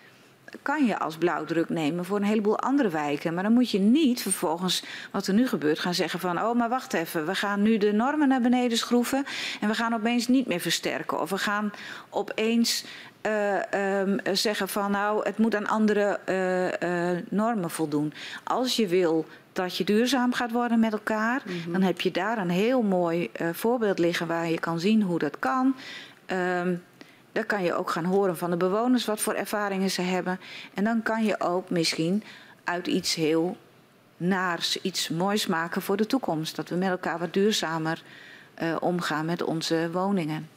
B: kan je als blauwdruk nemen voor een heleboel andere wijken. Maar dan moet je niet vervolgens, wat er nu gebeurt, gaan zeggen van... oh, maar wacht even, we gaan nu de normen naar beneden schroeven... en we gaan opeens niet meer versterken. Of we gaan opeens uh, um, zeggen van nou, het moet aan andere uh, uh, normen voldoen. Als je wil dat je duurzaam gaat worden met elkaar... Mm -hmm. dan heb je daar een heel mooi voorbeeld liggen waar je kan zien hoe dat kan... Um, dan kan je ook gaan horen van de bewoners wat voor ervaringen ze hebben. En dan kan je ook misschien uit iets heel naar iets moois maken voor de toekomst. Dat we met elkaar wat duurzamer uh, omgaan met onze woningen.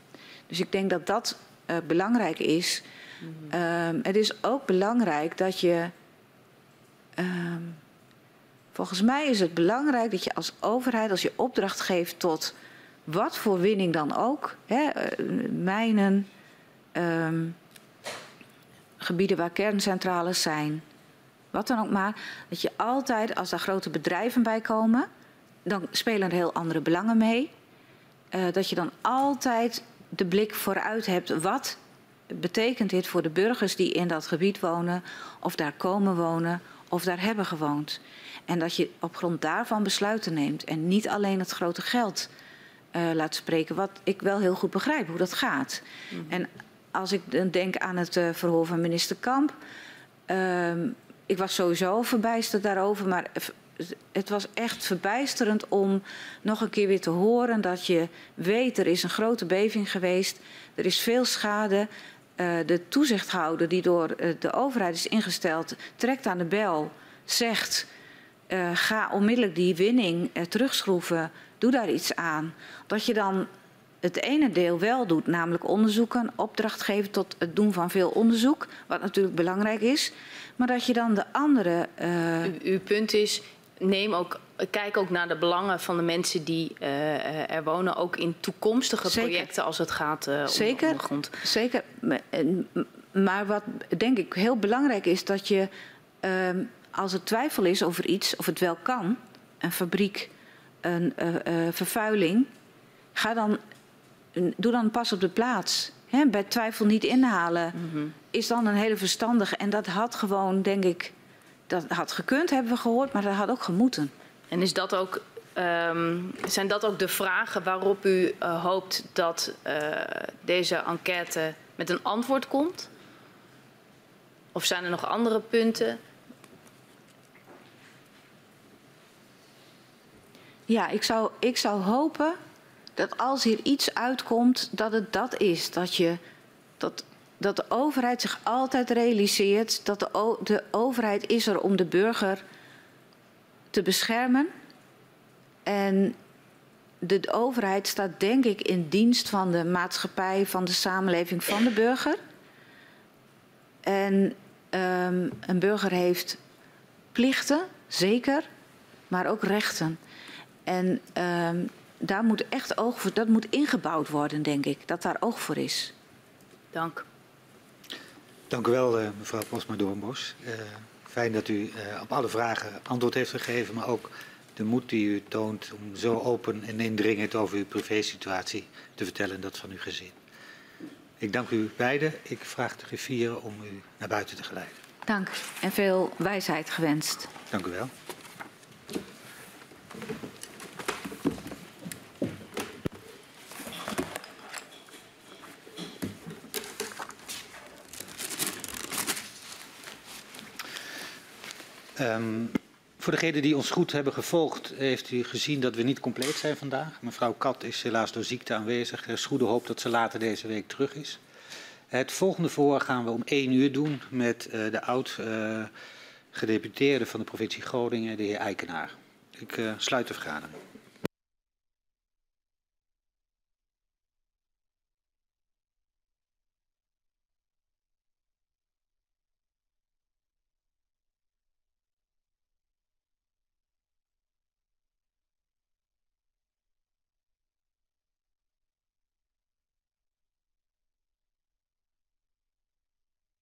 B: Dus ik denk dat dat uh, belangrijk is. Mm -hmm. um, het is ook belangrijk dat je. Um, volgens mij is het belangrijk dat je als overheid, als je opdracht geeft tot wat voor winning dan ook, hè, uh, mijnen, um, gebieden waar kerncentrales zijn, wat dan ook maar, dat je altijd, als daar grote bedrijven bij komen, dan spelen er heel andere belangen mee. Uh, dat je dan altijd de blik vooruit hebt. Wat betekent dit voor de burgers die in dat gebied wonen, of daar komen wonen, of daar hebben gewoond? En dat je op grond daarvan besluiten neemt en niet alleen het grote geld uh, laat spreken, wat ik wel heel goed begrijp hoe dat gaat. Mm -hmm. En als ik denk aan het uh, verhoor van minister Kamp. Uh, ik was sowieso verbijsterd daarover, maar het was echt verbijsterend om nog een keer weer te horen dat je weet er is een grote beving geweest, er is veel schade. Uh, de toezichthouder die door uh, de overheid is ingesteld, trekt aan de bel, zegt uh, ga onmiddellijk die winning terugschroeven, doe daar iets aan. Dat je dan het ene deel wel doet, namelijk onderzoeken, opdracht geven tot het doen van veel onderzoek, wat natuurlijk belangrijk is, maar dat je dan de andere.
D: Uh... U, uw punt is, neem ook, kijk ook naar de belangen van de mensen die uh, er wonen, ook in toekomstige Zeker. projecten als het gaat uh,
B: Zeker.
D: om de grond.
B: Zeker. Maar wat denk ik heel belangrijk is, dat je uh, als er twijfel is over iets, of het wel kan, een fabriek, een vervuiling, ga dan doe dan pas op de plaats. Hè, bij twijfel niet inhalen. Mm -hmm. Is dan een hele verstandige. En dat had gewoon, denk ik, dat had gekund, hebben we gehoord, maar dat had ook gemoeten.
D: En is dat ook, um, zijn dat ook de vragen waarop u uh, hoopt dat uh, deze enquête met een antwoord komt? Of zijn er nog andere punten?
B: Ja, ik zou, ik zou hopen dat als hier iets uitkomt, dat het dat is. Dat, je, dat, dat de overheid zich altijd realiseert dat de, de overheid is er om de burger te beschermen. En de, overheid staat denk ik in dienst van de maatschappij, van de samenleving, van de burger. En um, een burger heeft plichten, zeker, maar ook rechten. En um, daar moet echt oog voor, dat moet ingebouwd worden, denk ik, dat daar oog voor is.
D: Dank.
A: Dank u wel, uh, mevrouw Posma Doornbos. Uh, fijn dat u uh, op alle vragen antwoord heeft gegeven, maar ook de moed die u toont om zo open en indringend over uw privésituatie te vertellen, dat van uw gezin. Ik dank u beiden. Ik vraag de griffier om u naar buiten te geleiden.
B: Dank en veel wijsheid gewenst.
A: Dank u wel. Um, voor degenen die ons goed hebben gevolgd, heeft u gezien dat we niet compleet zijn vandaag. Mevrouw Kat is helaas door ziekte aanwezig. Er is goede hoop dat ze later deze week terug is. Het volgende voor gaan we om één uur doen met uh, de oud-gedeputeerde uh, van de provincie Groningen, de heer Eikenaar. Ik uh, sluit de vergadering.